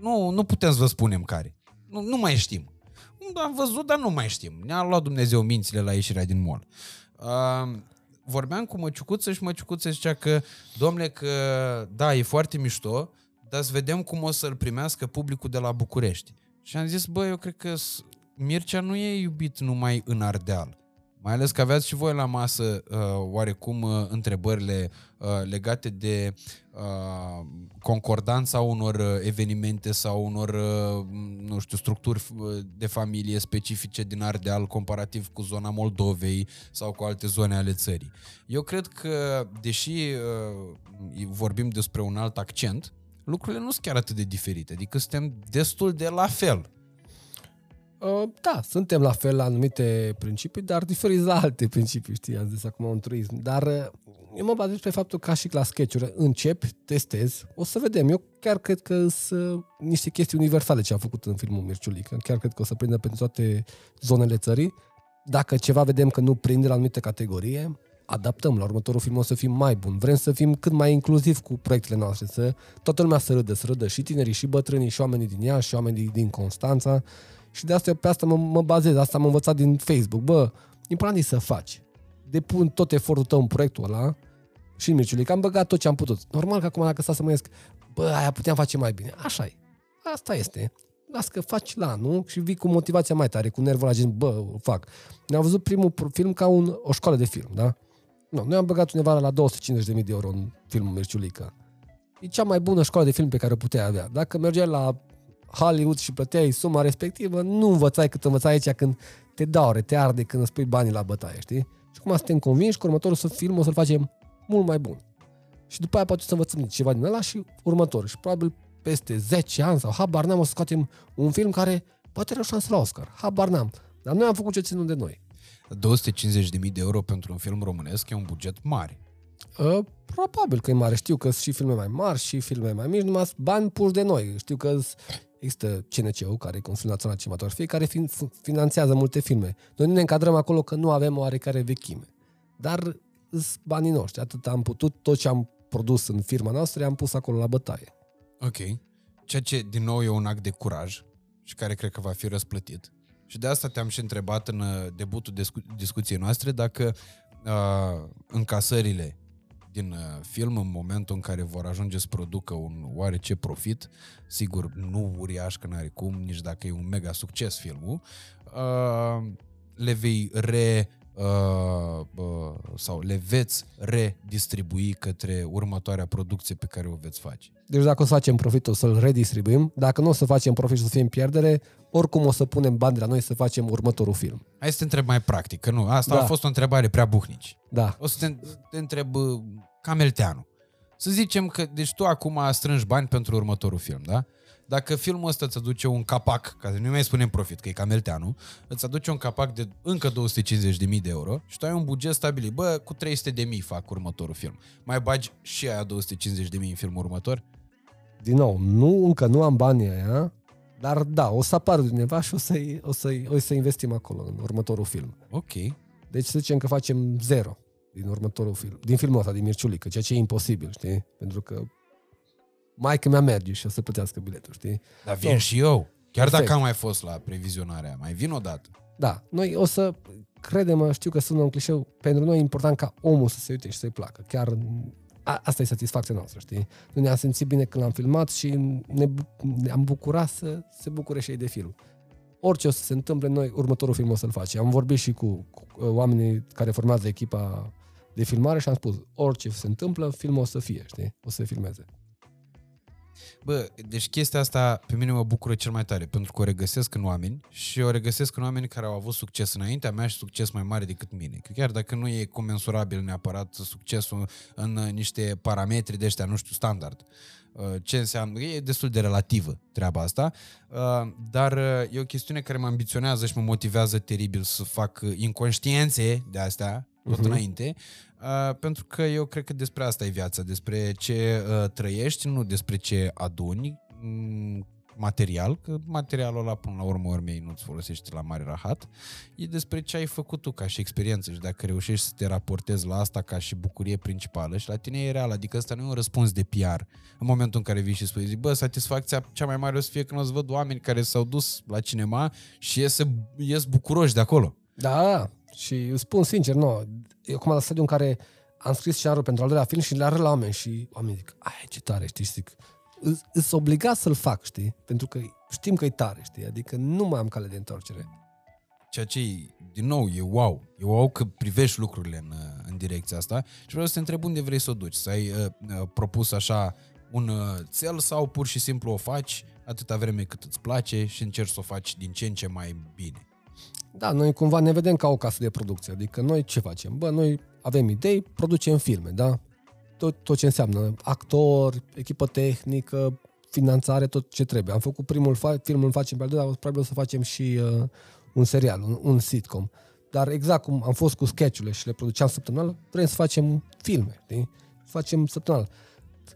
nu, nu putem să vă spunem care. Nu, nu mai știm. Am văzut, dar nu mai știm. Ne-a luat Dumnezeu mințile la ieșirea din mall. Uh, vorbeam cu Măciucuță și Măciucuță zicea că, domnule, că da, e foarte mișto, dar să vedem cum o să-l primească publicul de la București. Și am zis, bă, eu cred că Mircea nu e iubit numai în Ardeal. Mai ales că aveați și voi la masă uh, oarecum uh, întrebările uh, legate de uh, concordanța unor uh, evenimente sau unor, uh, nu știu, structuri uh, de familie specifice din Ardeal comparativ cu zona Moldovei sau cu alte zone ale țării. Eu cred că, deși uh, vorbim despre un alt accent, lucrurile nu sunt chiar atât de diferite, adică suntem destul de la fel. Uh, da, suntem la fel la anumite principii, dar diferiți la alte principii, știi, am zis acum un turism. Dar uh, eu mă bazez pe faptul că ca și la sketch încep, testez, o să vedem. Eu chiar cred că sunt uh, niște chestii universale ce am făcut în filmul Mirciulică. Chiar cred că o să prindă pentru toate zonele țării. Dacă ceva vedem că nu prinde la anumite categorie, adaptăm la următorul film, o să fim mai bun. Vrem să fim cât mai inclusiv cu proiectele noastre, să toată lumea să râdă, să râdă și tinerii, și bătrânii, și oamenii din Iași, și oamenii din Constanța. Și de asta, pe asta mă, mă bazez, asta am învățat din Facebook. Bă, important e să faci. Depun tot efortul tău în proiectul ăla și în Mirciului, că am băgat tot ce am putut. Normal că acum dacă stau să mă iesc, bă, aia puteam face mai bine. Așa e. Asta este. Las că faci la nu și vii cu motivația mai tare, cu nervul la gen, bă, fac. Ne-am văzut primul film ca un, o școală de film, da? Nu, noi am băgat undeva la 250.000 de euro în filmul Mirciulică. E cea mai bună școală de film pe care o puteai avea. Dacă mergeai la Hollywood și plăteai suma respectivă, nu învățai cât învățai aici când te daure, te arde când îți pui banii la bătaie, știi? Și acum suntem convinși că următorul film o să-l facem mult mai bun. Și după aia poate să învățăm ceva din ăla și următorul. Și probabil peste 10 ani sau habar n-am o să scoatem un film care poate are o șansă la Oscar. Habar n-am. Dar noi am făcut ce ținut de noi. 250.000 de euro pentru un film românesc e un buget mare. Uh, probabil că e mare. Știu că sunt și filme mai mari și filme mai mici, numai bani puși de noi. Știu că există CNC-ul, care e Consiliul Național Cinematografie, care fin- finanțează multe filme. Noi nu ne încadrăm acolo că nu avem oarecare vechime. Dar sunt banii noștri. Atât am putut, tot ce am produs în firma noastră, am pus acolo la bătaie. Ok. Ceea ce, din nou, e un act de curaj și care cred că va fi răsplătit. Și de asta te-am și întrebat în uh, debutul discu- discuției noastre dacă uh, încasările din uh, film în momentul în care vor ajunge să producă un oarece profit, sigur nu uriaș că n-are cum, nici dacă e un mega succes filmul, uh, le vei re uh, uh, sau le veți redistribui către următoarea producție pe care o veți face. Deci dacă o să facem profit, o să-l redistribuim. Dacă nu o să facem profit și o să fie în pierdere, oricum o să punem bani de la noi să facem următorul film. Hai să te întreb mai practic, că nu, asta da. a fost o întrebare prea buhnici. Da. O să te, te întreb uh, Camelteanu. Să zicem că, deci tu acum strângi bani pentru următorul film, da? Dacă filmul ăsta îți aduce un capac, ca să nu mai spunem profit, că e Camelteanu, îți aduce un capac de încă 250.000 de euro și tu ai un buget stabilit, bă, cu 300.000 fac următorul film. Mai bagi și aia 250.000 în filmul următor? Din nou, nu, încă nu am banii aia, dar da, o să apară cineva și o să, o să, o să investim acolo în următorul film. Ok. Deci să zicem că facem zero din următorul film, din filmul ăsta, din Mirciulică, ceea ce e imposibil, știi? Pentru că mai că mi-a merge și o să plătească biletul, știi? Dar vin so, și eu. Chiar Perfect. dacă am mai fost la previzionarea, mai vin o dată. Da, noi o să, credem, știu că sună un clișeu, pentru noi e important ca omul să se uite și să-i placă. Chiar a, asta e satisfacția noastră, știi? Noi ne-am simțit bine când l-am filmat și ne, ne-am bucurat să se bucure și ei de film. Orice o să se întâmple, noi următorul film o să-l facem. Am vorbit și cu, cu oamenii care formează echipa de filmare și am spus, orice se întâmplă, filmul o să fie, știi? O să se filmeze. Bă, deci chestia asta pe mine mă bucură cel mai tare, pentru că o regăsesc în oameni și o regăsesc în oameni care au avut succes înaintea mea și succes mai mare decât mine. Că chiar dacă nu e comensurabil neapărat succesul în niște parametri de ăștia, nu știu, standard, uh, ce înseamnă, e destul de relativă treaba asta, uh, dar uh, e o chestiune care mă ambiționează și mă motivează teribil să fac inconștiențe de astea, tot uh-huh. înainte, Uh, pentru că eu cred că despre asta e viața, despre ce uh, trăiești, nu despre ce aduni mm, material, că materialul ăla până la urmă urmei nu-ți folosești la mare rahat, e despre ce ai făcut tu ca și experiență și dacă reușești să te raportezi la asta ca și bucurie principală și la tine e real, adică asta nu e un răspuns de PR. În momentul în care vii și spui, zic, bă, satisfacția cea mai mare o să fie când o să văd oameni care s-au dus la cinema și ies, ies bucuroși de acolo. Da, și îți spun sincer, nu, eu acum la stadiul în care am scris scenariul pentru al doilea film și le arăt la oameni și oamenii zic, ai ce tare, știi, și zic, îți obligat să-l fac, știi, pentru că știm că e tare, știi, adică nu mai am cale de întoarcere. Ceea ce, din nou, e wow. E wow că privești lucrurile în, în direcția asta și vreau să te întreb unde vrei să o duci. Să ai uh, uh propus așa un uh, cel sau pur și simplu o faci atâta vreme cât îți place și încerci să o faci din ce în ce mai bine. Da, noi cumva ne vedem ca o casă de producție. Adică noi ce facem? Bă, noi avem idei, producem filme, da? Tot, tot ce înseamnă actor, echipă tehnică, finanțare, tot ce trebuie. Am făcut primul fa- film, îl facem pe al doilea, probabil o să facem și uh, un serial, un, un sitcom. Dar exact cum am fost cu sketch și le produceam săptămânal, vrem să facem filme, știi? Să facem săptămânal.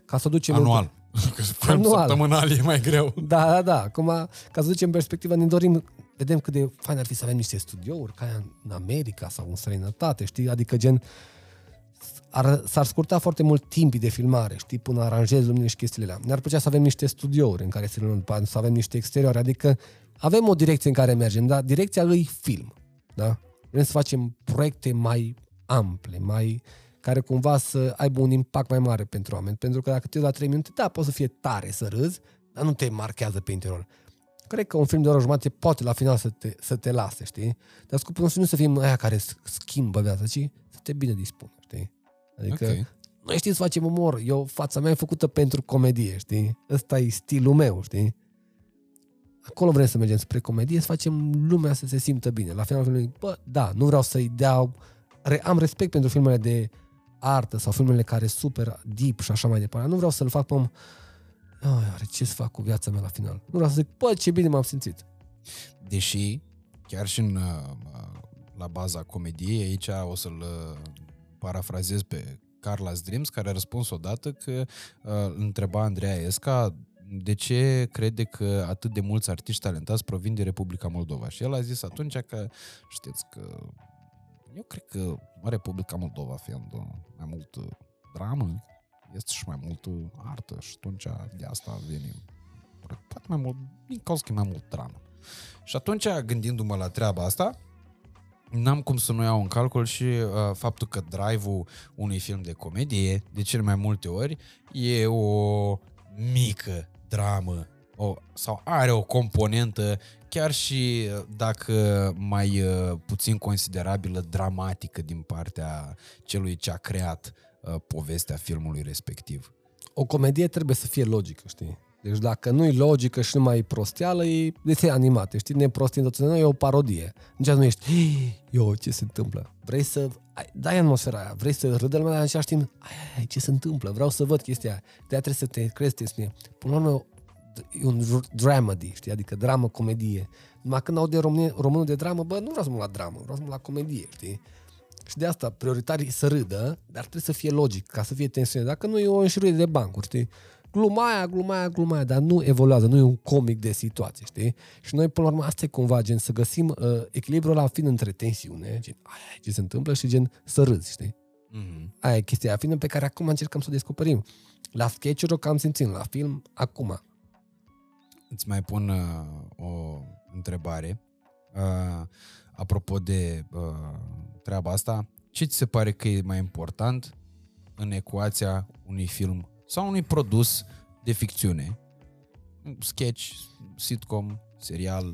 Ca să ducem... Anual. Că Anual. săptămânal e mai greu. Da, da, da. Acum, ca să ducem perspectiva, ne dorim, vedem cât de fain ar fi să avem niște studiouri, ca aia în America sau în străinătate, știi? Adică gen, ar, s-ar scurta foarte mult timpii de filmare, știi, până aranjezi lumine și chestiile alea. Ne-ar plăcea să avem niște studiouri în care să filmăm, după aia să avem niște exterioare, adică avem o direcție în care mergem, dar direcția lui film, da? Vrem să facem proiecte mai ample, mai care cumva să aibă un impact mai mare pentru oameni. Pentru că dacă te uiți la 3 minute, da, poți să fie tare să râzi, dar nu te marchează pe interior. Cred că un film de o oră jumătate poate la final să te, să te lase, știi? Dar scopul nostru nu să fim aia care schimbă viața, ci să te bine dispună, știi? Adică Ok. noi știm să facem umor. Eu, fața mea e făcută pentru comedie, știi? Ăsta e stilul meu, știi? Acolo vrem să mergem spre comedie, să facem lumea să se simtă bine. La finalul filmului, bă, da, nu vreau să-i dea... Re, am respect pentru filmele de artă sau filmele care super deep și așa mai departe. Nu vreau să-l fac pe om... Ai, oare ce să fac cu viața mea la final? Nu vreau să zic, bă, ce bine m-am simțit. Deși, chiar și în, uh, la baza comediei, aici o să-l uh, parafrazez pe Carla's Dreams, care a răspuns odată că uh, îl întreba Andreea Esca de ce crede că atât de mulți artiști talentați provin din Republica Moldova. Și el a zis atunci că, știți că eu cred că Republica Moldova fiind uh, mai mult uh, dramă, este și mai mult uh, artă și atunci de asta vine poate mai mult, din cauza că e mai mult dramă. Și atunci, gândindu-mă la treaba asta, n-am cum să nu iau în calcul și uh, faptul că drive-ul unui film de comedie, de cele mai multe ori, e o mică dramă o, sau are o componentă chiar și uh, dacă mai uh, puțin considerabilă dramatică din partea celui ce a creat uh, povestea filmului respectiv. O comedie trebuie să fie logică, știi? Deci dacă nu e logică și nu mai e prosteală, e desene animate, știi? Ne prostim tot noi, e o parodie. Nici nu ești, eu, ce se întâmplă? Vrei să ai, dai atmosfera aia, vrei să râdă lumea, dar în același timp, ai, ai, ai, ce se întâmplă? Vreau să văd chestia aia. De-aia trebuie să te crezi, te spune. Până la urmă, e un dramedy, știi? Adică dramă, comedie. Numai când aud de român, românul de dramă, bă, nu vreau să mă la dramă, vreau să mă la comedie, știi? Și de asta, prioritarii să râdă, dar trebuie să fie logic, ca să fie tensiune. Dacă nu e o înșiruire de bancuri, știi? Gluma aia, gluma aia, gluma aia, dar nu evoluează, nu e un comic de situație, știi? Și noi, până la urmă, asta e cumva, gen, să găsim uh, echilibrul ăla fiind între tensiune, gen, aia, ce se întâmplă, și gen, să râzi, știi? Mm-hmm. Aia e chestia aia fiind pe care acum încercăm să o descoperim. La sketch-uri o cam simțim, la film, acum. Îți mai pun uh, o întrebare. Uh, apropo de uh, treaba asta, ce ți se pare că e mai important în ecuația unui film sau unui produs de ficțiune? Sketch, sitcom, serial,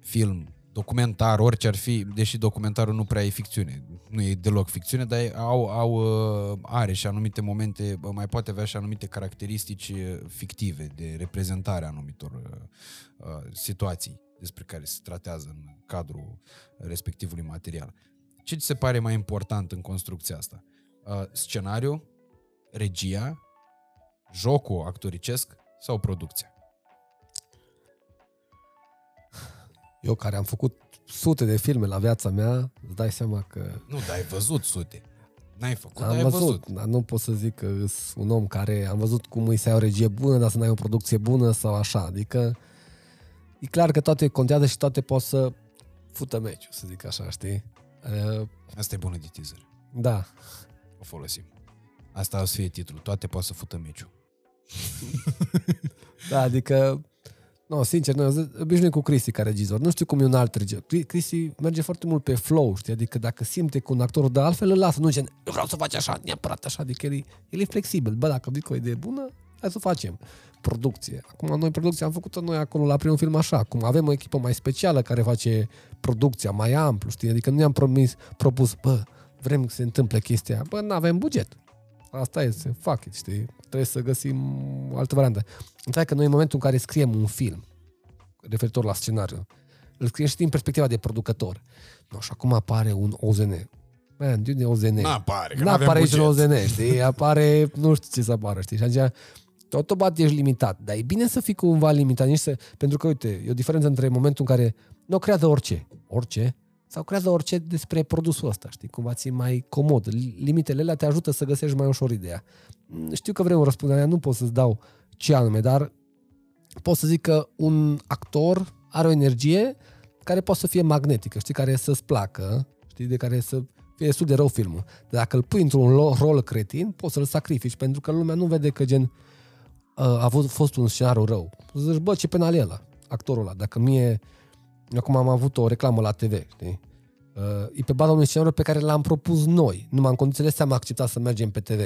film, documentar, orice ar fi, deși documentarul nu prea e ficțiune, nu e deloc ficțiune, dar au, au, uh, are și anumite momente, bă, mai poate avea și anumite caracteristici uh, fictive de reprezentare a anumitor uh, uh, situații despre care se tratează în cadrul respectivului material. Ce ți se pare mai important în construcția asta? Uh, scenariu, regia, jocul actoricesc sau producția? Eu care am făcut sute de filme la viața mea, îți dai seama că Nu, dar ai văzut sute. N-ai făcut, am dar ai văzut, văzut. dar nu pot să zic că sunt un om care am văzut cum îi să ai o regie bună, dar să n-ai o producție bună sau așa. Adică e clar că toate contează și toate pot să fută meciul, să zic așa, știi? Uh, Asta e bună de teaser. Da. O folosim. Asta o să fie titlul. Toate poate să fută meciul. Da, adică, nu, sincer, noi obișnuim cu Cristi ca regizor. Nu știu cum e un alt regizor. Cri- Cristi merge foarte mult pe flow, știi? Adică dacă simte cu un actor de altfel, îl lasă. Nu gen, eu vreau să faci așa, neapărat așa. Adică el e, el e flexibil. Bă, dacă vii cu o idee bună, hai să o facem. Producție. Acum noi producția am făcut-o noi acolo la primul film așa. Acum avem o echipă mai specială care face producția mai amplu, știi? Adică nu ne-am promis, propus, bă, vrem să se întâmple chestia. Bă, nu avem buget. Asta este, fuck it, știi? Trebuie să găsim o altă variantă. Înțeleg că noi în momentul în care scriem un film referitor la scenariu, îl scriem și din perspectiva de producător. Nu, și acum apare un OZN. Man, de unde OZN? N-apare, că Nu n-avem apare aici un buget. OZN, știi? Apare, nu știu ce să apară, știi? Și atunci automat ești limitat. Dar e bine să fii cumva limitat, nici să, pentru că, uite, e o diferență între momentul în care nu creează orice, orice, sau creează orice despre produsul ăsta, știi, cumva ți mai comod. Limitele alea te ajută să găsești mai ușor ideea. Știu că vrem răspunderea, nu pot să-ți dau ce anume, dar pot să zic că un actor are o energie care poate să fie magnetică, știi, care să-ți placă, știi, de care să fie destul de rău filmul. Dacă îl pui într-un rol cretin, poți să-l sacrifici, pentru că lumea nu vede că gen uh, a avut, fost un scenariu rău. Zici, bă, ce penal e ăla, actorul ăla. Dacă mie, acum am avut o reclamă la TV, știi? Uh, e pe baza unui scenariu pe care l-am propus noi. Numai în condițiile astea am acceptat să mergem pe TV.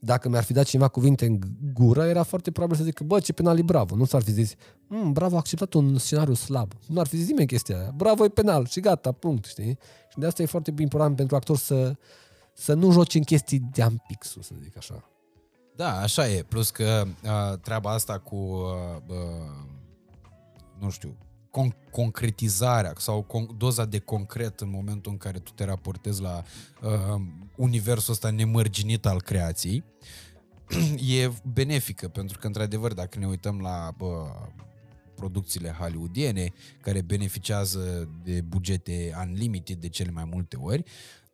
Dacă mi-ar fi dat cineva cuvinte în gură, era foarte probabil să zic, bă, ce penal e bravo. Nu s-ar fi zis, mm, bravo, a acceptat un scenariu slab. Nu ar fi zis nimeni chestia aia. Bravo, e penal și gata, punct, știi? Și de asta e foarte important pentru actor să, să nu joci în chestii de ampixul, să zic așa. Da, așa e. Plus că uh, treaba asta cu, uh, uh, nu știu, con- concretizarea sau con- doza de concret în momentul în care tu te raportezi la uh, universul ăsta nemărginit al creației, e benefică, pentru că, într-adevăr, dacă ne uităm la uh, producțiile hollywoodiene, care beneficiază de bugete unlimited de cele mai multe ori,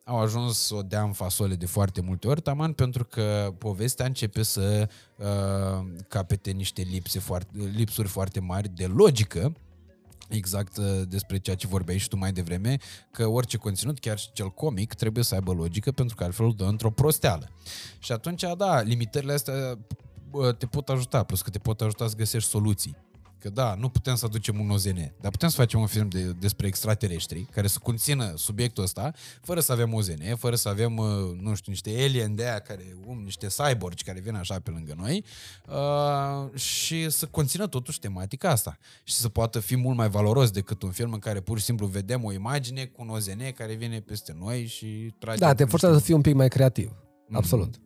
au ajuns să o dea în fasole de foarte multe ori, taman pentru că povestea începe să uh, capete niște lipse foarte, lipsuri foarte mari de logică exact uh, despre ceea ce vorbeai și tu mai devreme, că orice conținut, chiar și cel comic, trebuie să aibă logică pentru că altfel îl dă într-o prosteală. Și atunci, da, limitările astea te pot ajuta, plus că te pot ajuta să găsești soluții. Că da, nu putem să aducem un OZN, dar putem să facem un film de, despre extraterestri care să conțină subiectul ăsta, fără să avem OZN, fără să avem, uh, nu știu, niște alien de aia care, um, niște cyborgi care vin așa pe lângă noi uh, și să conțină totuși tematica asta și să poată fi mult mai valoros decât un film în care pur și simplu vedem o imagine cu un OZN care vine peste noi și trage... Da, te forțează să fii un pic mai creativ. Mm-hmm. Absolut.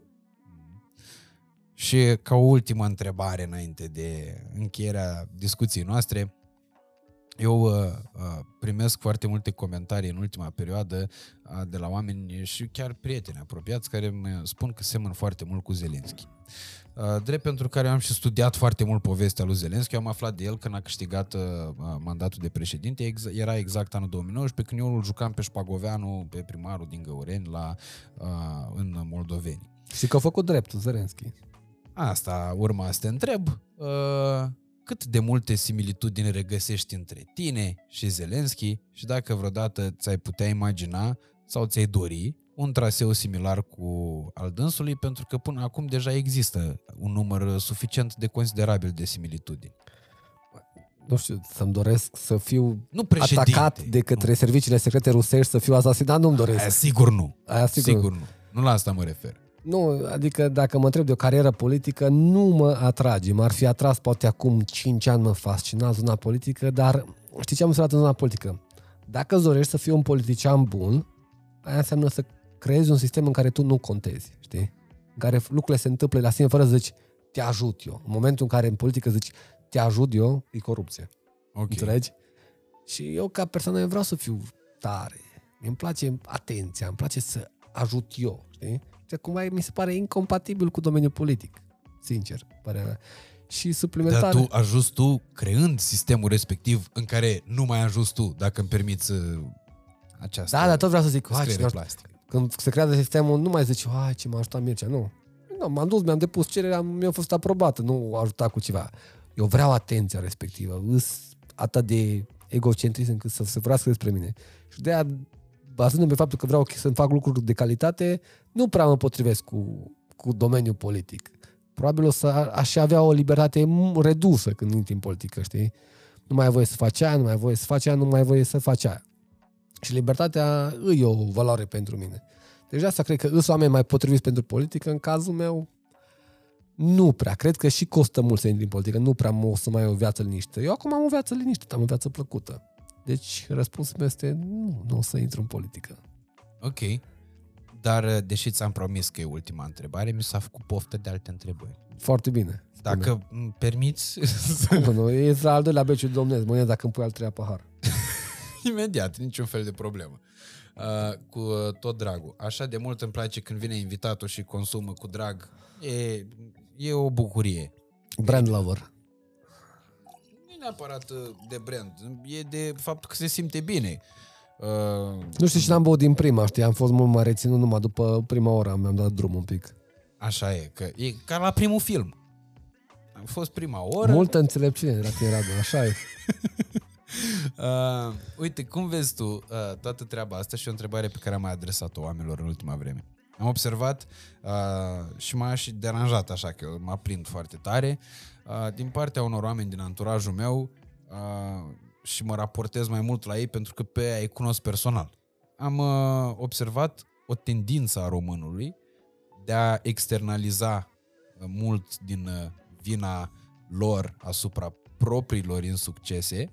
Și ca o ultimă întrebare înainte de încheierea discuției noastre, eu uh, uh, primesc foarte multe comentarii în ultima perioadă uh, de la oameni și chiar prieteni apropiați care îmi spun că semăn foarte mult cu Zelenski. Uh, drept pentru care am și studiat foarte mult povestea lui Zelenski, am aflat de el când a câștigat uh, mandatul de președinte, ex- era exact anul 2019, când eu îl jucam pe Șpagoveanu, pe primarul din Găureni, la, uh, în Moldoveni. Și că a făcut dreptul Zelenski. Asta urma să te întreb. Uh, cât de multe similitudini regăsești între tine și Zelenski și dacă vreodată ți-ai putea imagina sau ți-ai dori un traseu similar cu al dânsului, pentru că până acum deja există un număr suficient de considerabil de similitudini. Nu știu, să-mi doresc să fiu nu atacat de către nu. serviciile secrete rusești, să fiu asasinat, nu-mi doresc. Aia sigur nu. Aia sigur, sigur nu. Nu la asta mă refer. Nu, adică dacă mă întreb de o carieră politică, nu mă atrage. M-ar fi atras poate acum 5 ani, mă fascina zona politică, dar știi ce am înțeles în zona politică? Dacă îți dorești să fii un politician bun, aia înseamnă să creezi un sistem în care tu nu contezi, știi? În care lucrurile se întâmplă la sine fără să zici, te ajut eu. În momentul în care în politică zici, te ajut eu, e corupție. Okay. Înțelegi? Și eu ca persoană vreau să fiu tare. Îmi place atenția, îmi place să ajut eu, știi? Cumva mi se pare incompatibil cu domeniul politic, sincer, părerea mea. Și suplimentar... Dar tu ajuns tu creând sistemul respectiv în care nu mai ajuns tu, dacă îmi permiți uh, această Da, dar tot vreau să zic, ce plastic. când se creează sistemul, nu mai zici, hai, ce m-a ajutat Mircea, nu. Nu, m-am dus, mi-am depus cererea, mi-a fost aprobată, nu a ajutat cu ceva. Eu vreau atenția respectivă, îs atât de egocentrist încât să se vrească despre mine. Și de aia bazându-mi pe faptul că vreau să-mi fac lucruri de calitate, nu prea mă potrivesc cu, cu domeniul politic. Probabil o să aș avea o libertate redusă când intri în politică, știi? Nu mai ai voie să faci aia, nu mai ai voie să faci aia, nu mai ai voie să faci aia. Și libertatea e o valoare pentru mine. Deci asta cred că sunt oameni mai potriviți pentru politică. În cazul meu, nu prea. Cred că și costă mult să intri în politică. Nu prea o să mai ai o viață liniștită. Eu acum am o viață liniștită, am o viață plăcută. Deci răspunsul meu este nu, nu o să intru în politică. Ok. Dar, uh, deși ți-am promis că e ultima întrebare, mi s-a făcut poftă de alte întrebări. Foarte bine. Spune. Dacă îmi permiți... Nu, nu, e al doilea beciu domnesc, mâine dacă îmi pui al treia pahar. Imediat, niciun fel de problemă. Uh, cu uh, tot dragul. Așa de mult îmi place când vine invitatul și consumă cu drag. E, e o bucurie. Brand lover. Nu e neapărat uh, de brand, e de faptul că se simte bine. Uh, Nu știu și n-am băut din prima, știi, am fost mult mai reținut numai după prima oră, mi-am dat drum un pic. așa e, că e ca la primul film. A fost prima oră. Multă înțelepciune era tine, Radu, așa e. Uh, uite, cum vezi tu uh, toată treaba asta și o întrebare pe care am mai adresat-o oamenilor în ultima vreme. Am observat uh, și m-a și deranjat așa că mă aprind foarte tare uh, din partea unor oameni din anturajul meu uh, și mă raportez mai mult la ei pentru că pe aia îi cunosc personal. Am uh, observat o tendință a românului de a externaliza uh, mult din uh, vina lor asupra propriilor insuccese.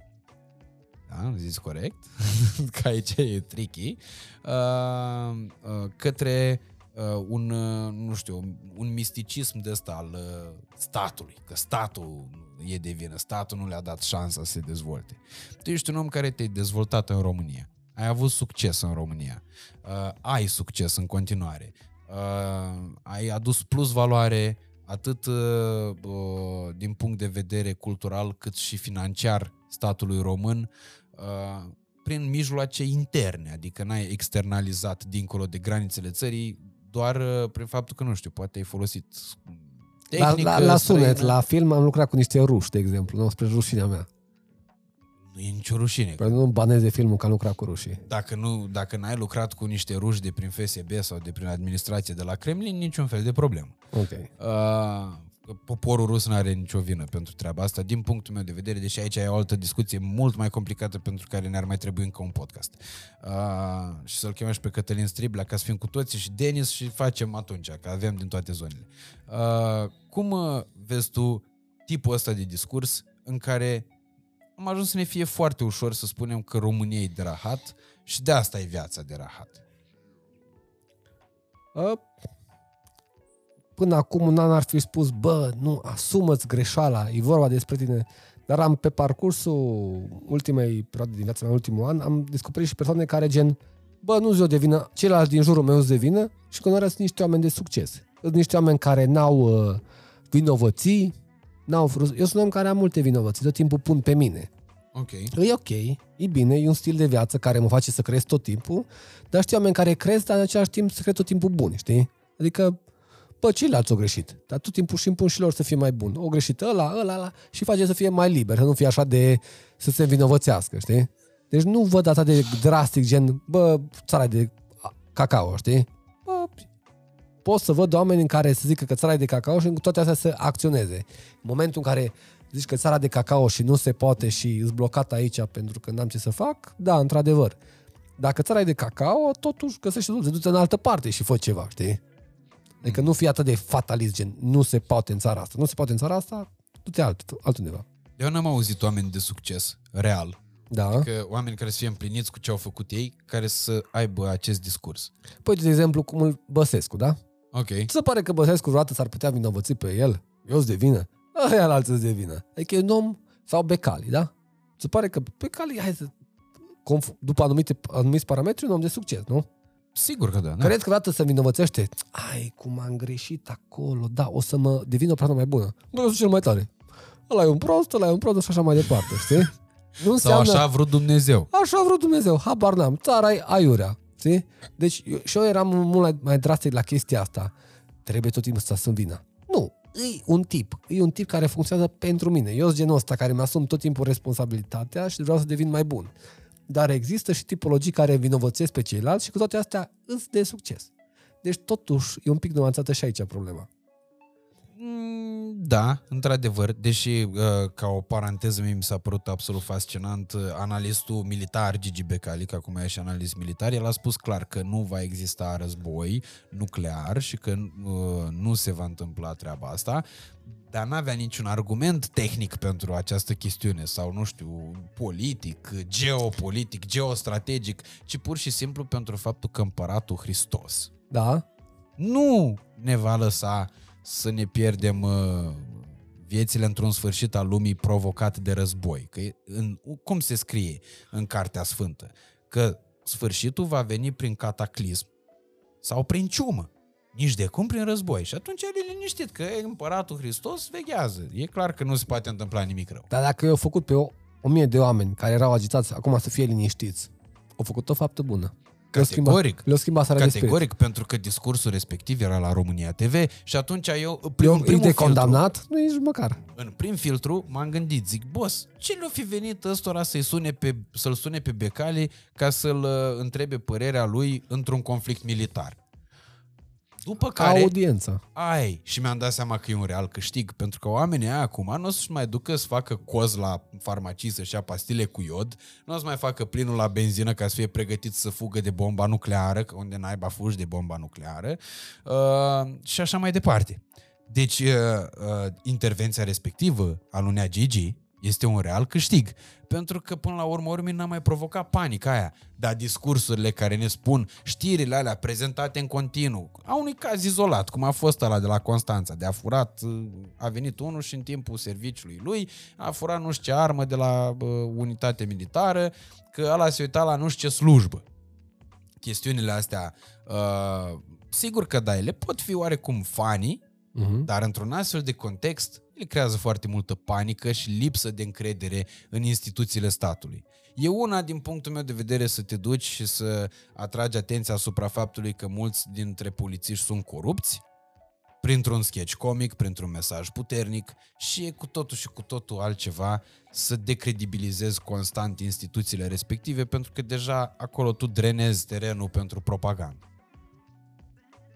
Da, am zis corect, că aici e tricky, uh, uh, către uh, un, uh, nu știu, un misticism de ăsta al uh, statului, că statul e de vină, statul nu le-a dat șansa să se dezvolte. Tu ești un om care te-ai dezvoltat în România, ai avut succes în România, uh, ai succes în continuare, uh, ai adus plus valoare atât uh, uh, din punct de vedere cultural cât și financiar statului român uh, prin mijloace interne, adică n-ai externalizat dincolo de granițele țării doar uh, prin faptul că, nu știu, poate ai folosit La, tehnică la, la sunet, străină. la film am lucrat cu niște ruși, de exemplu, nu spre rușinea mea. Nu e nicio rușine. Pentru nu baneze filmul că am lucrat cu rușii. Dacă, nu, dacă n-ai lucrat cu niște ruși de prin FSB sau de prin administrație de la Kremlin, niciun fel de problemă. Ok. Uh, poporul rus nu are nicio vină pentru treaba asta, din punctul meu de vedere, deși aici e o altă discuție mult mai complicată pentru care ne-ar mai trebui încă un podcast. Uh, și să-l chemăm și pe Cătălin Striblea ca să fim cu toții și Denis și facem atunci, că avem din toate zonele. Uh, cum uh, vezi tu tipul ăsta de discurs în care am ajuns să ne fie foarte ușor să spunem că România e de rahat și de asta e viața de rahat. Uh, Până acum un an ar fi spus, bă, nu, asumă-ți greșeala, e vorba despre tine. Dar am pe parcursul ultimei perioade din viața, în ultimul an, am descoperit și persoane care gen, bă, nu zi eu de vină, ceilalți din jurul meu sunt de vină și că sunt niște oameni de succes. Sunt niște oameni care n-au uh, vinovății, n-au frus- Eu sunt un om care am multe vinovății, tot timpul pun pe mine. Ok. E ok, e bine, e un stil de viață care mă face să cresc tot timpul, dar știi oameni care cresc, dar în același timp să cred tot timpul buni, știi? Adică, bă, ceilalți au greșit, dar tot timpul și impun și lor să fie mai bun. O greșit ăla, ăla, ăla și face să fie mai liber, să nu fie așa de să se învinovățească, știi? Deci nu văd atât de drastic, gen, bă, țara e de cacao, știi? Bă, pot să văd oameni în care să zică că țara e de cacao și în toate astea să acționeze. În momentul în care zici că țara de cacao și nu se poate și îți blocat aici pentru că n-am ce să fac, da, într-adevăr. Dacă țara e de cacao, totuși găsește soluție, du-te în altă parte și fă ceva, știi? Adică nu fi atât de fatalist, gen, nu se poate în țara asta. Nu se poate în țara asta, du-te alt, altundeva. Eu n-am auzit oameni de succes real, Da? că oameni care să fie împliniți cu ce au făcut ei, care să aibă acest discurs. Păi, de exemplu, cum îl Băsescu, da? Ok. Ți se pare că Băsescu vreodată s-ar putea vinovăți pe el? Eu sunt de vină? Aia la alții de vină. Adică e un om, sau Becali, da? Ți se pare că Becali, hai să, conf- după anumite, anumiți parametri, un om de succes, nu? Sigur că da. da. Credeți că vreodată se vinovățește? Ai, cum am greșit acolo, da, o să mă devin o persoană mai bună. Bă, eu sunt cel mai tare. Ăla e un prost, ăla e un prost și așa mai departe, știi? Nu Sau înseamnă... așa a vrut Dumnezeu. Așa a vrut Dumnezeu, habar n-am, țara e aiurea, știi? Deci eu, și eu eram mult mai, mai drastic la chestia asta. Trebuie tot timpul să sunt vina. Nu, e un tip, e un tip care funcționează pentru mine. Eu sunt genul ăsta care mi-asum tot timpul responsabilitatea și vreau să devin mai bun. Dar există și tipologii care vinovățesc pe ceilalți și cu toate astea îs de succes. Deci totuși e un pic nuanțată și aici problema. Mm, Da, într-adevăr, deși uh, ca o paranteză mie mi s-a părut absolut fascinant, uh, analistul militar Gigi Becali, că acum e și analist militar, el a spus clar că nu va exista război nuclear și că uh, nu se va întâmpla treaba asta, dar n-avea niciun argument tehnic pentru această chestiune sau, nu știu, politic, geopolitic, geostrategic, ci pur și simplu pentru faptul că împăratul Hristos Da? nu ne va lăsa să ne pierdem uh, viețile într-un sfârșit al lumii provocat de război. Că e în, cum se scrie în Cartea Sfântă? Că sfârșitul va veni prin cataclism sau prin ciumă. Nici de cum prin război. Și atunci el e liniștit că împăratul Hristos veghează. E clar că nu se poate întâmpla nimic rău. Dar dacă eu făcut pe o, o mie de oameni care erau agitați acum să fie liniștiți, au făcut o faptă bună. Le-au schimbat- Categoric. Le-au schimbat starea de spirit. Categoric, pentru că discursul respectiv era la România TV și atunci eu, prin, Eu, în e primul de filtru, condamnat? Nu nici măcar. în prim filtru m-am gândit, zic, boss, ce le-o fi venit ăstora să-i sune pe, să-l sune pe Becali ca să-l uh, întrebe părerea lui într-un conflict militar? După Ca care, audiență. ai, și mi-am dat seama că e un real câștig, pentru că oamenii aia acum nu o să-și mai ducă să facă coz la farmacii să-și ia pastile cu iod, nu o să mai facă plinul la benzină ca să fie pregătit să fugă de bomba nucleară, că unde naiba fugi de bomba nucleară, uh, și așa mai departe. Deci, uh, uh, intervenția respectivă a lui Nea Gigi este un real câștig. Pentru că, până la urmă, urmei, n-a mai provocat panica aia. Dar discursurile care ne spun știrile alea prezentate în continuu, a unui caz izolat, cum a fost ăla de la Constanța, de a furat, uh, a venit unul și în timpul serviciului lui a furat nu știu ce armă de la uh, unitate militară, că ăla se uita la nu știu ce slujbă chestiunile astea, uh, sigur că da, ele pot fi oarecum funny, Uh-huh. dar într-un astfel de context, ele creează foarte multă panică și lipsă de încredere în instituțiile statului. E una, din punctul meu de vedere, să te duci și să atragi atenția asupra faptului că mulți dintre polițiști sunt corupți, printr-un sketch comic, printr-un mesaj puternic și e cu totul și cu totul altceva să decredibilizezi constant instituțiile respective pentru că deja acolo tu drenezi terenul pentru propagandă.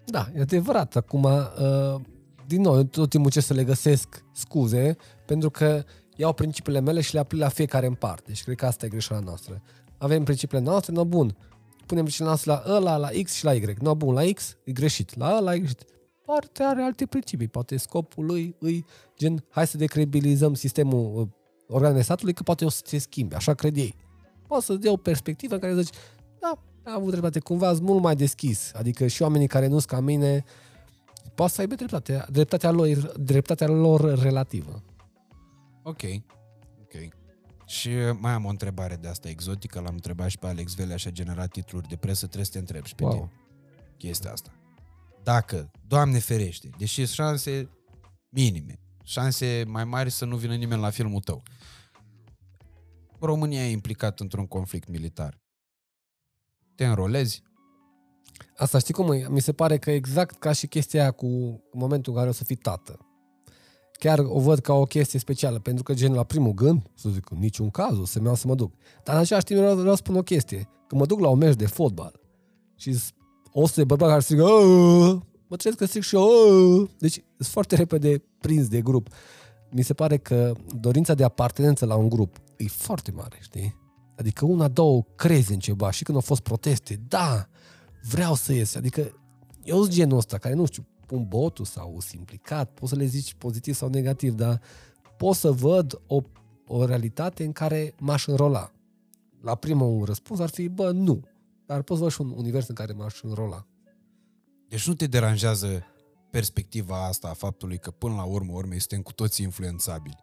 Da, e adevărat. Acum, uh, din nou, eu tot timpul ce să le găsesc scuze, pentru că iau principiile mele și le aplic la fiecare în parte. Și cred că asta e greșeala noastră. Avem principiile noastre, no bun. Punem principiile noastre la ăla, la X și la Y. No bun, la X e greșit, la ăla e greșit. Poate are alte principii, poate scopul lui îi gen, hai să decredibilizăm sistemul uh, organele statului, că poate o să se schimbe, așa cred ei. Poți să dea o perspectivă în care zici, da, am avut dreptate, cumva sunt mult mai deschis. Adică și oamenii care nu sunt ca mine poate să aibă dreptate, dreptatea lor, dreptatea lor relativă. Ok, ok. Și uh, mai am o întrebare de asta exotică, l-am întrebat și pe Alex Velea și a generat titluri de presă, trebuie să te întreb și pe Wow. tine chestia asta. Dacă, Doamne ferește, deși sunt șanse minime, șanse mai mari să nu vină nimeni la filmul tău, România e implicat într-un conflict militar. Te înrolezi? Asta știi cum e? Mi se pare că exact ca și chestia aia cu momentul în care o să fii tată. Chiar o văd ca o chestie specială, pentru că gen la primul gând, să zic, în niciun caz o să-mi iau să mă duc. Dar în același timp vreau, vreau să spun o chestie. Când mă duc la un meci de fotbal și o să de bărbați care strigă "Aaaa!", mă trebuie că strig și eu "Aaaa!". Deci sunt foarte repede prins de grup. Mi se pare că dorința de apartenență la un grup e foarte mare, știi? Adică una, două, crezi în ceva și când au fost proteste, da, vreau să ies. Adică eu sunt genul ăsta care, nu știu, pun botul sau sunt implicat, poți să le zici pozitiv sau negativ, dar pot să văd o, o realitate în care m-aș înrola. La primul răspuns ar fi, bă, nu. Dar pot să văd și un univers în care m-aș înrola. Deci nu te deranjează perspectiva asta a faptului că până la urmă urmei suntem cu toții influențabili.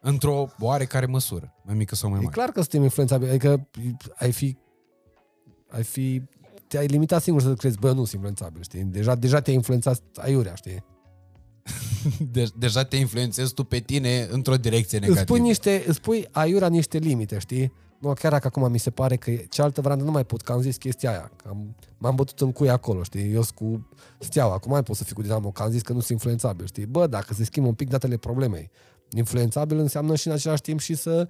Într-o oarecare măsură, mai mică sau mai E mare. clar că suntem influențabili, adică ai fi, ai fi, te-ai limitat singur să crezi, bă, nu sunt influențabil, știi? Deja, deja te-ai influențat aiurea, știi? De- deja te influențezi tu pe tine într-o direcție Îți negativă. pui, niște, îți pui aiurea niște limite, știi? Nu, chiar dacă acum mi se pare că cealaltă variantă nu mai pot, că am zis chestia aia. Că am, m-am bătut în cui acolo, știi? Eu sunt cu steaua, acum mai pot să fiu cu Dinamo, că am zis că nu sunt influențabil, știi? Bă, dacă se schimbă un pic datele problemei, influențabil înseamnă și în același timp și să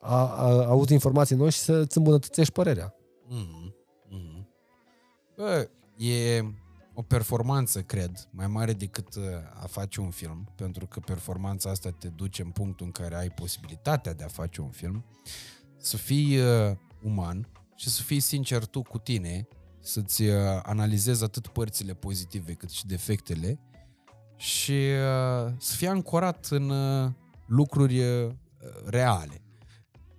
a, a, auzi informații noi și să îți îmbunătățești părerea. Mhm, mhm. Bă, e o performanță, cred, mai mare decât uh, a face un film, pentru că performanța asta te duce în punctul în care ai posibilitatea de a face un film, să fii uh, uman și să fii sincer tu cu tine, să-ți uh, analizezi atât părțile pozitive cât și defectele și uh, să fii ancorat în uh, lucruri uh, reale.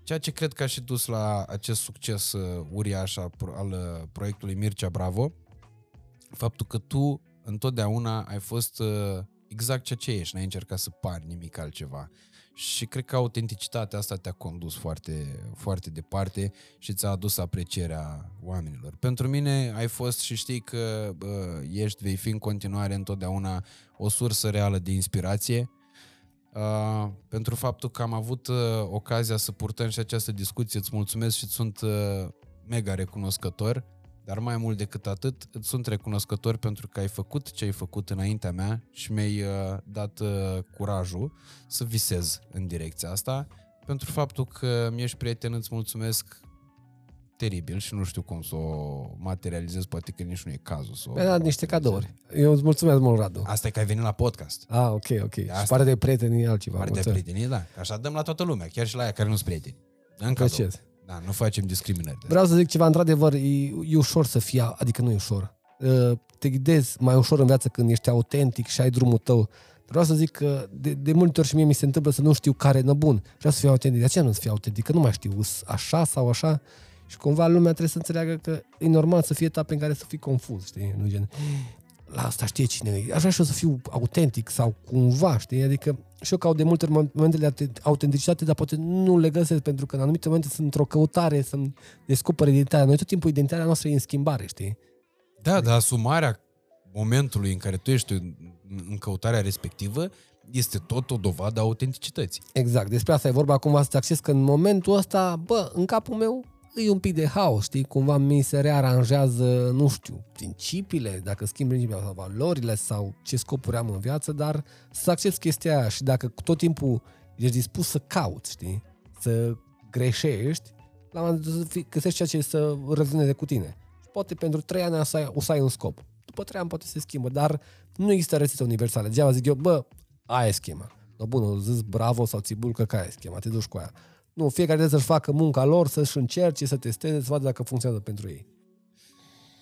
Ceea ce cred că a și dus la acest succes uh, uriaș al, pro- al uh, proiectului Mircea Bravo, faptul că tu întotdeauna ai fost uh, exact ceea ce ești, n-ai încercat să pari nimic altceva. și cred că autenticitatea asta te-a condus foarte, foarte departe și ți-a adus aprecierea oamenilor. Pentru mine ai fost și știi că bă, ești, vei fi în continuare întotdeauna o sursă reală de inspirație uh, pentru faptul că am avut uh, ocazia să purtăm și această discuție. Îți mulțumesc și sunt uh, mega recunoscător dar mai mult decât atât, îți sunt recunoscător pentru că ai făcut ce ai făcut înaintea mea și mi-ai uh, dat uh, curajul să visez în direcția asta. Pentru faptul că mi-ești prieten, îți mulțumesc teribil și nu știu cum să o materializez, poate că nici nu e cazul să o... Mi-a dat niște cadouri. Eu îți mulțumesc mult, Radu. Asta e că ai venit la podcast. Ah, ok, ok. De și pare de prieteni altceva. Pare de prieteni, da. Așa dăm la toată lumea, chiar și la aia care nu sunt prieteni. În cadou. Da, nu facem discriminări. Vreau să zic ceva, într-adevăr, e, e ușor să fie, adică nu e ușor. Te ghidezi mai ușor în viață când ești autentic și ai drumul tău. Vreau să zic că de, de multe ori și mie mi se întâmplă să nu știu care e bun. Vreau să fiu autentic. De aceea nu să fiu autentic? Că nu mai știu așa sau așa. Și cumva lumea trebuie să înțeleagă că e normal să fie etape în care să fii confuz, știi? Nu gen, la asta știe cine e. Aș vrea și eu să fiu autentic sau cumva, știi? Adică și eu caut de multe ori momentele de autenticitate, dar poate nu le găsesc pentru că în anumite momente sunt într-o căutare să-mi descoper identitatea. Noi tot timpul identitatea noastră e în schimbare, știi? Da, dar asumarea momentului în care tu ești în căutarea respectivă este tot o dovadă a autenticității. Exact, despre asta e vorba acum să acces că în momentul ăsta, bă, în capul meu e un pic de haos, știi? Cumva mi se rearanjează, nu știu, principiile, dacă schimb principiile sau valorile sau ce scopuri am în viață, dar să accept chestia aia și dacă tot timpul ești dispus să cauți, știi? Să greșești, la un moment dat găsești ceea ce să rezoneze cu tine. Poate pentru trei ani o să, ai, o să ai un scop. După trei ani poate se schimbă, dar nu există rețetă universală. Degeaba zic eu, bă, aia e schema. No, bun, zis bravo sau țibul că aia e schema, te duci cu aia. Nu, fiecare trebuie să-și facă munca lor, să-și încerce, să testeze, să vadă dacă funcționează pentru ei.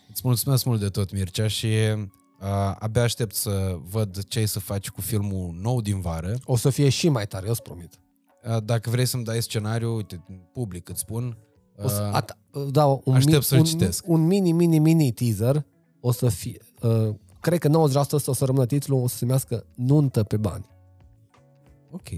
Îți mulțumesc mult de tot, Mircea, și uh, abia aștept să văd ce ai să faci cu filmul nou din vară. O să fie și mai tare, eu îți promit. Uh, dacă vrei să-mi dai scenariu, uite, public îți spun. Uh, o să, at, da, un aștept să-l un, citesc. Un mini, mini, mini teaser o să fie, uh, cred că 90% o să rămână titlul, o să se numească Nuntă pe bani. Ok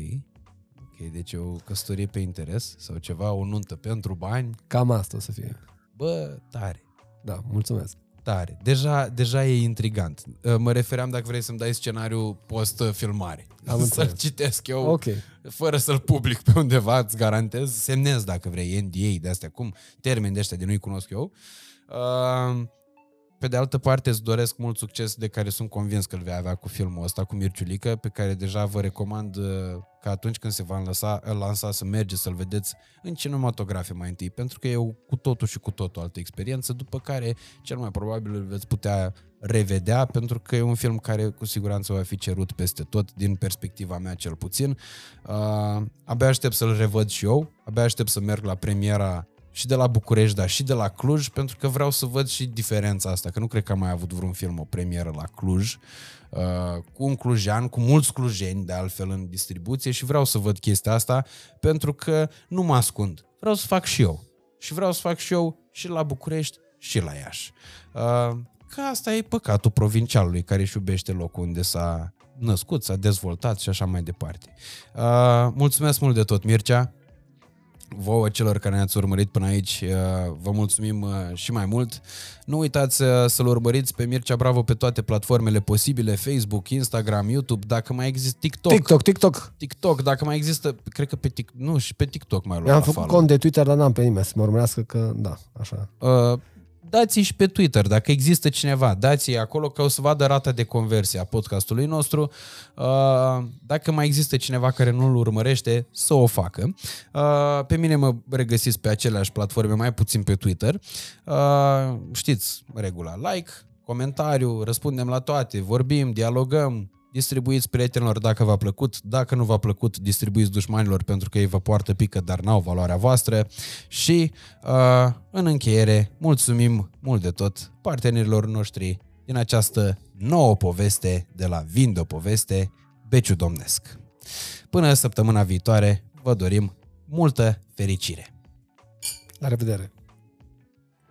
deci o căsătorie pe interes sau ceva, o nuntă pentru bani. Cam asta o să fie. Bă, tare. Da, mulțumesc. Tare. Deja, deja e intrigant. Uh, mă refeream dacă vrei să-mi dai scenariu post-filmare. Am să-l citesc eu, okay. fără să-l public pe undeva, îți garantez. Semnez dacă vrei NDA de astea, cum termeni de ăștia de nu-i cunosc eu. Uh, pe de altă parte, îți doresc mult succes de care sunt convins că îl vei avea cu filmul ăsta, cu Mirciulică, pe care deja vă recomand uh, că atunci când se va lansa, lansa să mergeți să-l vedeți în cinematografe mai întâi, pentru că e o, cu totul și cu totul altă experiență, după care cel mai probabil îl veți putea revedea, pentru că e un film care cu siguranță va fi cerut peste tot, din perspectiva mea cel puțin. Uh, abia aștept să-l revăd și eu, abia aștept să merg la premiera și de la București, dar și de la Cluj, pentru că vreau să văd și diferența asta, că nu cred că am mai avut vreun film o premieră la Cluj, uh, cu un clujean, cu mulți clujeni de altfel în distribuție și vreau să văd chestia asta, pentru că nu mă ascund. Vreau să fac și eu. Și vreau să fac și eu și la București și la Iași. Uh, că asta e păcatul provincialului care își iubește locul unde s-a născut, s-a dezvoltat și așa mai departe. Uh, mulțumesc mult de tot, Mircea vouă celor care ne-ați urmărit până aici, uh, vă mulțumim uh, și mai mult. Nu uitați uh, să-l urmăriți pe Mircea Bravo pe toate platformele posibile, Facebook, Instagram, YouTube, dacă mai există TikTok. TikTok, TikTok. TikTok, dacă mai există, cred că pe TikTok, nu, și pe TikTok mai luat Am făcut cont de Twitter, dar n-am pe nimeni să mă urmărească că, da, așa. Uh, dați și pe Twitter, dacă există cineva, dați acolo că o să vadă rata de conversie a podcastului nostru. Uh, dacă mai există cineva care nu-l urmărește, să o facă. Uh, pe mine mă regăsiți pe aceleași platforme, mai puțin pe Twitter. Uh, știți regula, like, comentariu, răspundem la toate, vorbim, dialogăm, distribuiți prietenilor dacă v-a plăcut, dacă nu v-a plăcut, distribuiți dușmanilor pentru că ei vă poartă pică, dar n-au valoarea voastră și uh, în încheiere, mulțumim mult de tot partenerilor noștri din această nouă poveste de la Vindo Poveste, Beciu Domnesc. Până săptămâna viitoare, vă dorim multă fericire! La revedere!